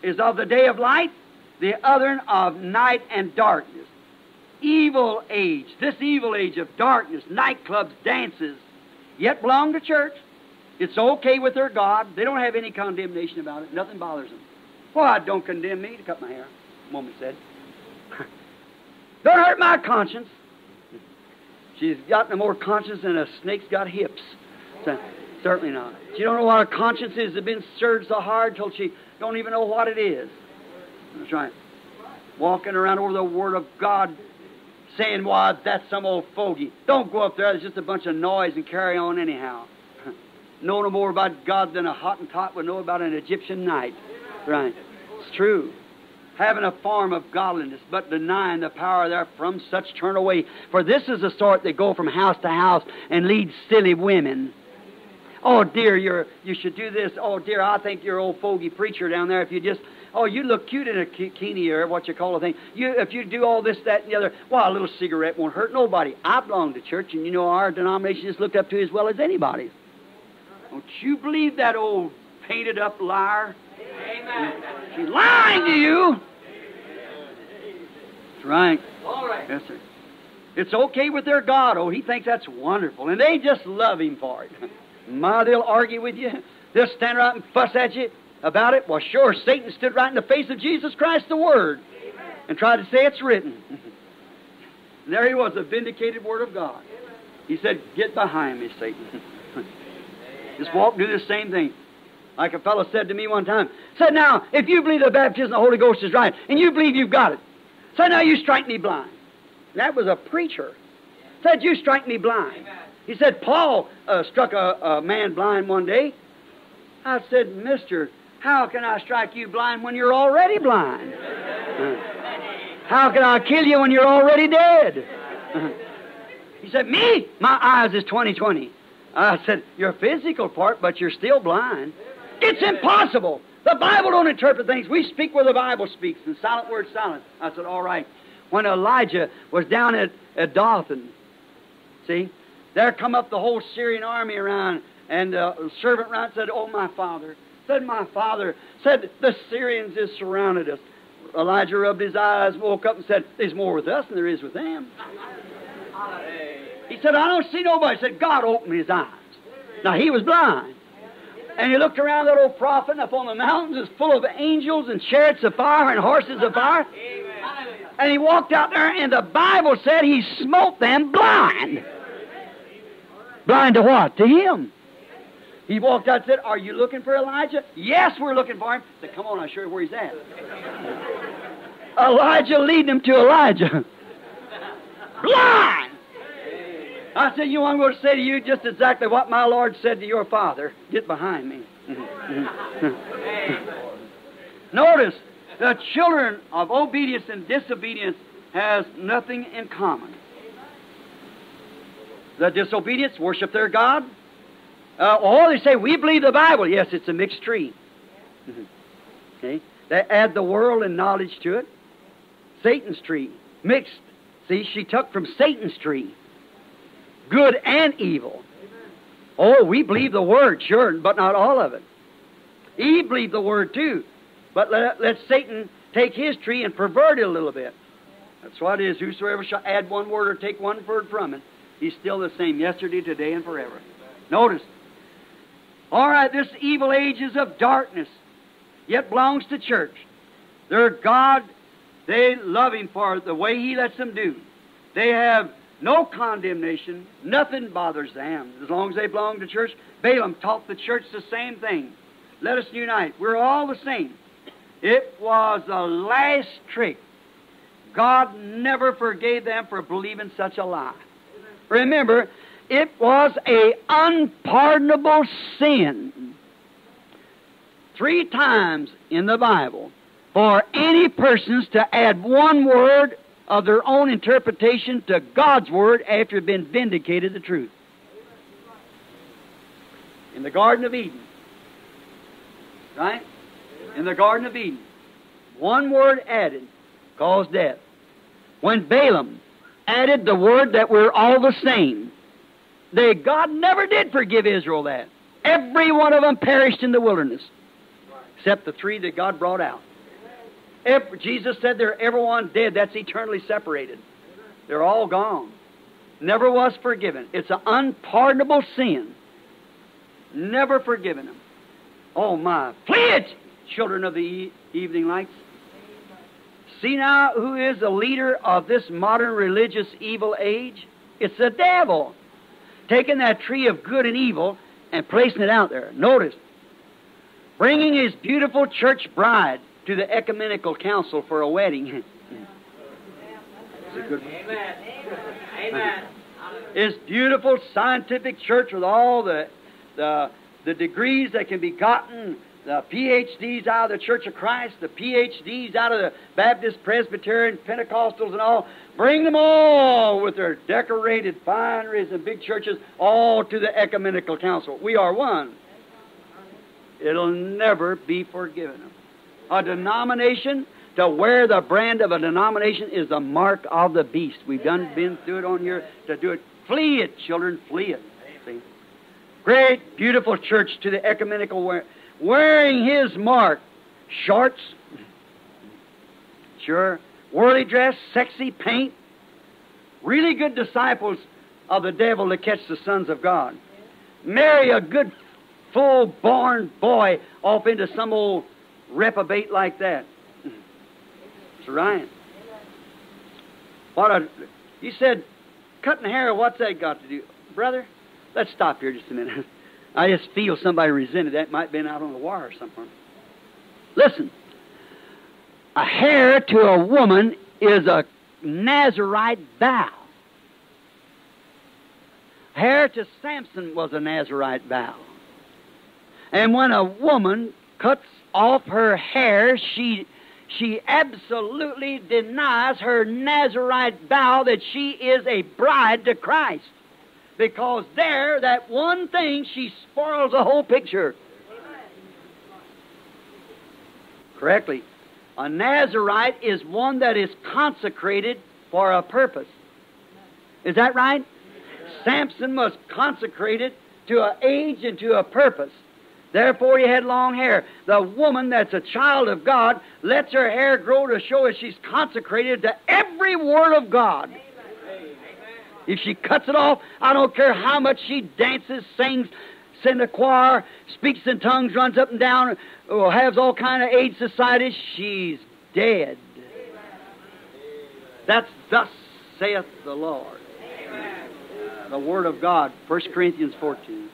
is of the day of light, the other of night and darkness. Evil age, this evil age of darkness, nightclubs, dances, yet belong to church. It's okay with their God. They don't have any condemnation about it. Nothing bothers them. Why, don't condemn me to cut my hair, woman said. don't hurt my conscience. She's got no more conscience than a snake's got hips. So, certainly not. She don't know what a conscience is. It's been stirred so hard till she don't even know what it is. That's right. Walking around over the Word of God saying, why, that's some old fogey. Don't go up there. It's just a bunch of noise and carry on anyhow. know no more about God than a Hottentot would know about an Egyptian night. Right. It's true. Having a form of godliness, but denying the power therefrom, such turn away. For this is the sort that go from house to house and lead silly women. Oh dear, you're you should do this. Oh dear, I think you're old fogey preacher down there. If you just Oh, you look cute in a bikini or what you call a thing. You, if you do all this, that, and the other, well, a little cigarette won't hurt nobody. I belong to church, and you know our denomination is looked up to as well as anybody's. Don't you believe that old painted up liar? Amen. She's lying to you. That's right. All right. Yes, sir. It's okay with their God. Oh, he thinks that's wonderful, and they just love him for it. My, they'll argue with you. They'll stand around and fuss at you about it? Well, sure, Satan stood right in the face of Jesus Christ, the Word, and tried to say it's written. there he was, the vindicated Word of God. He said, Get behind me, Satan. Just walk do the same thing. Like a fellow said to me one time, said, Now, if you believe the baptism of the Holy Ghost is right, and you believe you've got it, said, Now you strike me blind. That was a preacher. Said, You strike me blind. He said, Paul uh, struck a, a man blind one day. I said, Mister, how can I strike you blind when you're already blind? How can I kill you when you're already dead? He said, Me? My eyes is 2020. I said, Your physical part, but you're still blind. It's impossible. The Bible don't interpret things. We speak where the Bible speaks, and silent word silent. I said, All right. When Elijah was down at, at Dothan, see, there come up the whole Syrian army around, and uh, the servant around said, Oh, my father, Said my father, said the Syrians has surrounded us. Elijah rubbed his eyes, woke up and said, There's more with us than there is with them. He said, I don't see nobody. He said, God opened his eyes. Now he was blind. And he looked around that old prophet up on the mountains is full of angels and chariots of fire and horses of fire. And he walked out there and the Bible said he smote them blind. Blind to what? To him. He walked out and said, Are you looking for Elijah? Yes, we're looking for him. I said, Come on, I'll show you where he's at. Elijah leading him to Elijah. Blind! I said, You know, I'm going to say to you just exactly what my Lord said to your father. Get behind me. Notice, the children of obedience and disobedience has nothing in common. The disobedience worship their God. Uh, or they say, we believe the Bible. Yes, it's a mixed tree. Okay? They add the world and knowledge to it. Satan's tree. Mixed. See, she took from Satan's tree. Good and evil. Oh, we believe the Word, sure, but not all of it. Eve believed the Word too. But let, let Satan take his tree and pervert it a little bit. That's what it is. Whosoever shall add one word or take one word from it, he's still the same yesterday, today, and forever. Notice, all right, this evil age is of darkness, yet belongs to church. Their God, they love Him for the way He lets them do. They have no condemnation. Nothing bothers them as long as they belong to church. Balaam taught the church the same thing. Let us unite. We're all the same. It was the last trick. God never forgave them for believing such a lie. Remember, It was a unpardonable sin. Three times in the Bible for any persons to add one word of their own interpretation to God's word after it had been vindicated the truth. In the Garden of Eden. Right? In the Garden of Eden. One word added caused death. When Balaam added the word that we're all the same, they, God never did forgive Israel that. Every one of them perished in the wilderness, except the three that God brought out. Every, Jesus said they're everyone dead. That's eternally separated. They're all gone. Never was forgiven. It's an unpardonable sin. Never forgiven them. Oh my. Flee it, children of the e- evening lights. See now who is the leader of this modern religious evil age? It's the devil. Taking that tree of good and evil and placing it out there. Notice. Bringing his beautiful church bride to the ecumenical council for a wedding. Amen. Amen. This beautiful scientific church with all the, the, the degrees that can be gotten, the PhDs out of the Church of Christ, the PhDs out of the Baptist, Presbyterian, Pentecostals, and all. Bring them all with their decorated fineries and big churches all to the ecumenical council. We are one. It'll never be forgiven them. A denomination to wear the brand of a denomination is the mark of the beast. We've done been through it on your to do it. Flee it, children, flee it. See? Great, beautiful church to the ecumenical wear, wearing his mark. Shorts, sure. Worldly dress, sexy paint. Really good disciples of the devil to catch the sons of God. Marry a good, full born boy off into some old reprobate like that. It's Ryan. What a, you said, cutting hair, what's that got to do? Brother, let's stop here just a minute. I just feel somebody resented that. Might have been out on the wire something. Listen, a hair to a woman is a Nazarite vow. Hair to Samson was a Nazarite vow. And when a woman cuts off her hair, she she absolutely denies her Nazarite vow that she is a bride to Christ. Because there, that one thing, she spoils the whole picture. Correctly. A Nazarite is one that is consecrated for a purpose. Is that right? Samson was consecrated to an age and to a purpose. Therefore, he had long hair. The woman that's a child of God lets her hair grow to show that she's consecrated to every word of God. If she cuts it off, I don't care how much she dances, sings, sings a choir, speaks in tongues, runs up and down, or has all kind of aid societies, she's dead. That's thus saith the Lord. The Word of God, 1 Corinthians 14.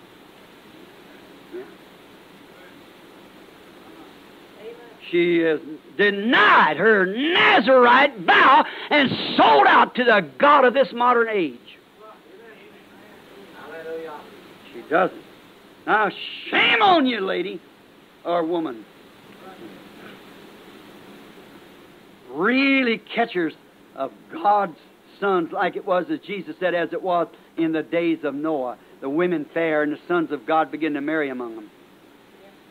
She has denied her Nazarite vow and sold out to the God of this modern age. She doesn't. Now, shame on you, lady or woman. Really catchers of God's sons, like it was, as Jesus said, as it was in the days of Noah. The women fair and the sons of God begin to marry among them.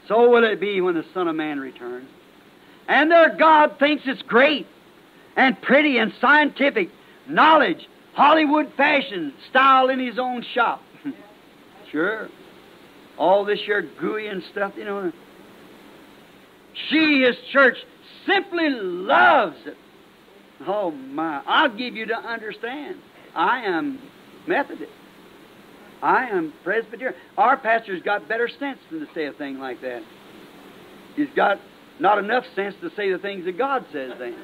So will it be when the Son of Man returns. And their God thinks it's great and pretty and scientific knowledge, Hollywood fashion style in his own shop. sure. All this here gooey and stuff, you know. She, his church, simply loves it. Oh my. I'll give you to understand. I am Methodist. I am Presbyterian. Our pastor's got better sense than to say a thing like that. He's got not enough sense to say the things that God says then.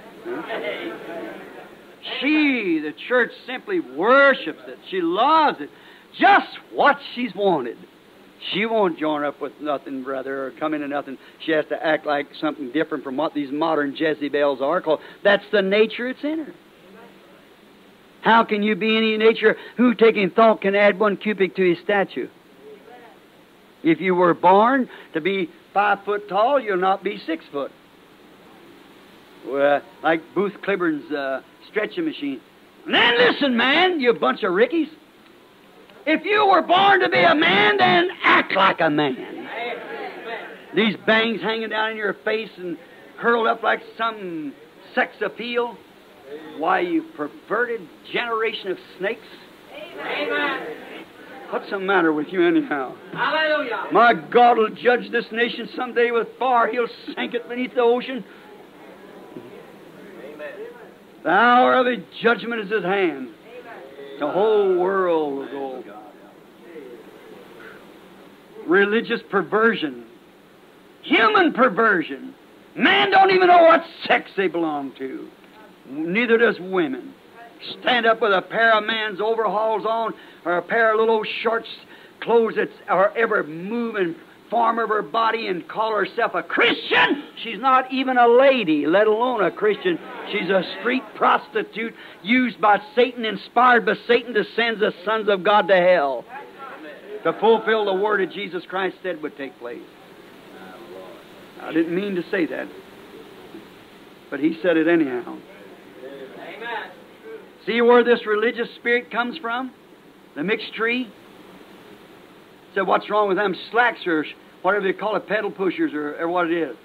She, the church, simply worships it. She loves it. Just what she's wanted. She won't join up with nothing, brother, or come into nothing. She has to act like something different from what these modern Jezebels are called. That's the nature it's in her. How can you be any nature who, taking thought, can add one cubit to his statue? If you were born to be five foot tall, you'll not be six foot. Well, like Booth Clibborn's uh, stretching machine. Then listen, man, you bunch of rickies. If you were born to be a man, then act like a man. These bangs hanging down in your face and curled up like some sex appeal. Why, you perverted generation of snakes. Amen. What's the matter with you, anyhow? Hallelujah. My God will judge this nation someday with fire. He'll sink it beneath the ocean. The hour of his judgment is at hand. The whole world will go. Religious perversion. Human perversion. Man don't even know what sex they belong to. Neither does women. Stand up with a pair of man's overalls on or a pair of little shorts clothes that are ever moving form of her body and call herself a Christian. She's not even a lady, let alone a Christian. She's a street prostitute used by Satan, inspired by Satan to send the sons of God to hell to fulfill the word that Jesus Christ said would take place. I didn't mean to say that, but he said it anyhow. Amen. See where this religious spirit comes from? The mixed tree? Said, what's wrong with them slacks or whatever they call it, pedal pushers or, or what it is?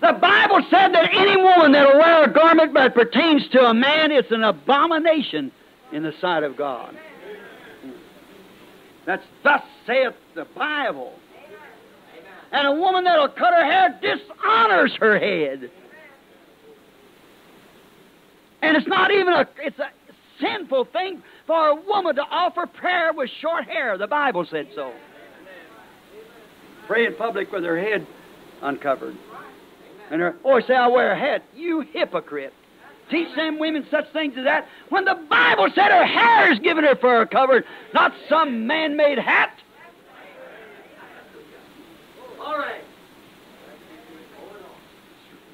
The Bible said that any woman that'll wear a garment that pertains to a man, it's an abomination in the sight of God. That's thus saith the Bible. And a woman that'll cut her hair dishonors her head. And it's not even a, it's a sinful thing for a woman to offer prayer with short hair. The Bible said so. Pray in public with her head uncovered. And her, oh, say, I wear a hat. You hypocrite. Teach them women such things as that when the Bible said her hair is given her for a cover, not some man made hat. All right.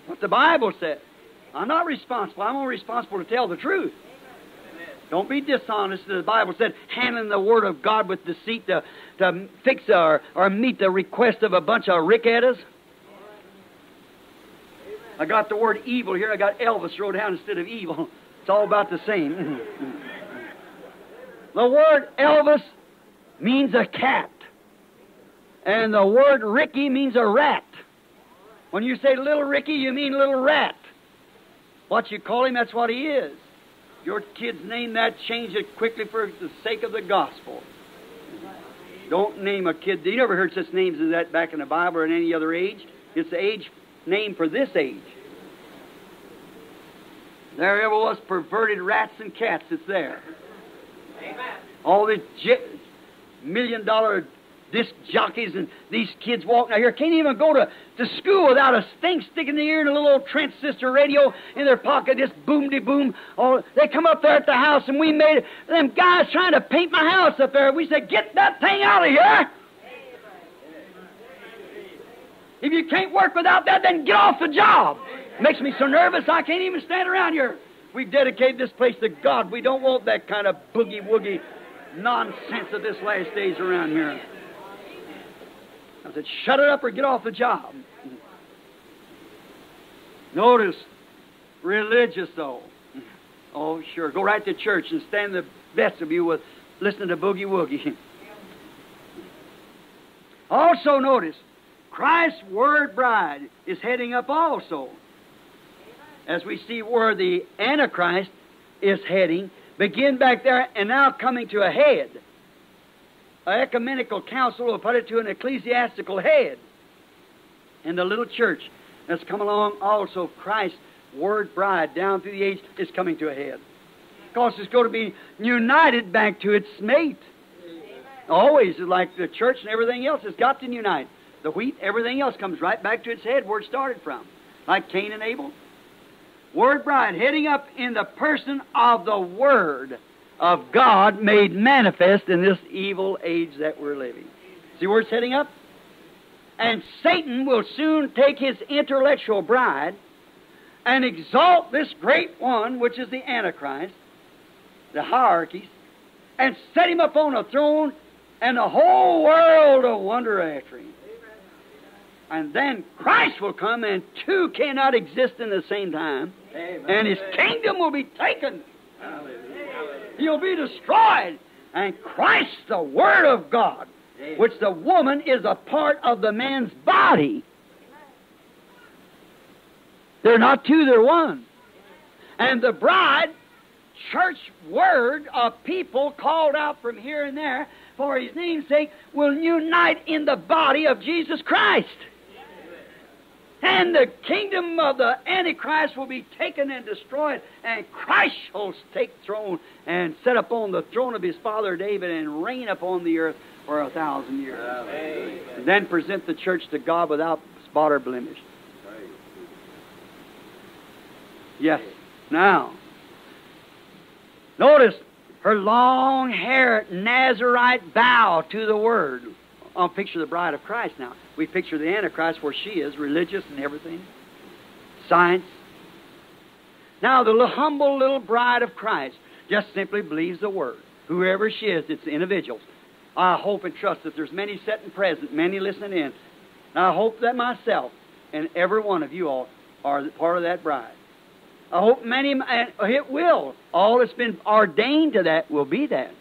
What the Bible said. I'm not responsible. I'm only responsible to tell the truth. Don't be dishonest. The Bible said, handling the Word of God with deceit to, to fix or, or meet the request of a bunch of rickettas. I got the word evil here. I got Elvis wrote down instead of evil. It's all about the same. the word Elvis means a cat. And the word Ricky means a rat. When you say little Ricky, you mean little rat. What you call him, that's what he is. Your kid's name that, change it quickly for the sake of the gospel. Don't name a kid. You never heard such names as that back in the Bible or in any other age. It's the age name for this age. There ever was perverted rats and cats. It's there. Amen. All the j- million dollar disc jockeys and these kids walking out here can't even go to, to school without a stink stick in the ear and a little old transistor radio in their pocket, just boom de boom. Oh, they come up there at the house and we made it. Them guys trying to paint my house up there. We said, get that thing out of here. If you can't work without that, then get off the job. Makes me so nervous I can't even stand around here. We've dedicated this place to God. We don't want that kind of boogie woogie nonsense of this last days around here. I said, shut it up or get off the job. Notice, religious though. Oh, sure. Go right to church and stand the best of you with listening to boogie woogie. Also, notice, Christ's word bride is heading up also. As we see where the Antichrist is heading, begin back there and now coming to a head. An ecumenical council will put it to an ecclesiastical head. And the little church that's come along also, Christ's word bride down through the age is coming to a head. Because it's going to be united back to its mate. Always, like the church and everything else, has got to unite. The wheat, everything else comes right back to its head where it started from. Like Cain and Abel. Word bride heading up in the person of the Word of God made manifest in this evil age that we're living. See where it's heading up? And Satan will soon take his intellectual bride and exalt this great one, which is the Antichrist, the hierarchies, and set him up on a throne, and the whole world will wonder after him. And then Christ will come, and two cannot exist in the same time, and his kingdom will be taken. He'll be destroyed. And Christ, the Word of God, which the woman is a part of the man's body. They're not two, they're one. And the bride, church word of people called out from here and there for his name's sake, will unite in the body of Jesus Christ. And the kingdom of the Antichrist will be taken and destroyed, and Christ shall take throne and set upon the throne of his father David and reign upon the earth for a thousand years. Then present the church to God without spot or blemish. Yes. Now, notice her long hair Nazarite bow to the word. I'll picture the bride of Christ now. We picture the Antichrist where she is, religious and everything, science. Now, the little, humble little bride of Christ just simply believes the word. Whoever she is, it's individuals. I hope and trust that there's many sitting present, many listening in. And I hope that myself and every one of you all are part of that bride. I hope many, and it will. All that's been ordained to that will be that.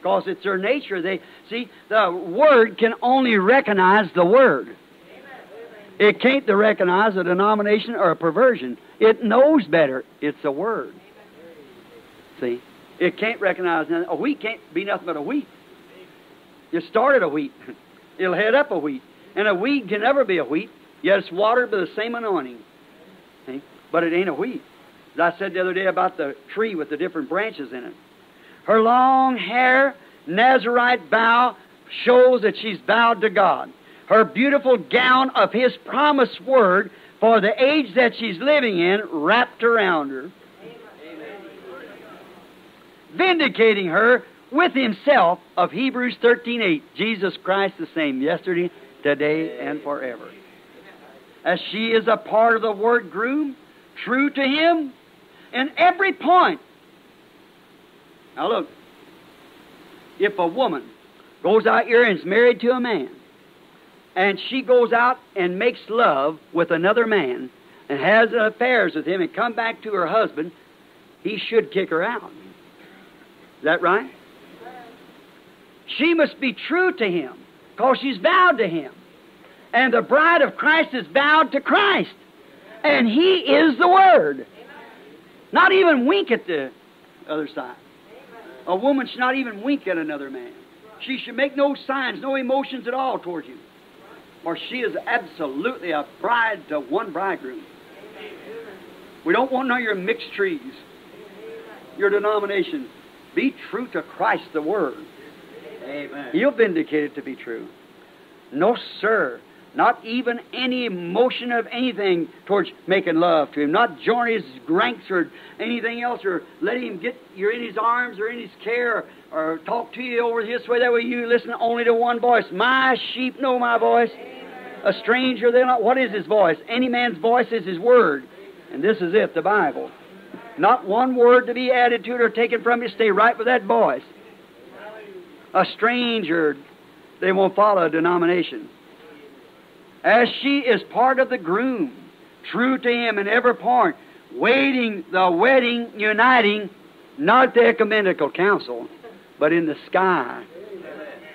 Because it's their nature. They see the word can only recognize the word. It can't recognize a denomination or a perversion. It knows better. It's a word. See? It can't recognize. A wheat can't be nothing but a wheat. You started a wheat. It'll head up a wheat. And a weed can never be a wheat, yet it's watered by the same anointing. See? But it ain't a wheat. As I said the other day about the tree with the different branches in it. Her long hair, Nazarite bow, shows that she's bowed to God. Her beautiful gown of His promised word for the age that she's living in wrapped around her, vindicating her with Himself of Hebrews 13:8. Jesus Christ the same yesterday, today, and forever. As she is a part of the word groom, true to Him in every point. Now look, if a woman goes out here and is married to a man, and she goes out and makes love with another man and has affairs with him and come back to her husband, he should kick her out. Is that right? She must be true to him because she's vowed to him. And the bride of Christ is vowed to Christ. And he is the Word. Not even wink at the other side. A woman should not even wink at another man. She should make no signs, no emotions at all towards you. For she is absolutely a bride to one bridegroom. We don't want none of your mixed trees, your denomination. Be true to Christ the Word. Amen. He'll vindicate it to be true. No, sir. Not even any emotion of anything towards making love to him. Not join his ranks or anything else, or let him get you in his arms or in his care, or, talk to you over this way. That way you listen only to one voice. My sheep know my voice. A stranger, they're not. What is his voice? Any man's voice is his word. And this is it, the Bible. Not one word to be added to it or taken from you. Stay right with that voice. A stranger, they won't follow a denomination as she is part of the groom, true to him in every point, waiting the wedding, uniting, not the ecumenical council, but in the sky,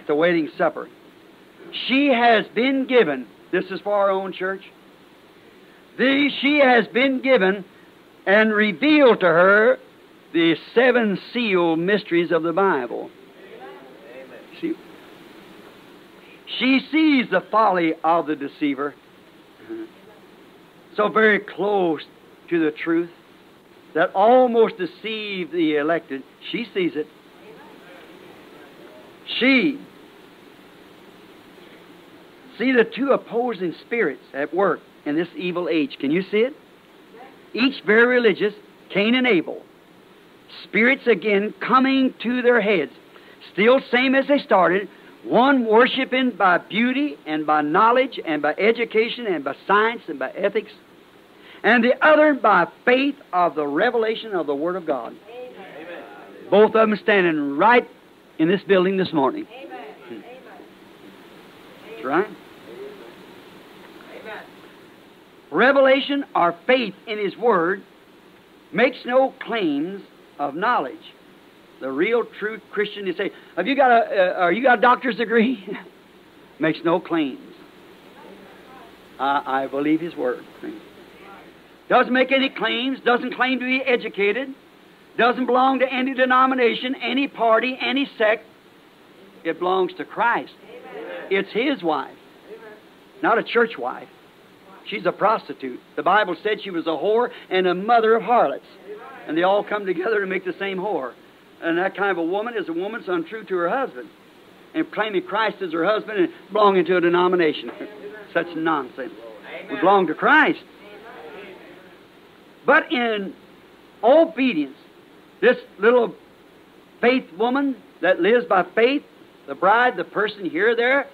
the wedding supper. She has been given, this is for our own church, the, she has been given and revealed to her the seven seal mysteries of the Bible. See, she sees the folly of the deceiver, so very close to the truth that almost deceive the elected. She sees it. She see the two opposing spirits at work in this evil age. Can you see it? Each very religious, Cain and Abel. Spirits again coming to their heads. Still same as they started, one worshiping by beauty and by knowledge and by education and by science and by ethics, and the other by faith of the revelation of the Word of God. Amen. Both of them standing right in this building this morning. Amen. That's right. Amen. Revelation or faith in His Word makes no claims of knowledge. The real, true Christian is say, "Have you got a? Uh, are you got a doctor's degree?" makes no claims. I, I believe His Word. Doesn't make any claims. Doesn't claim to be educated. Doesn't belong to any denomination, any party, any sect. It belongs to Christ. It's His wife, not a church wife. She's a prostitute. The Bible said she was a whore and a mother of harlots. And they all come together to make the same whore. And that kind of a woman is a woman that's untrue to her husband. And claiming Christ as her husband and belonging to a denomination. Such nonsense. We belong to Christ. But in obedience, this little faith woman that lives by faith, the bride, the person here, there,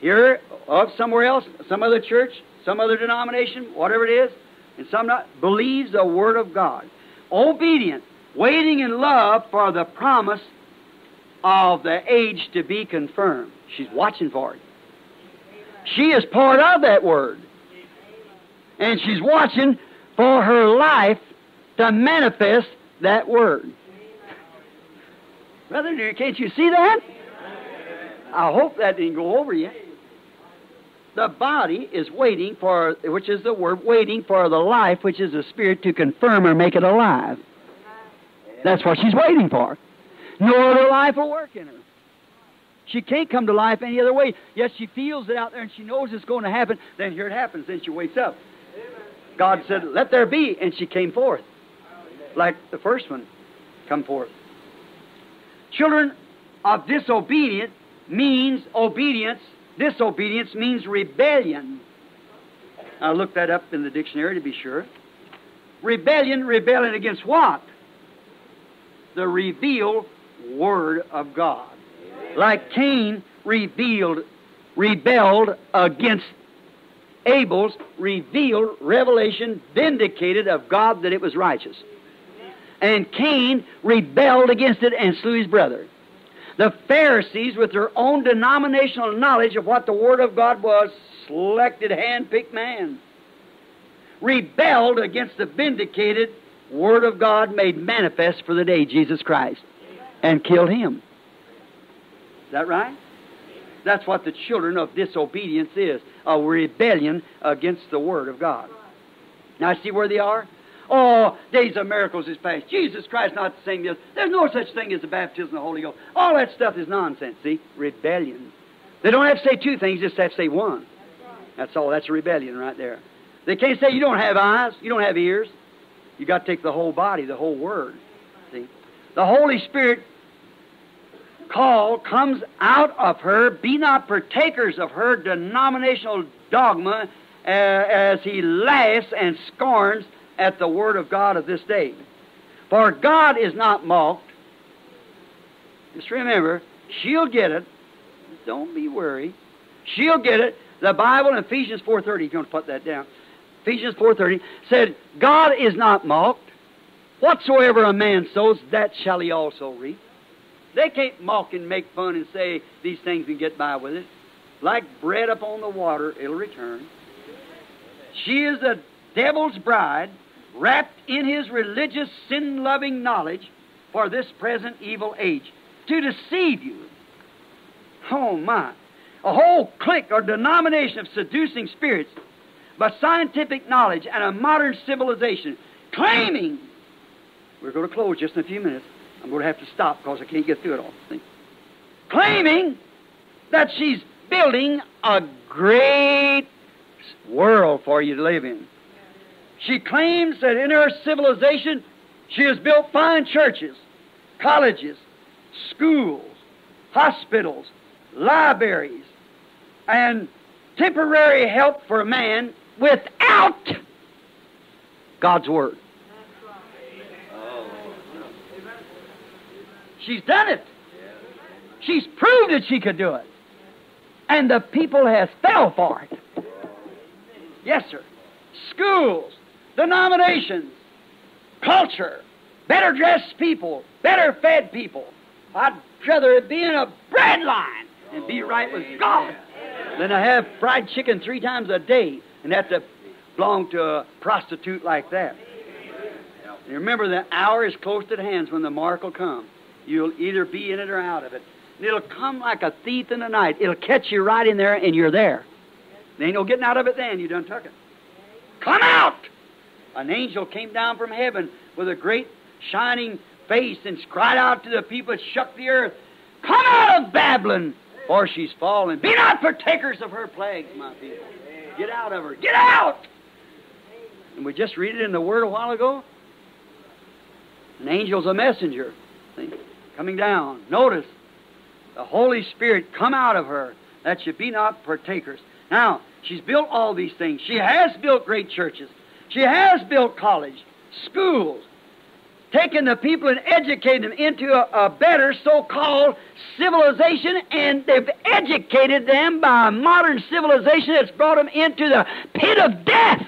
here, of somewhere else, some other church, some other denomination, whatever it is, and some not, believes the Word of God. Obedient, waiting in love for the promise of the age to be confirmed. She's watching for it. She is part of that Word. And she's watching for her life to manifest that Word. Brother, can't you see that? I hope that didn't go over you. The body is waiting for, which is the word, waiting for the life, which is the spirit, to confirm or make it alive. That's what she's waiting for. No other life will work in her. She can't come to life any other way. Yes, she feels it out there and she knows it's going to happen. Then here it happens. Then she wakes up. God said, Let there be. And she came forth. Like the first one, come forth. Children of disobedience means obedience. Disobedience means rebellion. I looked that up in the dictionary to be sure. Rebellion, rebellion against what? The revealed Word of God. Like Cain revealed, rebelled against Abel's revealed revelation, vindicated of God that it was righteous. And Cain rebelled against it and slew his brother. The Pharisees, with their own denominational knowledge of what the Word of God was, selected, hand-picked man, rebelled against the vindicated Word of God made manifest for the day, Jesus Christ, and killed him. Is that right? That's what the children of disobedience is a rebellion against the Word of God. Now, see where they are? Oh, days of miracles is past. Jesus Christ not saying this. There's no such thing as the baptism of the Holy Ghost. All that stuff is nonsense, see? Rebellion. They don't have to say two things, just have to say one. That's all. That's a rebellion right there. They can't say you don't have eyes, you don't have ears. You got to take the whole body, the whole word. See? The Holy Spirit call comes out of her. Be not partakers of her denominational dogma uh, as he laughs and scorns at the Word of God of this day. For God is not mocked. Just remember, she'll get it. Don't be worried. She'll get it. The Bible in Ephesians 4.30, if you want to put that down. Ephesians 4.30 said, God is not mocked. Whatsoever a man sows, that shall he also reap. They can't mock and make fun and say these things and get by with it. Like bread upon the water, it'll return. She is the devil's bride, wrapped in his religious, sin loving knowledge for this present evil age to deceive you. Oh, my. A whole clique or denomination of seducing spirits, but scientific knowledge and a modern civilization claiming. We're going to close just in a few minutes. I'm going to have to stop because I can't get through it all. Claiming that she's building a great world for you to live in. She claims that in her civilization she has built fine churches, colleges, schools, hospitals, libraries, and temporary help for man without God's Word. She's done it. She's proved that she could do it. And the people has fell for it. Yes, sir. Schools, denominations, culture, better dressed people, better fed people. I'd rather be in a bread line and be right with God than to have fried chicken three times a day and have to belong to a prostitute like that. And remember, the hour is close at hand when the mark will come. You'll either be in it or out of it. And it'll come like a thief in the night. It'll catch you right in there, and you're there. There ain't no getting out of it then. You done took it. Come out! An angel came down from heaven with a great shining face and cried out to the people that shook the earth, Come out of Babylon, for she's fallen. Be not partakers of her plagues, my people. Get out of her. Get out! And we just read it in the Word a while ago. An angel's a messenger. See? Coming down. Notice, the Holy Spirit come out of her, that she be not partakers. Now, she's built all these things. She has built great churches. She has built college, schools, taken the people and educated them into a, a better so-called civilization, and they've educated them by modern civilization that's brought them into the pit of death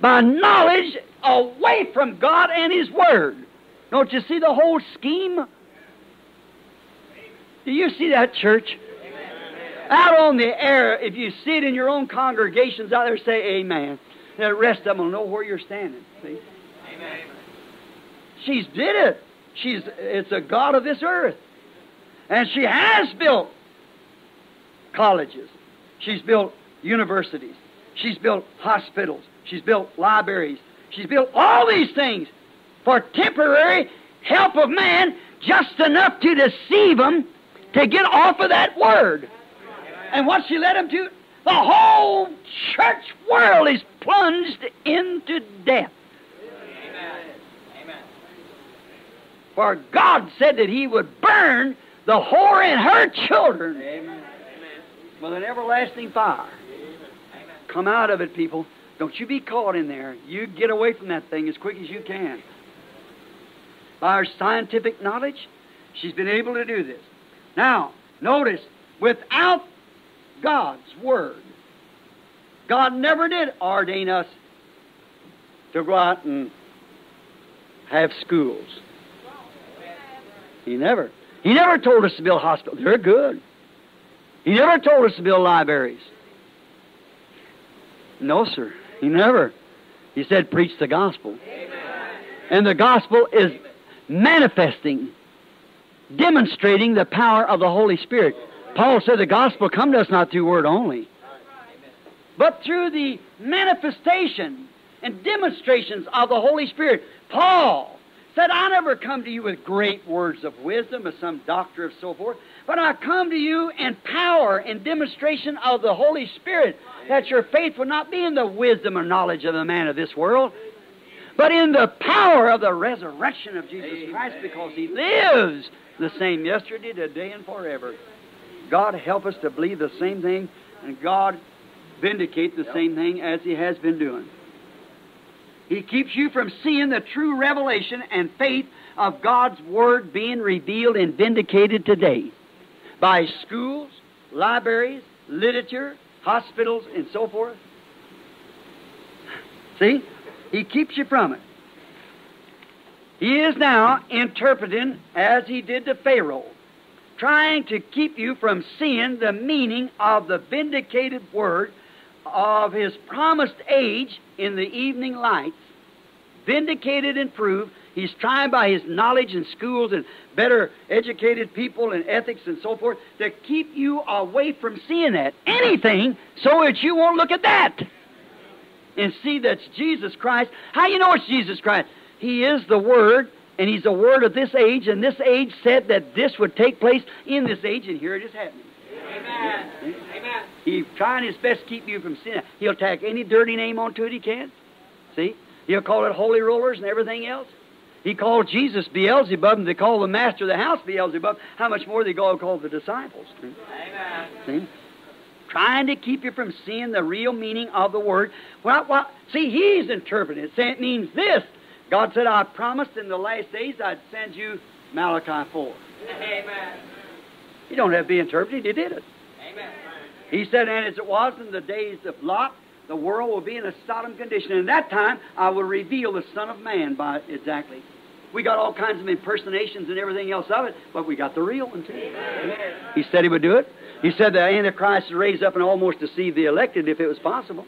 by knowledge away from God and His Word. Don't you see the whole scheme? Do you see that, church? Out on the air, if you see it in your own congregations out there, say amen. The rest of them will know where you're standing. See? Amen. She's did it. She's it's a God of this earth. And she has built colleges. She's built universities. She's built hospitals. She's built libraries. She's built all these things for temporary help of man, just enough to deceive them to get off of that word. And what she led them to? The whole church world is plunged into death. For God said that He would burn the whore and her children Amen. with an everlasting fire. Come out of it, people. Don't you be caught in there. You get away from that thing as quick as you can. By her scientific knowledge, she's been able to do this. Now, notice, without God's Word, God never did ordain us to go out and have schools. He never. He never told us to build hospitals. They're good. He never told us to build libraries. No, sir. He never. He said, preach the gospel. And the gospel is manifesting, demonstrating the power of the Holy Spirit. Paul said the gospel come to us not through word only, but through the manifestation and demonstrations of the Holy Spirit. Paul said, I never come to you with great words of wisdom as some doctor of so forth, but I come to you in power and demonstration of the Holy Spirit, that your faith will not be in the wisdom or knowledge of the man of this world, but in the power of the resurrection of Jesus Christ, because He lives the same yesterday, today, and forever. God help us to believe the same thing, and God vindicate the same thing as He has been doing. He keeps you from seeing the true revelation and faith of God's Word being revealed and vindicated today by schools, libraries, literature, hospitals, and so forth. See? He keeps you from it. He is now interpreting as he did to Pharaoh, trying to keep you from seeing the meaning of the vindicated word of his promised age in the evening lights, vindicated and proved. He's trying by his knowledge and schools and better educated people and ethics and so forth to keep you away from seeing that. Anything so that you won't look at that and see that's Jesus Christ. How you know it's Jesus Christ? He is the Word, and He's the Word of this age, and this age said that this would take place in this age, and here it is happening. Amen. Amen. He's trying his best to keep you from sin. He'll tack any dirty name onto it he can. See? He'll call it holy rollers and everything else. He called Jesus Beelzebub, and they call the master of the house Beelzebub. How much more they go call the disciples? Hmm? Amen. See? Trying to keep you from seeing the real meaning of the word. Well, well, see, he's interpreting it, saying it means this. God said, I promised in the last days I'd send you Malachi 4. Amen. You don't have to be interpreted, he did it. He said, and as it was in the days of Lot, the world will be in a Sodom condition. And at that time, I will reveal the Son of Man by exactly. We got all kinds of impersonations and everything else of it, but we got the real one too. He said he would do it. He said the Antichrist would raise up and almost deceive the elected if it was possible.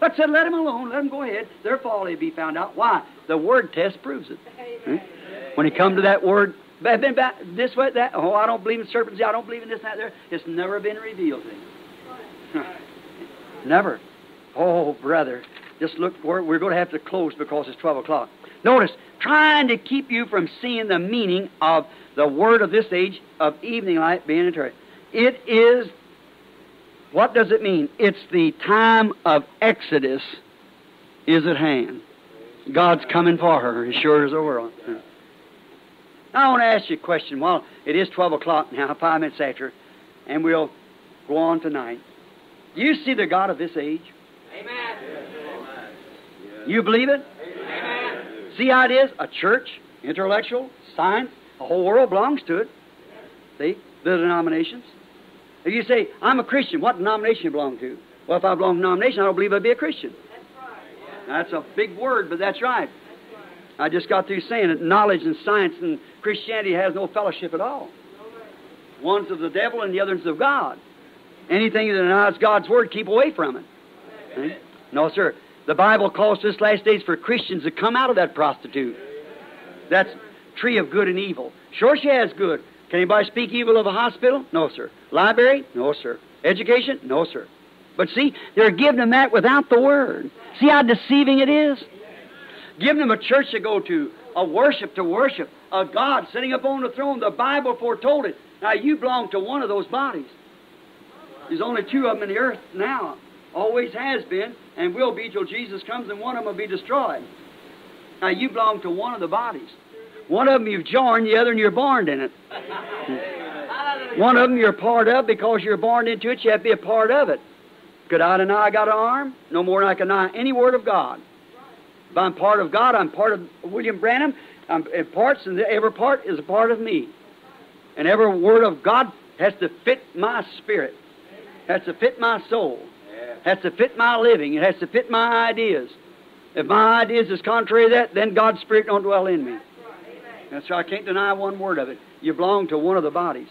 But said, let him alone, let him go ahead. Their folly will be found out. Why? The word test proves it. Hmm? When he come to that word, "Been back this way, that, oh, I don't believe in serpents, I don't believe in this, that, there, it's never been revealed to him. never. Oh, brother, just look, we're, we're going to have to close because it's 12 o'clock. Notice, trying to keep you from seeing the meaning of the word of this age of evening light being interpreted. It is, what does it mean? It's the time of Exodus is at hand. God's coming for her, as sure as the world. Now, I want to ask you a question. Well, it is 12 o'clock now, five minutes after, and we'll go on tonight. Do you see the God of this age? Amen. You believe it? Amen. See how it is? A church, intellectual, science, the whole world belongs to it. See? The denominations. If you say, I'm a Christian, what denomination do you belong to? Well, if I belong to a denomination, I don't believe I'd be a Christian. That's a big word, but that's right. I just got through saying that knowledge and science and Christianity has no fellowship at all. One's of the devil and the other's of God. Anything that denies God's word, keep away from it. See? No, sir. The Bible calls this last days for Christians to come out of that prostitute. That's tree of good and evil. Sure, she has good. Can anybody speak evil of a hospital? No, sir. Library? No, sir. Education? No, sir. But see, they're giving them that without the Word. See how deceiving it is? Giving them a church to go to, a worship to worship, a God sitting upon the throne. The Bible foretold it. Now, you belong to one of those bodies. There's only two of them in the earth now. Always has been, and will be till Jesus comes, and one of them will be destroyed. Now, you belong to one of the bodies. One of them you've joined, the other you're born in it. One of them you're part of because you're born into it, you have to be a part of it. Could I deny I got an arm? No more than I can deny any word of God. If I'm part of God, I'm part of William Branham. I'm in parts, and every part is a part of me. And every word of God has to fit my spirit, has to fit my soul, has to fit my living, it has to fit my ideas. If my ideas is contrary to that, then God's Spirit don't dwell in me. That's why I can't deny one word of it. You belong to one of the bodies.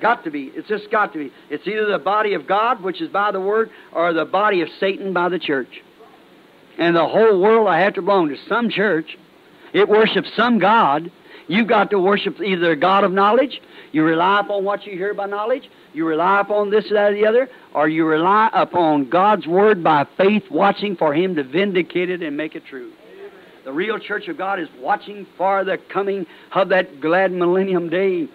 Got to be. It's just got to be. It's either the body of God, which is by the Word, or the body of Satan by the church. And the whole world, I have to belong to some church. It worships some God. You've got to worship either a God of knowledge, you rely upon what you hear by knowledge, you rely upon this, that, or the other, or you rely upon God's Word by faith, watching for Him to vindicate it and make it true. The real church of God is watching for the coming of that glad millennium day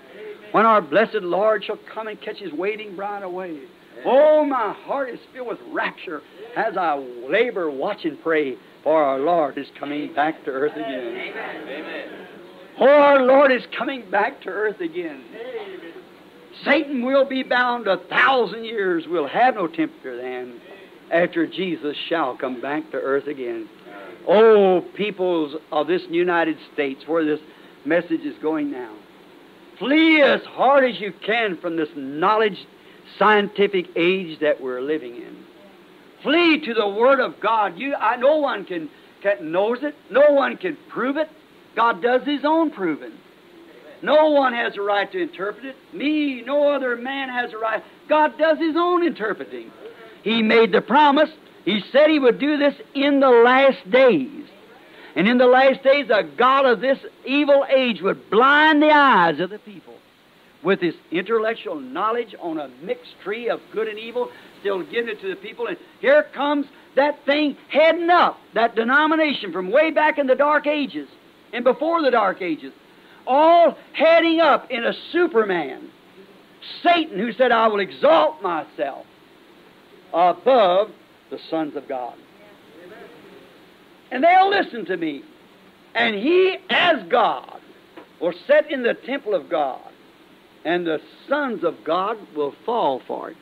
when our blessed Lord shall come and catch his waiting bride away. Oh, my heart is filled with rapture as I labor, watch, and pray, for our Lord is coming back to earth again. Amen. Oh, our Lord is coming back to earth again. Satan will be bound a thousand years. We'll have no tempter then after Jesus shall come back to earth again. Oh, peoples of this United States, where this message is going now. Flee as hard as you can from this knowledge scientific age that we're living in. Flee to the Word of God. You, I, no one can, can knows it. No one can prove it. God does His own proving. No one has a right to interpret it. Me, no other man has a right. God does His own interpreting. He made the promise. He said He would do this in the last days. And in the last days, the God of this evil age would blind the eyes of the people with his intellectual knowledge on a mixed tree of good and evil, still giving it to the people. And here comes that thing heading up, that denomination from way back in the Dark Ages and before the Dark Ages, all heading up in a Superman. Satan, who said, I will exalt myself above the sons of God and they'll listen to me. And he, as God, will sit in the temple of God, and the sons of God will fall for it.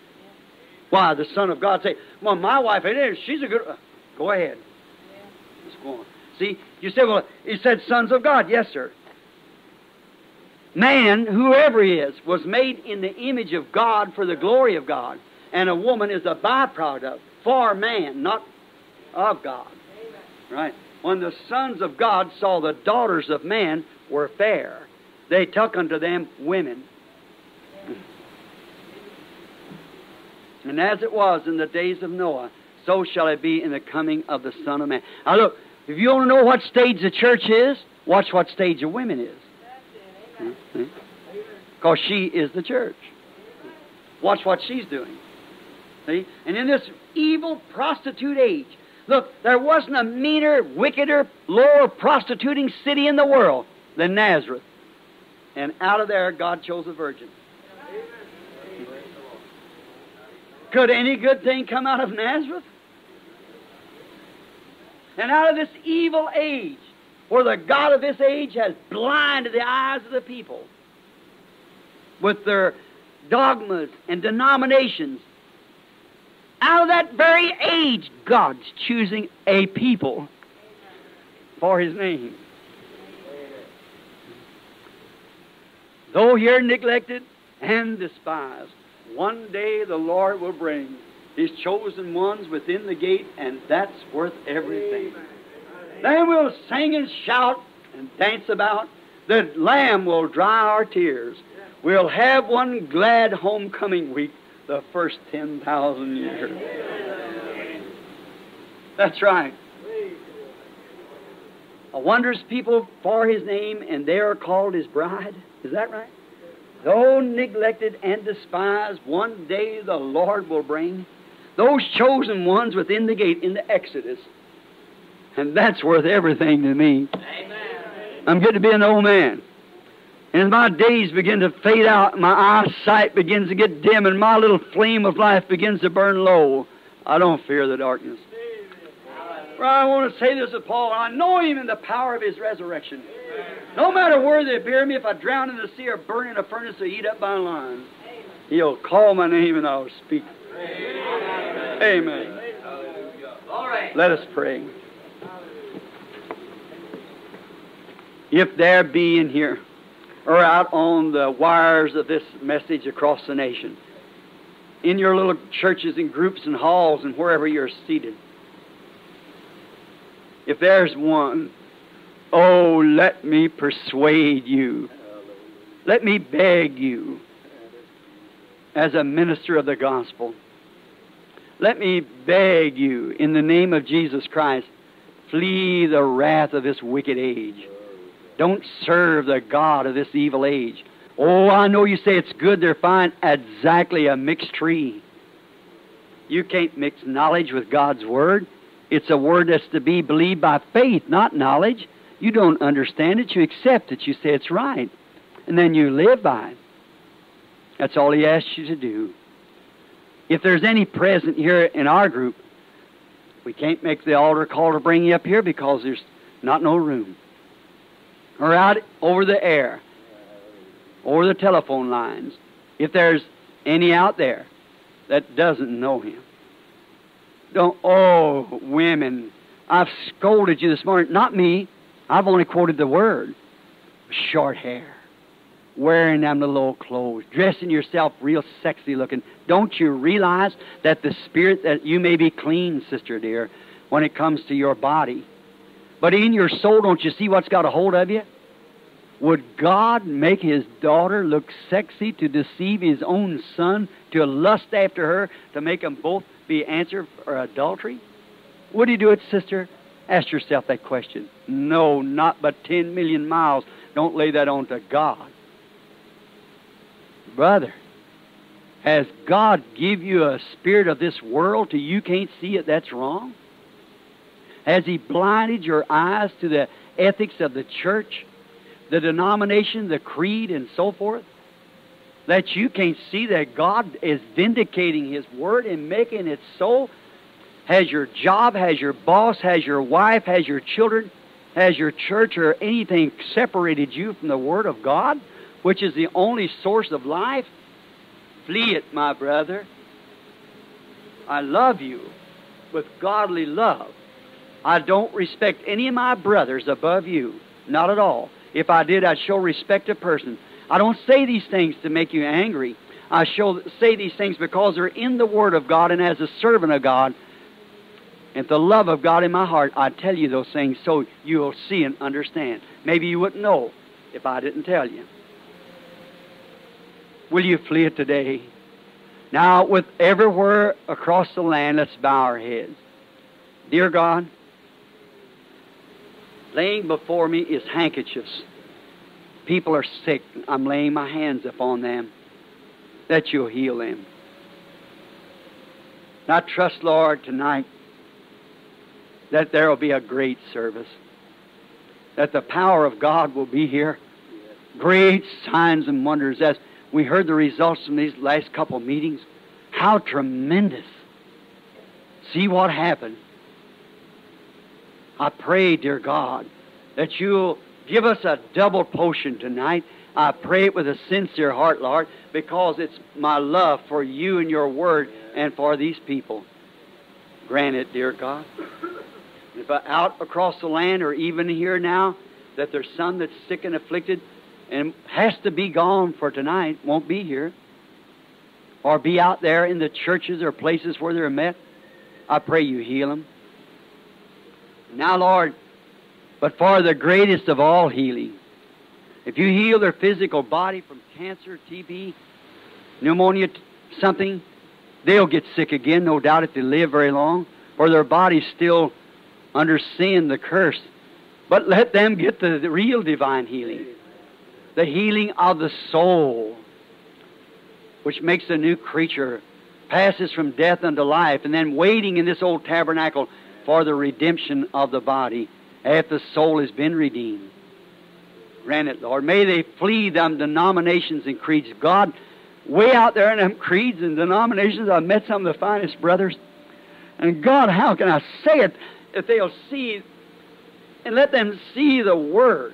Why, the Son of God say, Well, my wife, it is, she's a good. Go ahead. Let's go on. See, you say, Well, he said sons of God. Yes, sir. Man, whoever he is, was made in the image of God for the glory of God. And a woman is a byproduct for man, not of God. Right? When the sons of God saw the daughters of man were fair, they took unto them women. And as it was in the days of Noah, so shall it be in the coming of the Son of Man. Now look, if you want to know what stage the church is, watch what stage the women is. Because she is the church. Watch what she's doing. See? And in this evil prostitute age, look, there wasn't a meaner, wickeder, lower prostituting city in the world than Nazareth. And out of there, God chose a virgin. Could any good thing come out of Nazareth? And out of this evil age, where the God of this age has blinded the eyes of the people with their dogmas and denominations, out of that very age, God's choosing a people for His name. Though here neglected and despised, one day the Lord will bring His chosen ones within the gate, and that's worth everything. Then we'll sing and shout and dance about. The Lamb will dry our tears. We'll have one glad homecoming week the first 10,000 years. That's right. A wondrous people for his name, and they are called his bride. Is that right? Though neglected and despised, one day the Lord will bring those chosen ones within the gate in the Exodus. And that's worth everything to me. I'm getting to be an old man. And as my days begin to fade out, my eyesight begins to get dim, and my little flame of life begins to burn low, I don't fear the darkness. For I want to say this to Paul. I know him in the power of his resurrection. No matter where they bury me, if I drown in the sea or burn in a furnace or eat up by lions, he'll call my name and I'll speak. Amen. All right. Let us pray. If there be in here or out on the wires of this message across the nation, in your little churches and groups and halls and wherever you're seated, if there's one, oh, let me persuade you. Let me beg you, as a minister of the gospel, let me beg you, in the name of Jesus Christ, flee the wrath of this wicked age. Don't serve the God of this evil age. Oh, I know you say it's good, they're fine. Exactly a mixed tree. You can't mix knowledge with God's Word. It's a word that's to be believed by faith, not knowledge. You don't understand it, you accept it, you say it's right. And then you live by it. That's all He asks you to do. If there's any present here in our group, we can't make the altar call to bring you up here because there's not no room. Or out over the air, over the telephone lines. If there's any out there that doesn't know Him. Don't, oh, women, I've scolded you this morning. Not me. I've only quoted the word. Short hair, wearing them little old clothes, dressing yourself real sexy looking. Don't you realize that the spirit that you may be clean, sister dear, when it comes to your body, but in your soul, don't you see what's got a hold of you? Would God make his daughter look sexy to deceive his own son, to lust after her, to make them both be answered for adultery? Would he do it, sister? Ask yourself that question. No, not but 10 million miles. Don't lay that on to God. Brother, has God give you a spirit of this world till you can't see it that's wrong? Has He blinded your eyes to the ethics of the church, the denomination, the creed, and so forth? That you can't see that God is vindicating His Word and making it so? Has your job, has your boss, has your wife, has your children, has your church or anything separated you from the Word of God, which is the only source of life? Flee it, my brother. I love you with godly love. I don't respect any of my brothers above you. Not at all. If I did, I'd show respect to person. I don't say these things to make you angry. I show, say these things because they're in the Word of God, and as a servant of God, If the love of God in my heart, I tell you those things so you'll see and understand. Maybe you wouldn't know if I didn't tell you. Will you flee it today? Now, with everywhere across the land, let's bow our heads. Dear God, laying before me is handkerchiefs. People are sick. I'm laying my hands upon them that you'll heal them. And I trust, Lord, tonight that there will be a great service, that the power of God will be here. Great signs and wonders as we heard the results from these last couple meetings. How tremendous. See what happened. I pray, dear God, that you'll give us a double potion tonight. I pray it with a sincere heart, Lord, because it's my love for you and your word and for these people. Grant it, dear God. If I, out across the land or even here now, that there's some that's sick and afflicted and has to be gone for tonight, won't be here, or be out there in the churches or places where they're met, I pray you heal them. Now, Lord, but for the greatest of all healing, if you heal their physical body from cancer, TB, pneumonia, something, they'll get sick again, no doubt, if they live very long, for their body's still under sin, the curse. But let them get the, the real divine healing the healing of the soul, which makes a new creature, passes from death unto life, and then waiting in this old tabernacle for the redemption of the body if the soul has been redeemed. Grant it, Lord. May they flee them denominations and creeds. God, way out there in them creeds and denominations, I've met some of the finest brothers. And God, how can I say it if they'll see and let them see the Word?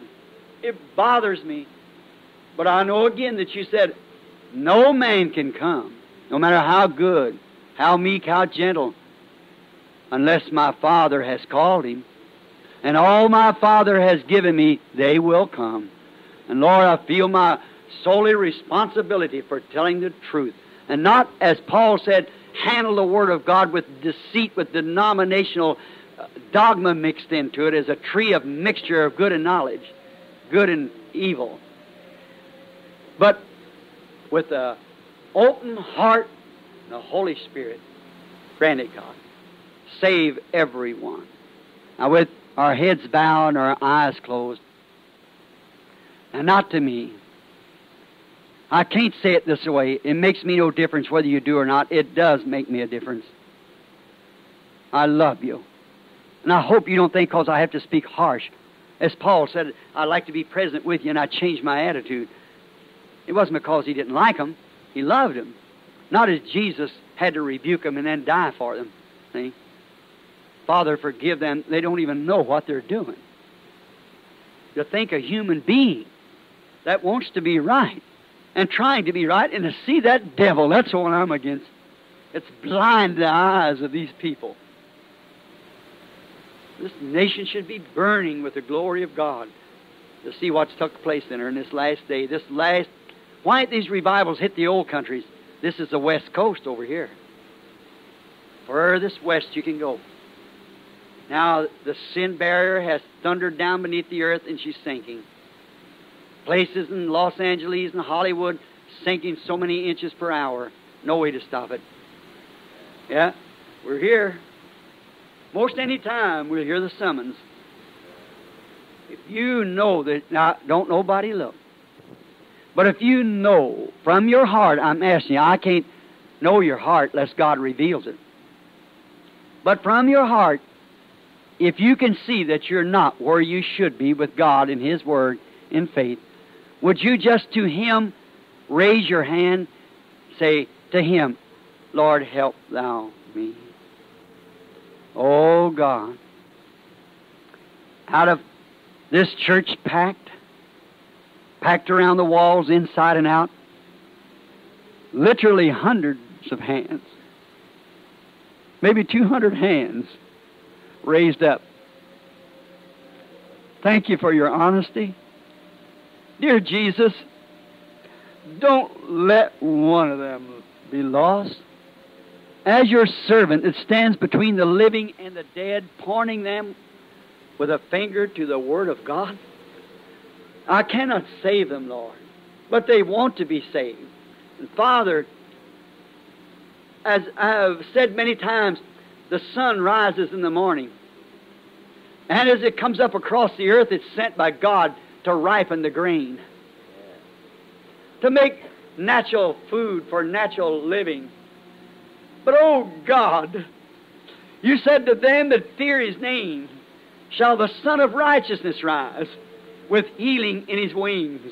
It bothers me but I know again that you said, no man can come, no matter how good, how meek, how gentle, unless my Father has called him. And all my Father has given me, they will come. And Lord, I feel my solely responsibility for telling the truth. And not, as Paul said, handle the Word of God with deceit, with denominational uh, dogma mixed into it as a tree of mixture of good and knowledge, good and evil but with an open heart and the Holy Spirit. Grant it, God. Save everyone. Now, with our heads bowed and our eyes closed, and not to me. I can't say it this way. It makes me no difference whether you do or not. It does make me a difference. I love you. And I hope you don't think because I have to speak harsh. As Paul said, I'd like to be present with you and I change my attitude. It wasn't because he didn't like them. He loved them. Not as Jesus had to rebuke them and then die for them. See? Father, forgive them. They don't even know what they're doing. To think a human being that wants to be right and trying to be right and to see that devil, that's what I'm against. It's blind the eyes of these people. This nation should be burning with the glory of God to see what's took place in her in this last day, this last why these revivals hit the old countries? This is the west coast over here. Furthest west you can go. Now, the sin barrier has thundered down beneath the earth and she's sinking. Places in Los Angeles and Hollywood sinking so many inches per hour. No way to stop it. Yeah, we're here. Most any time we'll hear the summons. If you know that, now, don't nobody look. But if you know from your heart, I'm asking you, I can't know your heart unless God reveals it. But from your heart, if you can see that you're not where you should be with God and His Word in faith, would you just to Him raise your hand, say to Him, Lord, help thou me? Oh God, out of this church packed, packed around the walls inside and out. Literally hundreds of hands. Maybe 200 hands raised up. Thank you for your honesty. Dear Jesus, don't let one of them be lost. as your servant that stands between the living and the dead, pointing them with a finger to the Word of God? I cannot save them, Lord, but they want to be saved. And Father, as I have said many times, the sun rises in the morning. And as it comes up across the earth, it's sent by God to ripen the grain, to make natural food for natural living. But oh God, you said to them that fear his name, shall the Son of Righteousness rise with healing in his wings.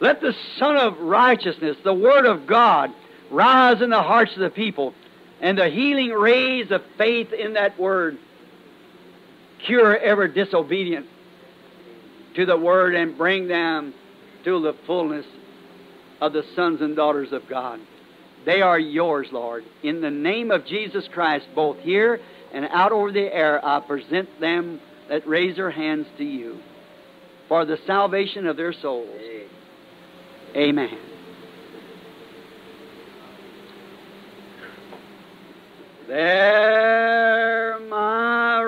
Let the Son of Righteousness, the Word of God, rise in the hearts of the people, and the healing rays of faith in that Word cure every disobedient to the Word and bring them to the fullness of the sons and daughters of God. They are yours, Lord. In the name of Jesus Christ, both here and out over the air, I present them that raise their hands to you for the salvation of their souls. Amen. There my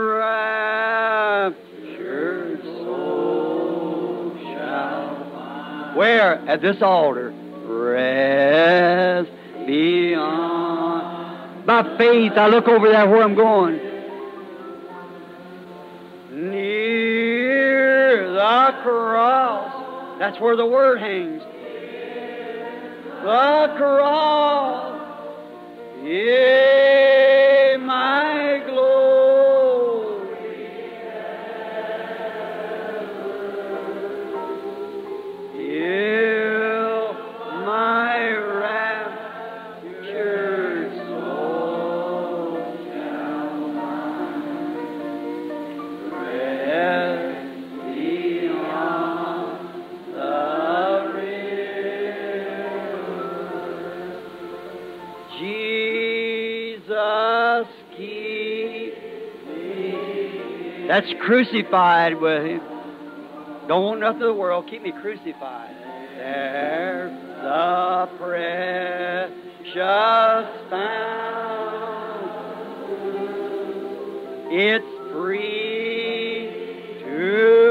raptured soul shall Where? At this altar. Rest beyond. By faith, I look over there where I'm going. Near the cross. That's where the word hangs. The cross. Yea, my glory. That's crucified with him. Don't want nothing of the world. Keep me crucified. There's the precious found. It's free to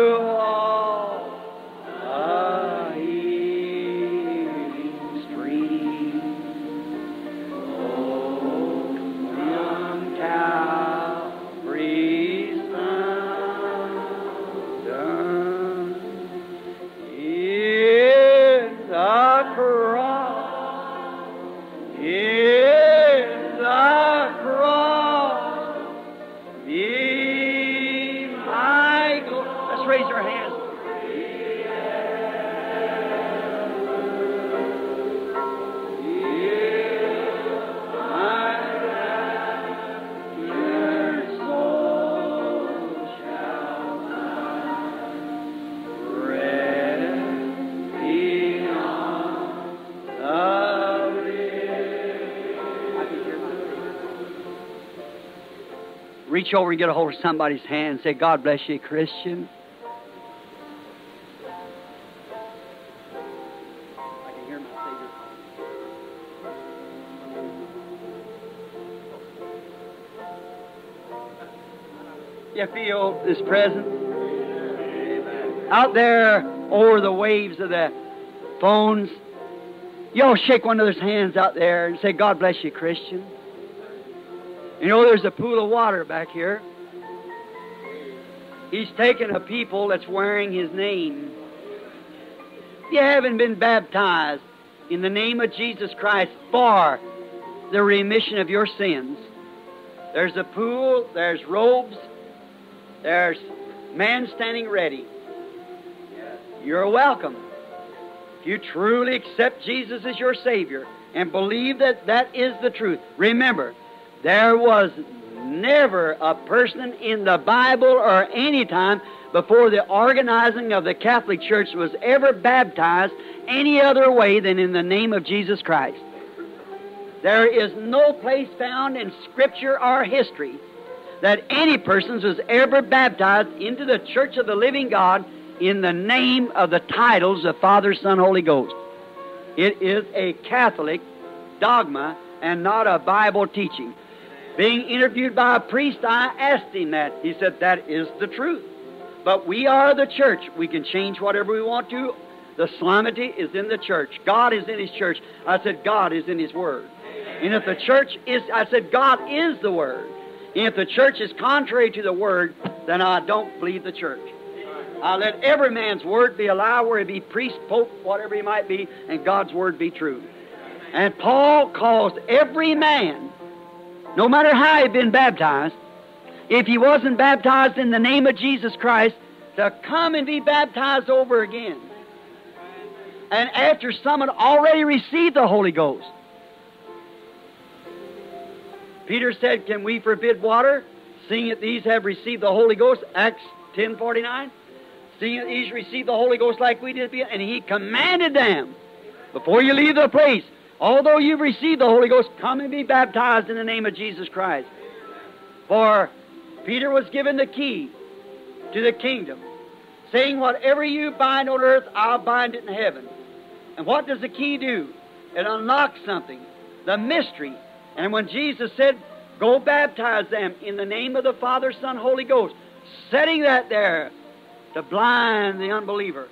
Reach over and get a hold of somebody's hand and say, God bless you, Christian. You feel this presence? Out there over the waves of the phones, y'all shake one another's hands out there and say, God bless you, Christian. You know, there's a pool of water back here. He's taken a people that's wearing His name. If You haven't been baptized in the name of Jesus Christ for the remission of your sins. There's a pool, there's robes, there's man standing ready. You're welcome. If you truly accept Jesus as your Savior and believe that that is the truth, remember, there was never a person in the Bible or any time before the organizing of the Catholic Church was ever baptized any other way than in the name of Jesus Christ. There is no place found in Scripture or history that any person was ever baptized into the Church of the living God in the name of the titles of Father, Son, Holy Ghost. It is a Catholic dogma and not a Bible teaching. Being interviewed by a priest, I asked him that. He said, That is the truth. But we are the church. We can change whatever we want to. The solemnity is in the church. God is in His church. I said, God is in His Word. And if the church is, I said, God is the Word. And if the church is contrary to the Word, then I don't believe the church. I let every man's word be a lie, where he be priest, pope, whatever he might be, and God's word be true. And Paul caused every man, no matter how he'd been baptized, if he wasn't baptized in the name of Jesus Christ, to come and be baptized over again. And after some had already received the Holy Ghost. Peter said, Can we forbid water, seeing that these have received the Holy Ghost? Acts 10.49. Seeing that these received the Holy Ghost like we did, and he commanded them, before you leave the place, although you've received the Holy Ghost, come and be baptized in the name of Jesus Christ. For Peter was given the key to the kingdom, saying, Whatever you bind on earth, I'll bind it in heaven. And what does the key do? It unlocks something, the mystery. And when Jesus said, Go baptize them in the name of the Father, Son, Holy Ghost, setting that there to blind the unbeliever.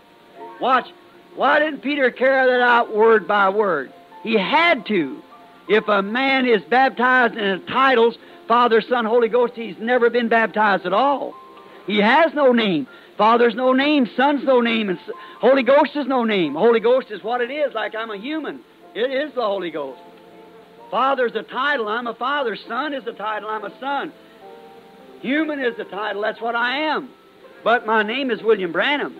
Watch. Why didn't Peter carry that out word by word? He had to. If a man is baptized in titles, Father, Son, Holy Ghost, he's never been baptized at all. He has no name. Father's no name, Son's no name, and Holy Ghost is no name. Holy Ghost is what it is, like I'm a human. It is the Holy Ghost. Father's a title, I'm a father. Son is a title, I'm a son. Human is the title, that's what I am. But my name is William Branham.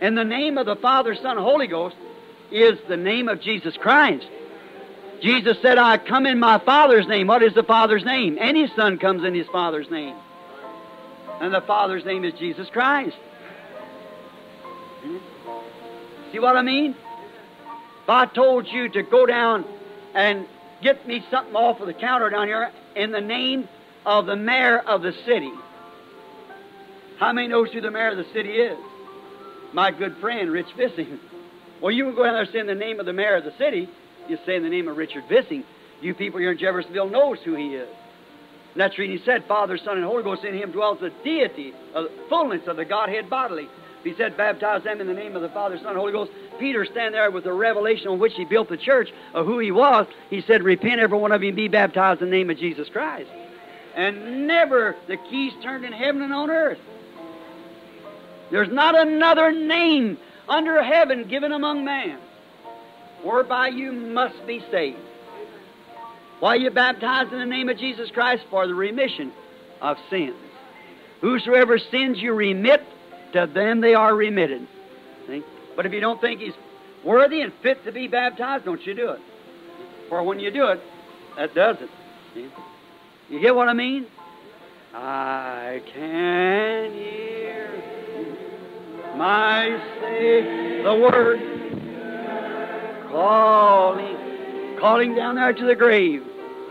And the name of the Father, Son, Holy Ghost is the name of Jesus Christ. Jesus said, I come in my Father's name. What is the Father's name? Any Son comes in his Father's name. And the Father's name is Jesus Christ. See what I mean? If I told you to go down and get me something off of the counter down here in the name of the mayor of the city, how many knows who the mayor of the city is? My good friend, Rich Vissing. Well, you would go down there and say in the name of the mayor of the city, you say in the name of Richard Vissing. You people here in Jeffersonville knows who he is. And that's reason he said, Father, Son, and Holy Ghost, in him dwells the deity, the fullness of the Godhead bodily. He said, baptize them in the name of the Father, Son, and Holy Ghost. Peter stand there with the revelation on which he built the church of who he was. He said, repent every one of you and be baptized in the name of Jesus Christ. And never the keys turned in heaven and on earth. There's not another name under heaven given among man whereby you must be saved. Why you baptized in the name of Jesus Christ for the remission of sins. Whosoever sins you remit, to them they are remitted. See? But if you don't think he's worthy and fit to be baptized, don't you do it. For when you do it, that does it. See? You get what I mean? I can hear my say the word calling, calling down there to the grave.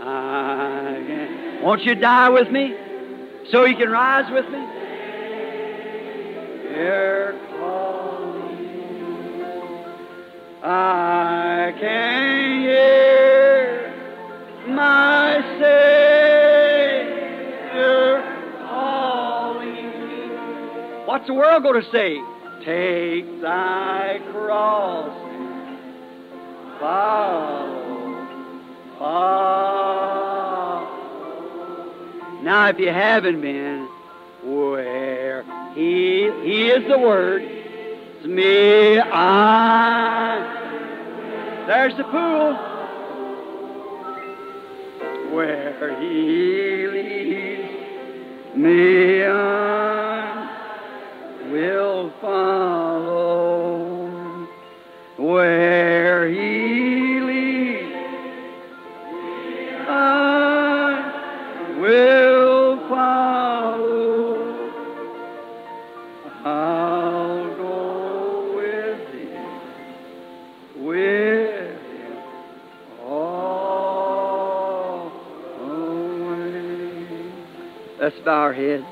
I. Won't you die with me so you can rise with me? They're calling. I can hear my Savior calling. What's the world going to say? Take thy cross, follow, follow. Now, if you haven't been, where He, he is the Word, it's me, I. There's the pool. Where He leads me on will follow where bow our head.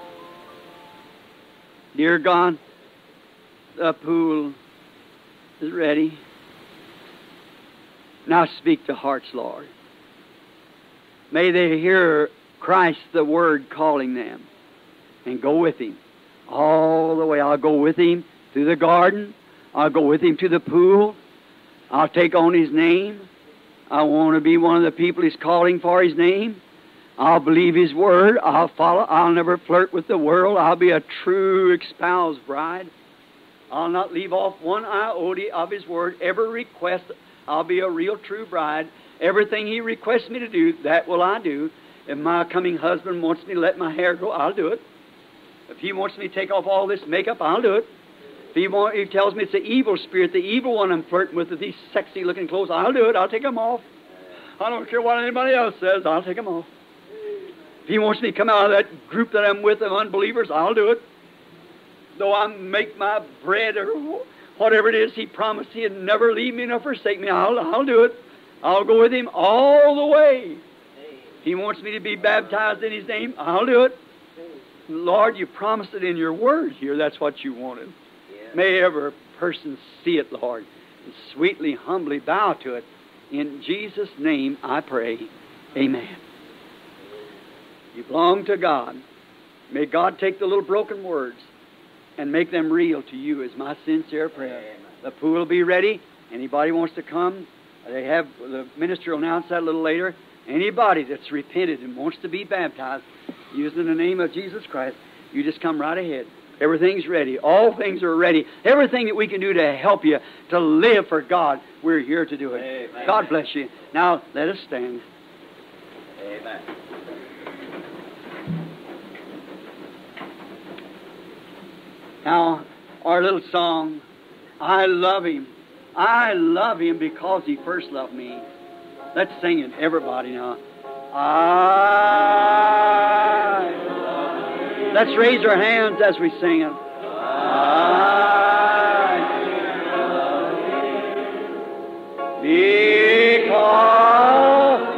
Dear God, the pool is ready. Now speak to hearts, Lord. May they hear Christ, the Word, calling them and go with Him all the way. I'll go with Him through the garden. I'll go with Him to the pool. I'll take on His name. I want to be one of the people He's calling for His name. I'll believe His Word. I'll follow. I'll never flirt with the world. I'll be a true espoused bride. I'll not leave off one iota of His Word. Every request, I'll be a real true bride. Everything He requests me to do, that will I do. If my coming husband wants me to let my hair grow, I'll do it. If he wants me to take off all this makeup, I'll do it. If he, want, he tells me it's the evil spirit, the evil one I'm flirting with, with these sexy looking clothes, I'll do it. I'll take them off. I don't care what anybody else says, I'll take them off. If he wants me to come out of that group that I'm with of unbelievers, I'll do it. Though I make my bread or whatever it is he promised he'd never leave me nor forsake me, I'll, I'll do it. I'll go with him all the way. He wants me to be baptized in his name, I'll do it. Lord, you promised it in your word here. That's what you wanted. May every person see it, Lord, and sweetly, humbly bow to it. In Jesus' name I pray. Amen. You belong to God. May God take the little broken words and make them real to you is my sincere prayer. The pool will be ready. Anybody wants to come, they have the minister will announce that a little later. Anybody that's repented and wants to be baptized using the name of Jesus Christ, you just come right ahead. Everything's ready. All things are ready. Everything that we can do to help you to live for God, we're here to do it. Amen. God bless you. Now, let us stand. Amen. Now, our little song, I love him. I love him because he first loved me. Let's sing it, everybody now. I. Let's raise our hands as we sing it. I love him because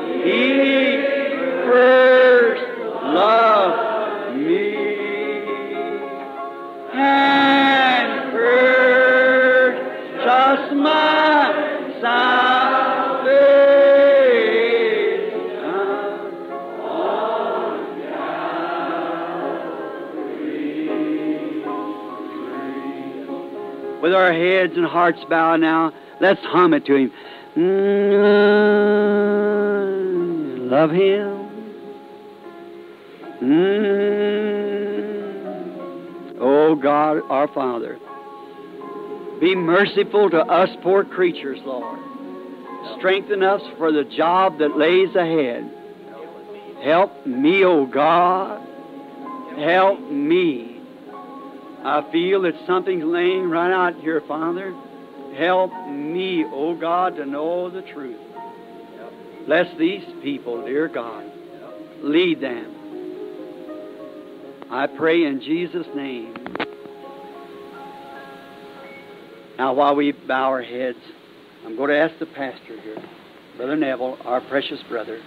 With our heads and hearts bowed now, let's hum it to him. Mm, love him. Mm. Oh God, our Father, be merciful to us poor creatures, Lord. Strengthen us for the job that lays ahead. Help me, O God. Help me. I feel that something's laying right out here, Father. Help me, O God, to know the truth. Bless these people, dear God. Lead them. I pray in Jesus' name. Now, while we bow our heads, I'm going to ask the pastor here, Brother Neville, our precious brother,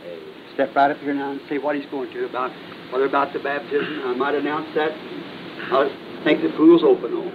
step right up here now and say what he's going to about whether about the baptism. I might announce that. I think the pool's open on.